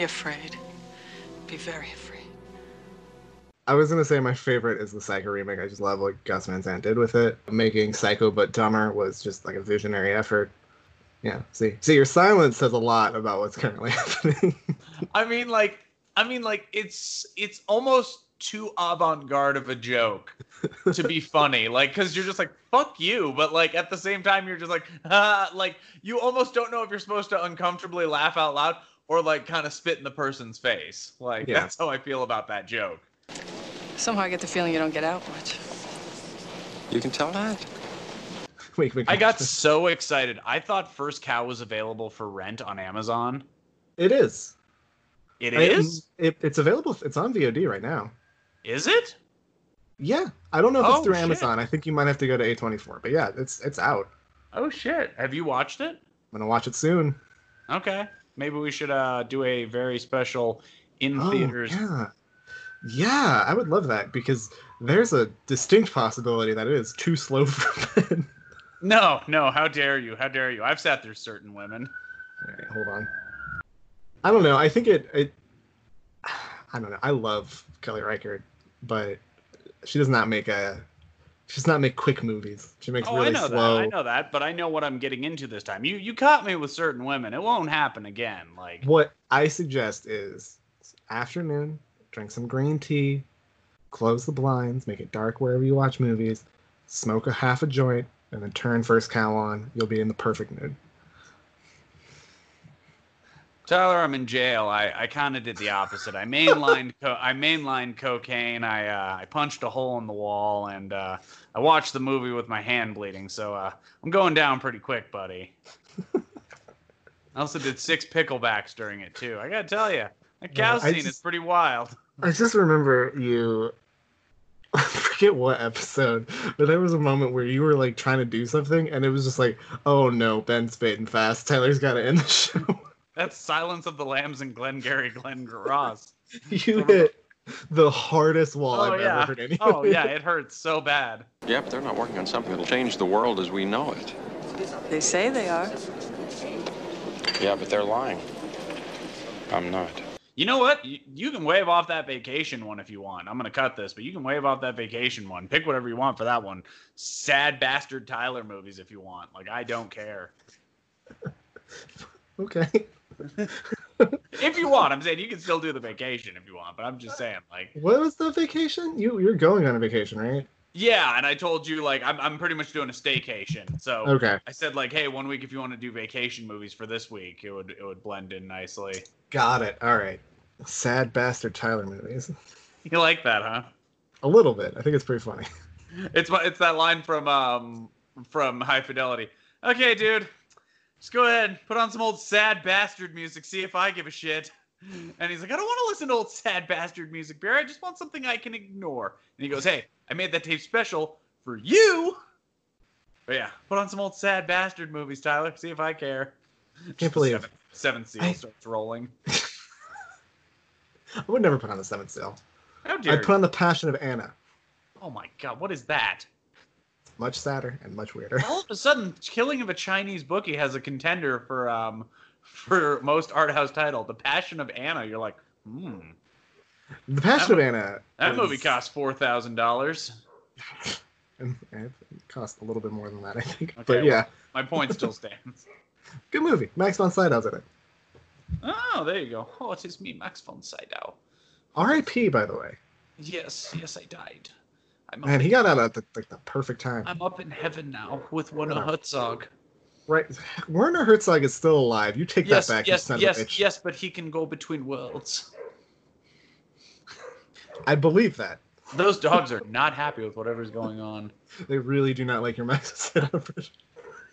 Speaker 13: Be afraid. Be very afraid.
Speaker 2: I was gonna say my favorite is the Psycho remake. I just love what Gus Van Sant did with it. Making Psycho but dumber was just like a visionary effort. Yeah. See, see, your silence says a lot about what's currently happening.
Speaker 1: I mean, like, I mean, like, it's it's almost too avant-garde of a joke to be funny. Like, because you're just like, "Fuck you," but like at the same time, you're just like, ah, like you almost don't know if you're supposed to uncomfortably laugh out loud or like kind of spit in the person's face. Like
Speaker 2: Yeah.
Speaker 1: that's how I feel about that joke.
Speaker 13: Somehow I get the feeling you don't get out much.
Speaker 9: You can tell that.
Speaker 2: Wait, wait,
Speaker 1: I got so excited. I thought First Cow was available for rent on Amazon.
Speaker 2: It is.
Speaker 1: It
Speaker 2: I-
Speaker 1: is.
Speaker 2: It, it's available. It's on VOD right now.
Speaker 1: Is it?
Speaker 2: Yeah. I don't know if it's
Speaker 1: Oh,
Speaker 2: through
Speaker 1: shit.
Speaker 2: Amazon. I think you might have to go to A24. But yeah, it's it's out.
Speaker 1: Oh shit! Have you watched it?
Speaker 2: I'm gonna watch it soon.
Speaker 1: Okay. Maybe we should uh, do a very special in
Speaker 2: Oh,
Speaker 1: theaters.
Speaker 2: yeah. Yeah, I would love that because there's a distinct possibility that it is too slow for bed.
Speaker 1: No, no. How dare you? How dare you? I've sat through certain women.
Speaker 2: All right, hold on. I don't know. I think it. it I don't know. I love Kelly Reichardt, but she does not make a. She does not make quick movies. She makes
Speaker 1: Oh,
Speaker 2: really
Speaker 1: I know
Speaker 2: slow.
Speaker 1: that. I know that, but I know what I'm getting into this time. You you caught me with certain women. It won't happen again. Like
Speaker 2: What I suggest is afternoon, drink some green tea, close the blinds, make it dark wherever you watch movies, smoke a half a joint, and then turn first cow on. You'll be in the perfect mood.
Speaker 1: Tyler, I'm in jail. I, I kind of did the opposite. I mainlined co- I mainlined cocaine. I uh, I punched a hole in the wall, and uh, I watched the movie with my hand bleeding. So uh, I'm going down pretty quick, buddy. I also did six picklebacks during it too. I gotta tell you, that cow
Speaker 2: Yeah,
Speaker 1: scene is pretty wild.
Speaker 2: I just remember you. I forget what episode, but there was a moment where you were like trying to do something, and it was just like, "Oh no, Ben's fading fast. Tyler's got to end the show."
Speaker 1: That's Silence of the Lambs and Glengarry Glen Ross.
Speaker 2: you hit the hardest wall
Speaker 1: Oh
Speaker 2: I've
Speaker 1: yeah.
Speaker 2: ever heard anyone.
Speaker 1: Oh yeah, it hurts so bad.
Speaker 9: Yeah, but they're not working on something that'll change the world as we know it.
Speaker 13: They say they are.
Speaker 9: Yeah, but they're lying. I'm not.
Speaker 1: You know what? You, you can wave off that vacation one if you want. I'm gonna cut this, but you can wave off that vacation one. Pick whatever you want for that one. Sad bastard Tyler movies if you want. Like I don't care.
Speaker 2: Okay.
Speaker 1: If you want, I'm saying you can still do the vacation if you want. But I'm just saying, like,
Speaker 2: What was the vacation? You you're going on a vacation, right?
Speaker 1: yeah. And I told you, like, I'm I'm pretty much doing a staycation. So
Speaker 2: Okay.
Speaker 1: I said, like, hey, one week if you want to do vacation movies for this week, it would it would blend in nicely.
Speaker 2: Got it. All right. Sad bastard Tyler movies.
Speaker 1: You like that, huh?
Speaker 2: A little bit. I think it's pretty funny.
Speaker 1: It's it's that line from um from High Fidelity. Okay, dude, just go ahead, put on some old sad bastard music, see if I give a shit. And he's like, I don't want to listen to old sad bastard music, Bear. I just want something I can ignore. And he goes, Hey, I made that tape special for you. But yeah, put on some old sad bastard movies, Tyler. See if I care.
Speaker 2: Can't believe
Speaker 1: Seven, seven Seal
Speaker 2: I-
Speaker 1: starts rolling.
Speaker 2: I would never put on the Seventh Seal.
Speaker 1: How dare
Speaker 2: I'd put on the Passion of Anna.
Speaker 1: Oh my god, what is that?
Speaker 2: Much sadder and much weirder.
Speaker 1: all of a sudden killing of a chinese bookie has a contender for um for most art house title the passion of anna you're like hmm
Speaker 2: The Passion of Anna.
Speaker 1: that
Speaker 2: is-
Speaker 1: movie cost four thousand dollars
Speaker 2: and It cost a little bit more than that, I think.
Speaker 1: Okay,
Speaker 2: but yeah,
Speaker 1: well, my point still stands
Speaker 2: good movie. Max von Sydow's in it.
Speaker 1: oh there you go oh it is me max von sydow
Speaker 2: R.I.P. By the way,
Speaker 1: yes yes i died i'm
Speaker 2: man, he got out at the, like the perfect time.
Speaker 1: i'm up in heaven now with Werner Herzog.
Speaker 2: Right, Werner Herzog is still alive. You take
Speaker 1: yes
Speaker 2: that back,
Speaker 1: yes yes
Speaker 2: of a bitch.
Speaker 1: yes but he can go between worlds
Speaker 2: I believe that.
Speaker 1: those dogs are not happy with whatever's going on
Speaker 2: They really do not like your Max von Sydow version.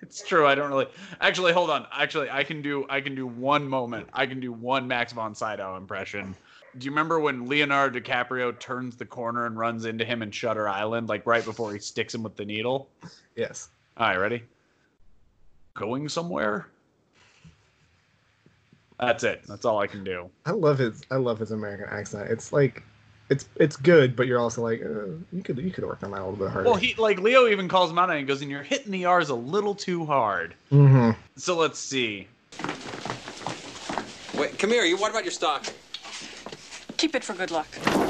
Speaker 1: It's true. I don't really. Actually, hold on. Actually, I can do. I can do one moment. I can do one Max von Sydow impression. Do you remember when Leonardo DiCaprio turns the corner and runs into him in Shutter Island, like right before he sticks him with the needle?
Speaker 2: Yes.
Speaker 1: All right, ready? Going somewhere? That's it. That's all I can do.
Speaker 2: I love his. I love his American accent. It's like, it's it's good, but you're also like, uh, you could you could work on that a little bit harder.
Speaker 1: Well, he like Leo even calls him out and he goes, "And you're hitting the R's a little too hard."
Speaker 2: Mm-hmm.
Speaker 1: So let's see.
Speaker 9: Wait, come here. You. What about your stocking?
Speaker 10: Keep it for good luck.